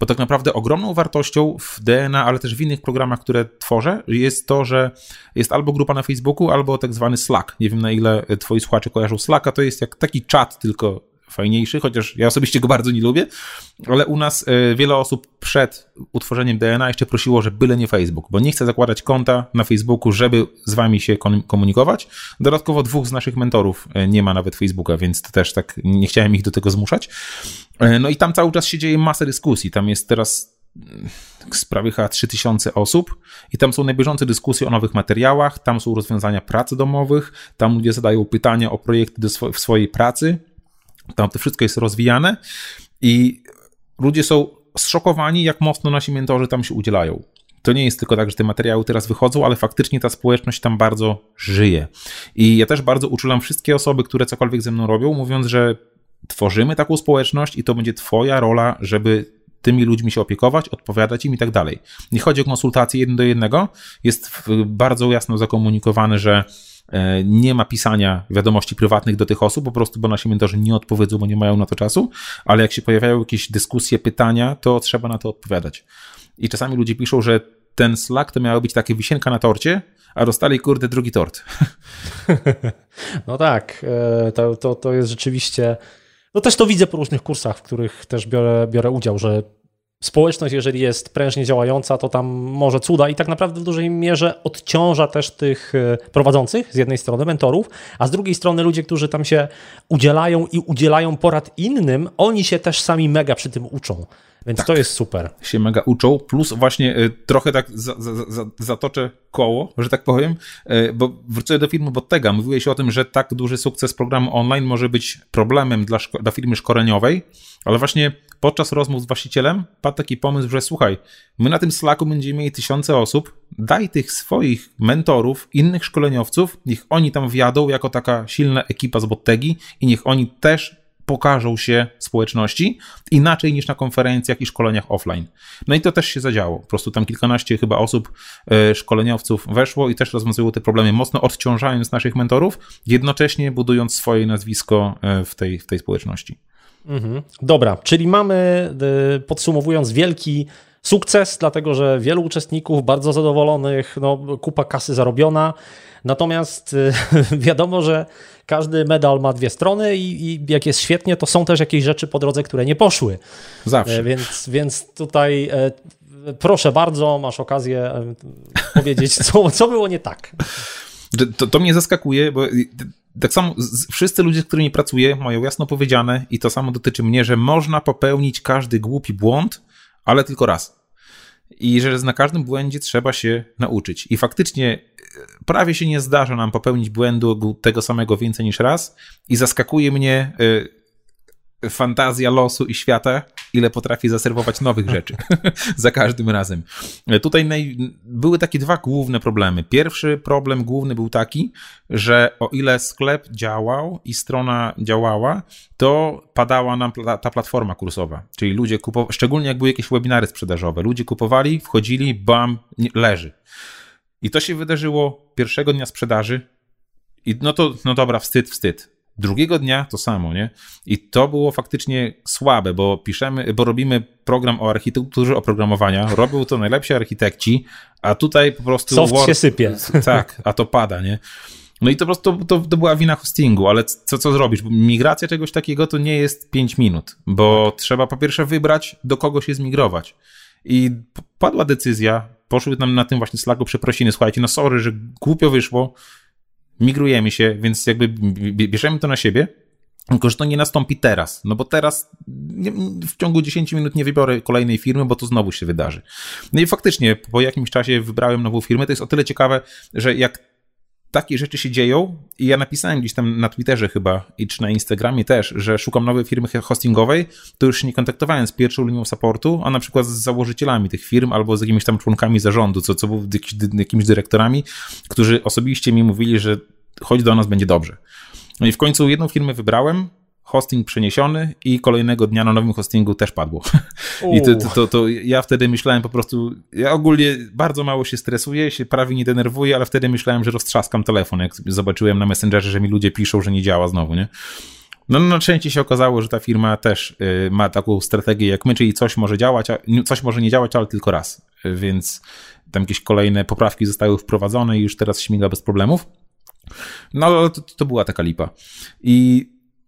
Bo tak naprawdę ogromną wartością w DNA, ale też w innych programach, które tworzę, jest to, że jest albo grupa na Facebooku, albo tak zwany Slack. Nie wiem, na ile twoi słuchacze kojarzą Slacka, to jest jak taki czat, tylko fajniejszy, chociaż ja osobiście go bardzo nie lubię, ale u nas e, wiele osób przed utworzeniem DNA jeszcze prosiło, że byle nie Facebook, bo nie chce zakładać konta na Facebooku, żeby z wami się komunikować. Dodatkowo dwóch z naszych mentorów e, nie ma nawet Facebooka, więc też tak nie chciałem ich do tego zmuszać. E, no i tam cały czas się dzieje masa dyskusji. Tam jest teraz mm, sprawy chyba 3000 osób i tam są najbieżące dyskusje o nowych materiałach, tam są rozwiązania pracy domowych, tam ludzie zadają pytania o projekty w swojej pracy, tam to wszystko jest rozwijane i ludzie są zszokowani, jak mocno nasi mentorzy tam się udzielają. To nie jest tylko tak, że te materiały teraz wychodzą, ale faktycznie ta społeczność tam bardzo żyje. I ja też bardzo uczulam wszystkie osoby, które cokolwiek ze mną robią, mówiąc, że tworzymy taką społeczność i to będzie Twoja rola, żeby tymi ludźmi się opiekować, odpowiadać im i tak dalej. Nie chodzi o konsultacje jeden do jednego, jest bardzo jasno zakomunikowane, że nie ma pisania wiadomości prywatnych do tych osób, po prostu, bo nasi mentorzy nie odpowiedzą, bo nie mają na to czasu, ale jak się pojawiają jakieś dyskusje, pytania, to trzeba na to odpowiadać. I czasami ludzie piszą, że ten Slack to miało być takie wisienka na torcie, a dostali, kurde, drugi tort. No tak, e, to, to, to jest rzeczywiście... No też to widzę po różnych kursach, w których też biorę, biorę udział, że społeczność, jeżeli jest prężnie działająca, to tam może cuda i tak naprawdę w dużej mierze odciąża też tych e, prowadzących, z jednej strony mentorów, a z drugiej strony ludzie, którzy tam się udzielają i udzielają porad innym, oni się też sami mega przy tym uczą. Więc tak, to jest super. Się mega uczą, plus właśnie y, trochę tak za, za, za, zatoczę koło, że tak powiem, y, bo wrócę do filmu Bottega. Mówiłeś o tym, że tak duży sukces programu online może być problemem dla, dla firmy szkoleniowej, ale właśnie podczas rozmów z właścicielem padł taki pomysł, że słuchaj, my na tym Slacku będziemy mieli tysiące osób, daj tych swoich mentorów, innych szkoleniowców, niech oni tam wjadą jako taka silna ekipa z Bottegi i niech oni też pokażą się społeczności inaczej niż na konferencjach i szkoleniach offline. No i to też się zadziało. Po prostu tam kilkanaście chyba osób, e, szkoleniowców weszło i też rozwiązują te problemy, mocno odciążając naszych mentorów, jednocześnie budując swoje nazwisko e, w tej, w tej społeczności. Mhm. Dobra, czyli mamy, e, podsumowując, wielki sukces, dlatego że wielu uczestników, bardzo zadowolonych, no, kupa kasy zarobiona. Natomiast wiadomo, że każdy medal ma dwie strony i, i, jak jest świetnie, to są też jakieś rzeczy po drodze, które nie poszły. Zawsze. E, więc, więc tutaj e, proszę bardzo, masz okazję e, powiedzieć, co, co było nie tak. To, to mnie zaskakuje, bo tak samo wszyscy ludzie, z którymi pracuję, mają jasno powiedziane i to samo dotyczy mnie, że można popełnić każdy głupi błąd, ale tylko raz i że na każdym błędzie trzeba się nauczyć. I faktycznie e, prawie się nie zdarza nam popełnić błędu tego samego więcej niż raz i zaskakuje mnie e, fantazja losu i świata, ile potrafi zaserwować nowych rzeczy za każdym razem. Tutaj naj... były takie dwa główne problemy. Pierwszy problem główny był taki, że o ile sklep działał i strona działała, to padała nam ta platforma kursowa. Czyli ludzie kupowali, szczególnie jak były jakieś webinary sprzedażowe, ludzie kupowali, wchodzili, bam, leży. I to się wydarzyło pierwszego dnia sprzedaży. I no to, no dobra, wstyd, wstyd Drugiego dnia to samo, nie? I to było faktycznie słabe, bo piszemy, bo robimy program o architekturze oprogramowania, robią to najlepsi architekci, a tutaj po prostu... Soft Word, się sypie. Tak, a to pada, nie? No i to po prostu to, to była wina hostingu, ale co, co zrobisz? Migracja czegoś takiego to nie jest 5 minut, bo trzeba po pierwsze wybrać, do kogo się zmigrować. I padła decyzja, poszły nam na tym właśnie Slacku przeprosiny, słuchajcie, no sorry, że głupio wyszło, migrujemy się, więc jakby bierzemy to na siebie, tylko, że to nie nastąpi teraz, no bo teraz w ciągu 10 minut nie wybiorę kolejnej firmy, bo to znowu się wydarzy. No i faktycznie po jakimś czasie wybrałem nową firmę. To jest o tyle ciekawe, że jak takie rzeczy się dzieją i ja napisałem gdzieś tam na Twitterze chyba i czy na Instagramie też, że szukam nowej firmy hostingowej, to już się nie kontaktowałem z pierwszą linią supportu, a na przykład z założycielami tych firm albo z jakimiś tam członkami zarządu, co, co był jakimiś dyrektorami, którzy osobiście mi mówili, że chodź do nas, będzie dobrze. No i w końcu jedną firmę wybrałem, hosting przeniesiony i kolejnego dnia na nowym hostingu też padło. I to, to, to, to, ja wtedy myślałem po prostu, ja ogólnie bardzo mało się stresuję, się prawie nie denerwuję, ale wtedy myślałem, że roztrzaskam telefon, jak zobaczyłem na Messengerze, że mi ludzie piszą, że nie działa znowu, nie? No na szczęście się okazało, że ta firma też y, ma taką strategię jak my, czyli coś może działać, a, coś może nie działać, ale tylko raz. Y, więc tam jakieś kolejne poprawki zostały wprowadzone i już teraz śmiga bez problemów. No ale to, to była taka lipa. I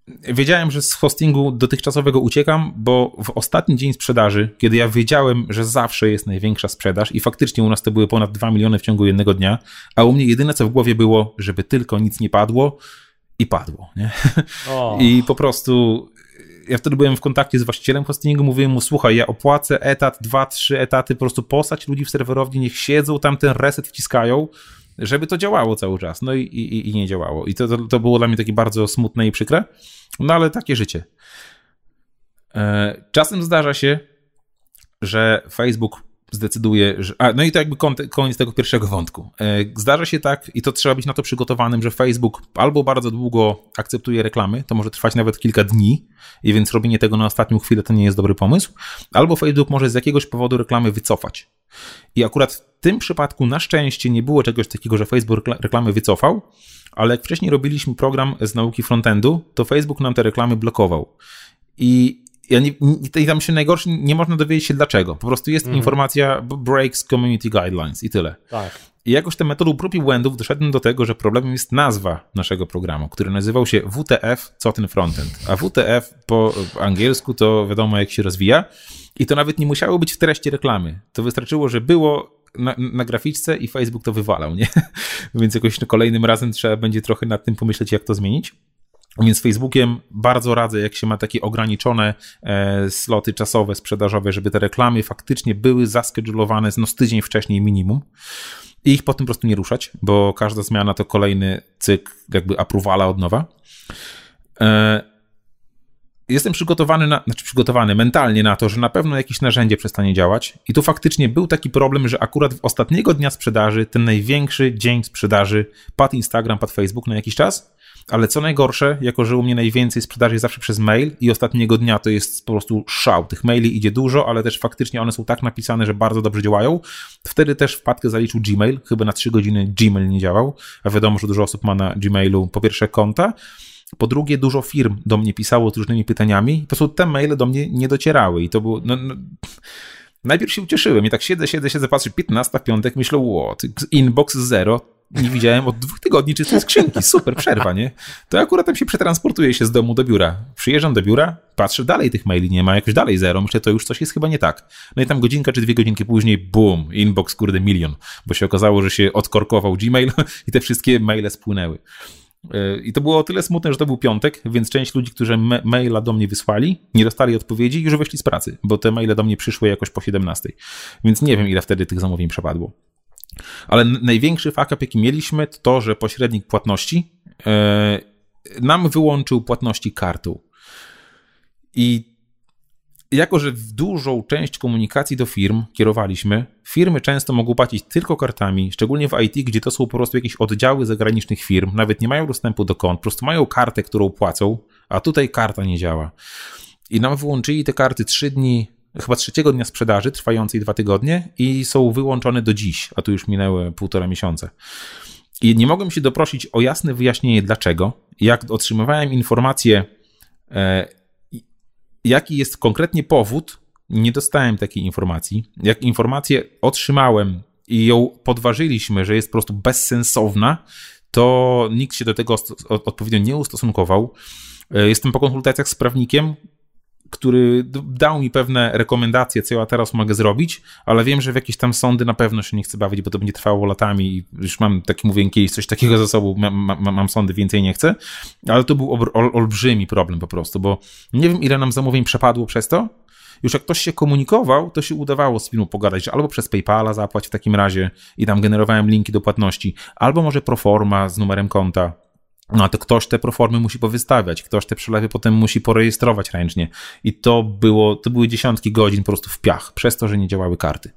Wiedziałem, że z hostingu dotychczasowego uciekam, bo w ostatni dzień sprzedaży, kiedy ja wiedziałem, że zawsze jest największa sprzedaż i faktycznie u nas to były ponad 2 miliony w ciągu jednego dnia, a u mnie jedyne co w głowie było, żeby tylko nic nie padło i padło, nie? Oh. I po prostu ja wtedy byłem w kontakcie z właścicielem hostingu, mówiłem mu, słuchaj, ja opłacę etat, dwa, trzy etaty, po prostu posać ludzi w serwerowni, niech siedzą, tam ten reset wciskają, żeby to działało cały czas. No i, i, i nie działało. I to, to, to było dla mnie takie bardzo smutne i przykre. No ale takie życie. E, czasem zdarza się, że Facebook zdecyduje, że. A, no i to jakby koniec tego pierwszego wątku. E, zdarza się tak, i to trzeba być na to przygotowanym, że Facebook albo bardzo długo akceptuje reklamy, to może trwać nawet kilka dni, i więc robienie tego na ostatnią chwilę to nie jest dobry pomysł, albo Facebook może z jakiegoś powodu reklamy wycofać. I akurat w tym przypadku na szczęście nie było czegoś takiego, że Facebook reklamy wycofał, ale jak wcześniej robiliśmy program z nauki frontendu, to Facebook nam te reklamy blokował. I ja nie, i tam się najgorsze, nie można dowiedzieć się dlaczego. Po prostu jest mm. informacja breaks community guidelines i tyle. Tak. I jakoś tę metodą prób i błędów doszedłem do tego, że problemem jest nazwa naszego programu, który nazywał się WTF, co ten frontend. A WTF po angielsku to wiadomo jak się rozwija. I to nawet nie musiało być w treści reklamy. To wystarczyło, że było na, na graficzce i Facebook to wywalał, nie? Więc jakoś kolejnym razem trzeba będzie trochę nad tym pomyśleć, jak to zmienić. Więc Facebookiem bardzo radzę, jak się ma takie ograniczone e, sloty czasowe, sprzedażowe, żeby te reklamy faktycznie były zaskedulowane no, z tydzień wcześniej minimum i ich potem po prostu nie ruszać, bo każda zmiana to kolejny cykl jakby approvala od nowa. E, jestem przygotowany, na, znaczy przygotowany mentalnie na to, że na pewno jakieś narzędzie przestanie działać. I tu faktycznie był taki problem, że akurat w ostatniego dnia sprzedaży, ten największy dzień sprzedaży, padł Instagram, padł Facebook na jakiś czas. Ale co najgorsze, jako że u mnie najwięcej sprzedaży zawsze przez mail i ostatniego dnia to jest po prostu szał. Tych maili idzie dużo, ale też faktycznie one są tak napisane, że bardzo dobrze działają. Wtedy też wpadkę zaliczył Gmail. Chyba na 3 godziny Gmail nie działał, a wiadomo, że dużo osób ma na Gmailu po pierwsze konta, po drugie, dużo firm do mnie pisało z różnymi pytaniami. Po prostu te maile do mnie nie docierały i to było. No, no, najpierw się ucieszyłem i tak siedzę, siedzę, siedzę, patrzę, 15 w piątek, myślę, what, inbox zero, nie widziałem od dwóch tygodni czystej skrzynki, super, przerwa, nie? To akurat tam się przetransportuję się z domu do biura. Przyjeżdżam do biura, patrzę, dalej tych maili nie ma, jakoś dalej zero, myślę, to już coś jest chyba nie tak. No i tam godzinka czy dwie godzinki później, boom, inbox, kurde, milion, bo się okazało, że się odkorkował Gmail i te wszystkie maile spłynęły. I to było o tyle smutne, że to był piątek, więc część ludzi, którzy me maila do mnie wysłali, nie dostali odpowiedzi i już wyszli z pracy, bo te maile do mnie przyszły jakoś po 17. Więc nie wiem, ile wtedy tych zamówień przepadło. Ale największy fuck jaki mieliśmy, to to, że pośrednik płatności yy, nam wyłączył płatności kartą. I jako, że dużą część komunikacji do firm kierowaliśmy, firmy często mogą płacić tylko kartami, szczególnie w IT, gdzie to są po prostu jakieś oddziały zagranicznych firm, nawet nie mają dostępu do kont, po prostu mają kartę, którą płacą, a tutaj karta nie działa. I nam wyłączyli te karty trzy dni, chyba trzeciego dnia sprzedaży, trwającej dwa tygodnie, i są wyłączone do dziś, a tu już minęły półtora miesiąca. I nie mogłem się doprosić o jasne wyjaśnienie dlaczego. Jak otrzymywałem informację, e, jaki jest konkretnie powód, nie dostałem takiej informacji. Jak informację otrzymałem i ją podważyliśmy, że jest po prostu bezsensowna, to nikt się do tego odpowiednio nie ustosunkował. E, jestem po konsultacjach z prawnikiem, który dał mi pewne rekomendacje, co ja teraz mogę zrobić, ale wiem, że w jakieś tam sądy na pewno się nie chcę bawić, bo to będzie trwało latami i już mam, tak mówię, kiedyś coś takiego za sobą, mam, mam, mam sądy, więcej nie chcę, ale to był ol, olbrzymi problem po prostu, bo nie wiem, ile nam zamówień przepadło przez to, już jak ktoś się komunikował, to się udawało z firmą pogadać, że albo przez PayPala zapłać w takim razie i tam generowałem linki do płatności, albo może proforma z numerem konta, no to ktoś te proformy musi powystawiać, ktoś te przelewy potem musi porejestrować ręcznie. I to było, to były dziesiątki godzin po prostu w piach, przez to, że nie działały karty.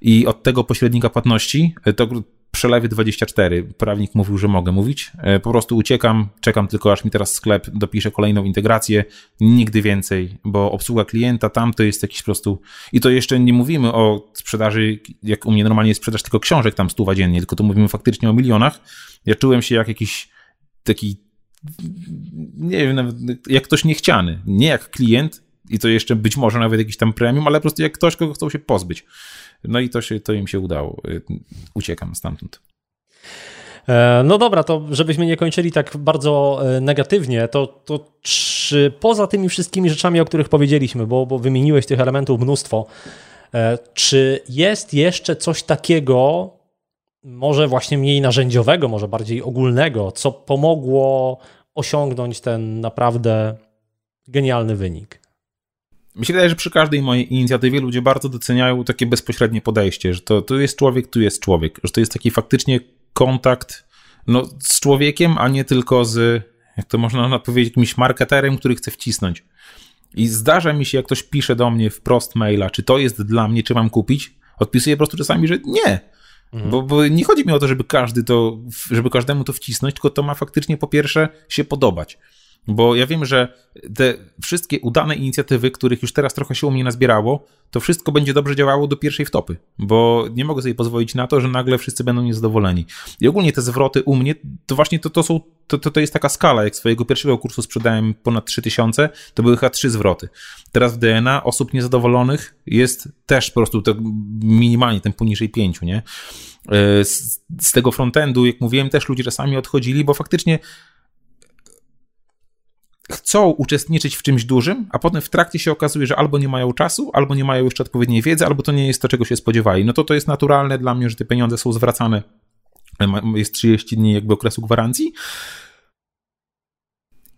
I od tego pośrednika płatności, e, to przelewy 24, prawnik mówił, że mogę mówić. E, po prostu uciekam, czekam tylko aż mi teraz sklep dopisze kolejną integrację, nigdy więcej, bo obsługa klienta tam to jest jakiś po prostu. I to jeszcze nie mówimy o sprzedaży, jak u mnie normalnie jest sprzedaż tylko książek tam stuwa dziennie, tylko tu mówimy faktycznie o milionach. Ja czułem się jak jakiś taki, nie wiem, nawet jak ktoś niechciany. Nie jak klient, i to jeszcze być może nawet jakiś tam premium, ale po prostu jak ktoś, kogo chcą się pozbyć. No i to, się, to im się udało. Uciekam stamtąd. E, no dobra, to żebyśmy nie kończyli tak bardzo e, negatywnie, to, to czy poza tymi wszystkimi rzeczami, o których powiedzieliśmy, bo, bo wymieniłeś tych elementów mnóstwo, e, czy jest jeszcze coś takiego, może właśnie mniej narzędziowego, może bardziej ogólnego, co pomogło osiągnąć ten naprawdę genialny wynik? Wydaje, że przy każdej mojej inicjatywie ludzie bardzo doceniają takie bezpośrednie podejście, że to tu jest człowiek, tu jest człowiek, że to jest taki faktycznie kontakt no, z człowiekiem, a nie tylko z, jak to można powiedzieć, jakimś marketerem, który chce wcisnąć. I zdarza mi się, jak ktoś pisze do mnie wprost maila, czy to jest dla mnie, czy mam kupić, odpisuję po prostu czasami, że nie. Mhm. Bo, bo, nie chodzi mi o to, żeby każdy to, żeby każdemu to wcisnąć, tylko to ma faktycznie po pierwsze się podobać. Bo ja wiem, że te wszystkie udane inicjatywy, których już teraz trochę się u mnie nazbierało, to wszystko będzie dobrze działało do pierwszej wtopy, bo nie mogę sobie pozwolić na to, że nagle wszyscy będą niezadowoleni. I ogólnie te zwroty u mnie, to właśnie to, to są, to, to, to jest taka skala, jak swojego pierwszego kursu sprzedałem ponad 3000, to były chyba trzy zwroty. Teraz w DNA osób niezadowolonych jest też po prostu tak minimalnie, ten poniżej pięciu, nie? E, z, z tego frontendu, jak mówiłem, też ludzie czasami odchodzili, bo faktycznie chcą uczestniczyć w czymś dużym, a potem w trakcie się okazuje, że albo nie mają czasu, albo nie mają jeszcze odpowiedniej wiedzy, albo to nie jest to, czego się spodziewali. No to to jest naturalne dla mnie, że te pieniądze są zwracane. Jest 30 dni jakby okresu gwarancji.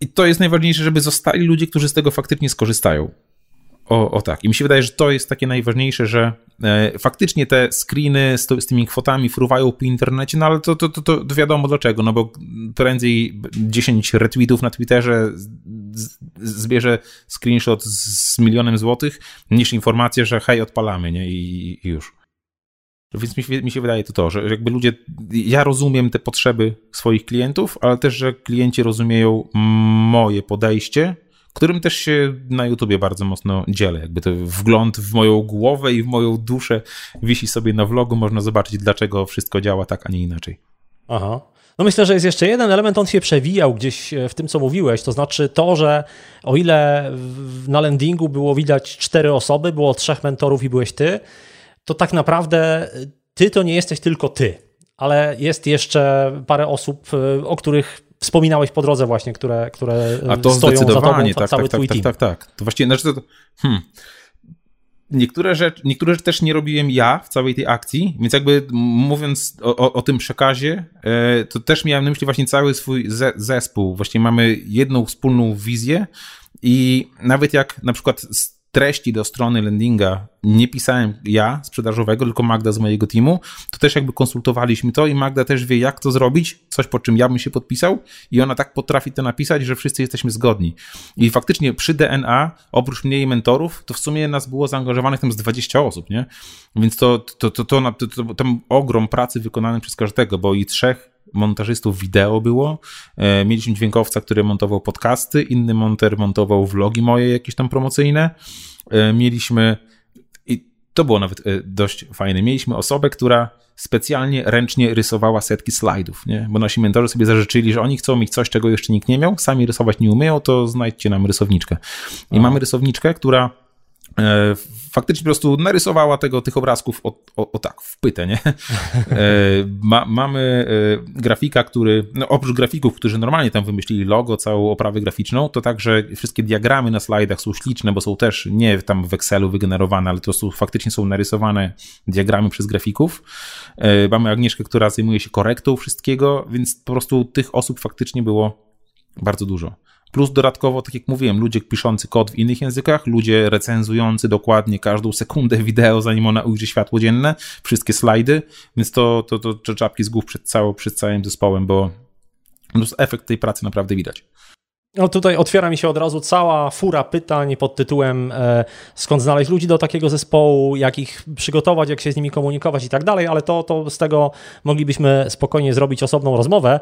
I to jest najważniejsze, żeby zostali ludzie, którzy z tego faktycznie skorzystają. O, o tak. I mi się wydaje, że to jest takie najważniejsze, że e, faktycznie te screeny z, to, z, tymi kwotami fruwają po internecie, no ale to, to, to, to wiadomo dlaczego, no bo prędzej 10 retweetów na Twitterze z, zbierze screenshot z milionem złotych, niż informację, że hej, odpalamy, nie? I, i już. Więc mi się, mi się wydaje to to, że jakby ludzie, ja rozumiem te potrzeby swoich klientów, ale też, że klienci rozumieją moje podejście którym też się na YouTubie bardzo mocno dzielę. Jakby to wgląd w moją głowę i w moją duszę wisi sobie na vlogu, można zobaczyć, dlaczego wszystko działa tak, a nie inaczej. Aha. No myślę, że jest jeszcze jeden element, on się przewijał gdzieś w tym, co mówiłeś, to znaczy to, że o ile na landingu było widać cztery osoby, było trzech mentorów i byłeś ty, to tak naprawdę ty to nie jesteś tylko ty, ale jest jeszcze parę osób, o których wspominałeś po drodze właśnie, które, które A to stoją za tobą, tak, cały tak, twój tak, team. Tak, tak, tak. To właściwie, znaczy to, hmm. Niektóre rzeczy, niektóre rzeczy też nie robiłem ja w całej tej akcji, więc jakby mówiąc o, o, o tym przekazie, e, to też miałem na myśli właśnie cały swój zespół. Właśnie mamy jedną wspólną wizję i nawet jak na przykład treści do strony landinga nie pisałem ja sprzedażowego, tylko Magda z mojego teamu, to też jakby konsultowaliśmy to i Magda też wie, jak to zrobić, coś po czym ja bym się podpisał i ona tak potrafi to napisać, że wszyscy jesteśmy zgodni. I faktycznie przy DNA, oprócz mnie i mentorów, to w sumie nas było zaangażowanych tam z 20 osób, nie? Więc to, to, to, to, to, to, to tam ogrom pracy wykonany przez każdego, bo i trzech montażystów wideo było. E, mieliśmy dźwiękowca, który montował podcasty, inny monter montował vlogi moje jakieś tam promocyjne. E, mieliśmy to było nawet e, dość fajne. Mieliśmy osobę, która specjalnie ręcznie rysowała setki slajdów, nie? bo nasi mentorzy sobie zażyczyli, że oni chcą mieć coś, czego jeszcze nikt nie miał, sami rysować nie umieją, to znajdźcie nam rysowniczkę. I Aha. mamy rysowniczkę, która faktycznie po prostu narysowała tego, tych obrazków o, o, o tak, w pytę, nie? E, ma, mamy e, grafika, który, no oprócz grafików, którzy normalnie tam wymyślili logo, całą oprawę graficzną, to także wszystkie diagramy na slajdach są śliczne, bo są też nie tam w Excelu wygenerowane, ale to są, faktycznie są narysowane diagramy przez grafików. Mamy Agnieszkę, która zajmuje się korektą wszystkiego, więc po prostu tych osób faktycznie było bardzo dużo. Plus dodatkowo, tak jak mówiłem, ludzie piszący kod w innych językach, ludzie recenzujący dokładnie każdą sekundę wideo, zanim ona ujrzy światło dzienne, wszystkie slajdy, więc to, to, to, to czapki z głów przed, cało, przed całym zespołem, bo efekt tej pracy naprawdę widać. No tutaj otwiera mi się od razu cała fura pytań pod tytułem e, skąd znaleźć ludzi do takiego zespołu, jak ich przygotować, jak się z nimi komunikować i tak dalej, ale to, to z tego moglibyśmy spokojnie zrobić osobną rozmowę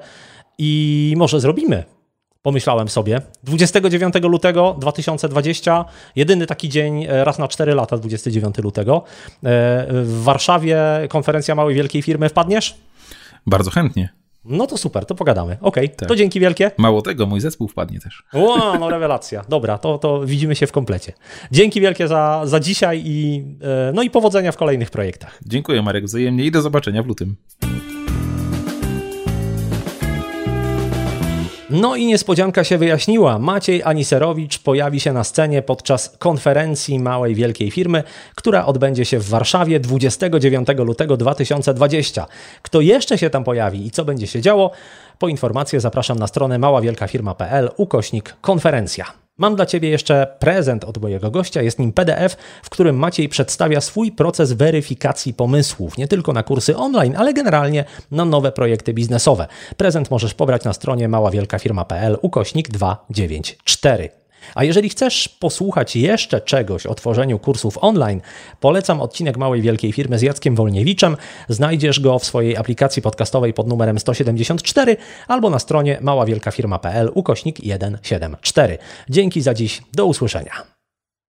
i może zrobimy pomyślałem sobie. 29 lutego 2020, jedyny taki dzień e, raz na 4 lata, 29 lutego. E, w Warszawie konferencja małej wielkiej firmy. Wpadniesz? Bardzo chętnie. No to super, to pogadamy. Okej, okay, tak. to dzięki wielkie. Mało tego, mój zespół wpadnie też. Ło, no rewelacja. Dobra, to, to widzimy się w komplecie. Dzięki wielkie za, za dzisiaj i, e, no i powodzenia w kolejnych projektach. Dziękuję Marek, wzajemnie i do zobaczenia w lutym. No i niespodzianka się wyjaśniła. Maciej Aniserowicz pojawi się na scenie podczas konferencji małej wielkiej firmy, która odbędzie się w Warszawie 29 lutego 2020. Kto jeszcze się tam pojawi i co będzie się działo? Po informację zapraszam na stronę maławielkafirma.pl ukośnik konferencja. Mam dla Ciebie jeszcze prezent od mojego gościa. Jest nim PDF, w którym Maciej przedstawia swój proces weryfikacji pomysłów, nie tylko na kursy online, ale generalnie na nowe projekty biznesowe. Prezent możesz pobrać na stronie maławielkafirma.pl ukośnik 294. A jeżeli chcesz posłuchać jeszcze czegoś o tworzeniu kursów online, polecam odcinek Małej Wielkiej Firmy z Jackiem Wolniewiczem. Znajdziesz go w swojej aplikacji podcastowej pod numerem 174 albo na stronie maławielkafirma.pl ukośnik 174. Dzięki za dziś, do usłyszenia.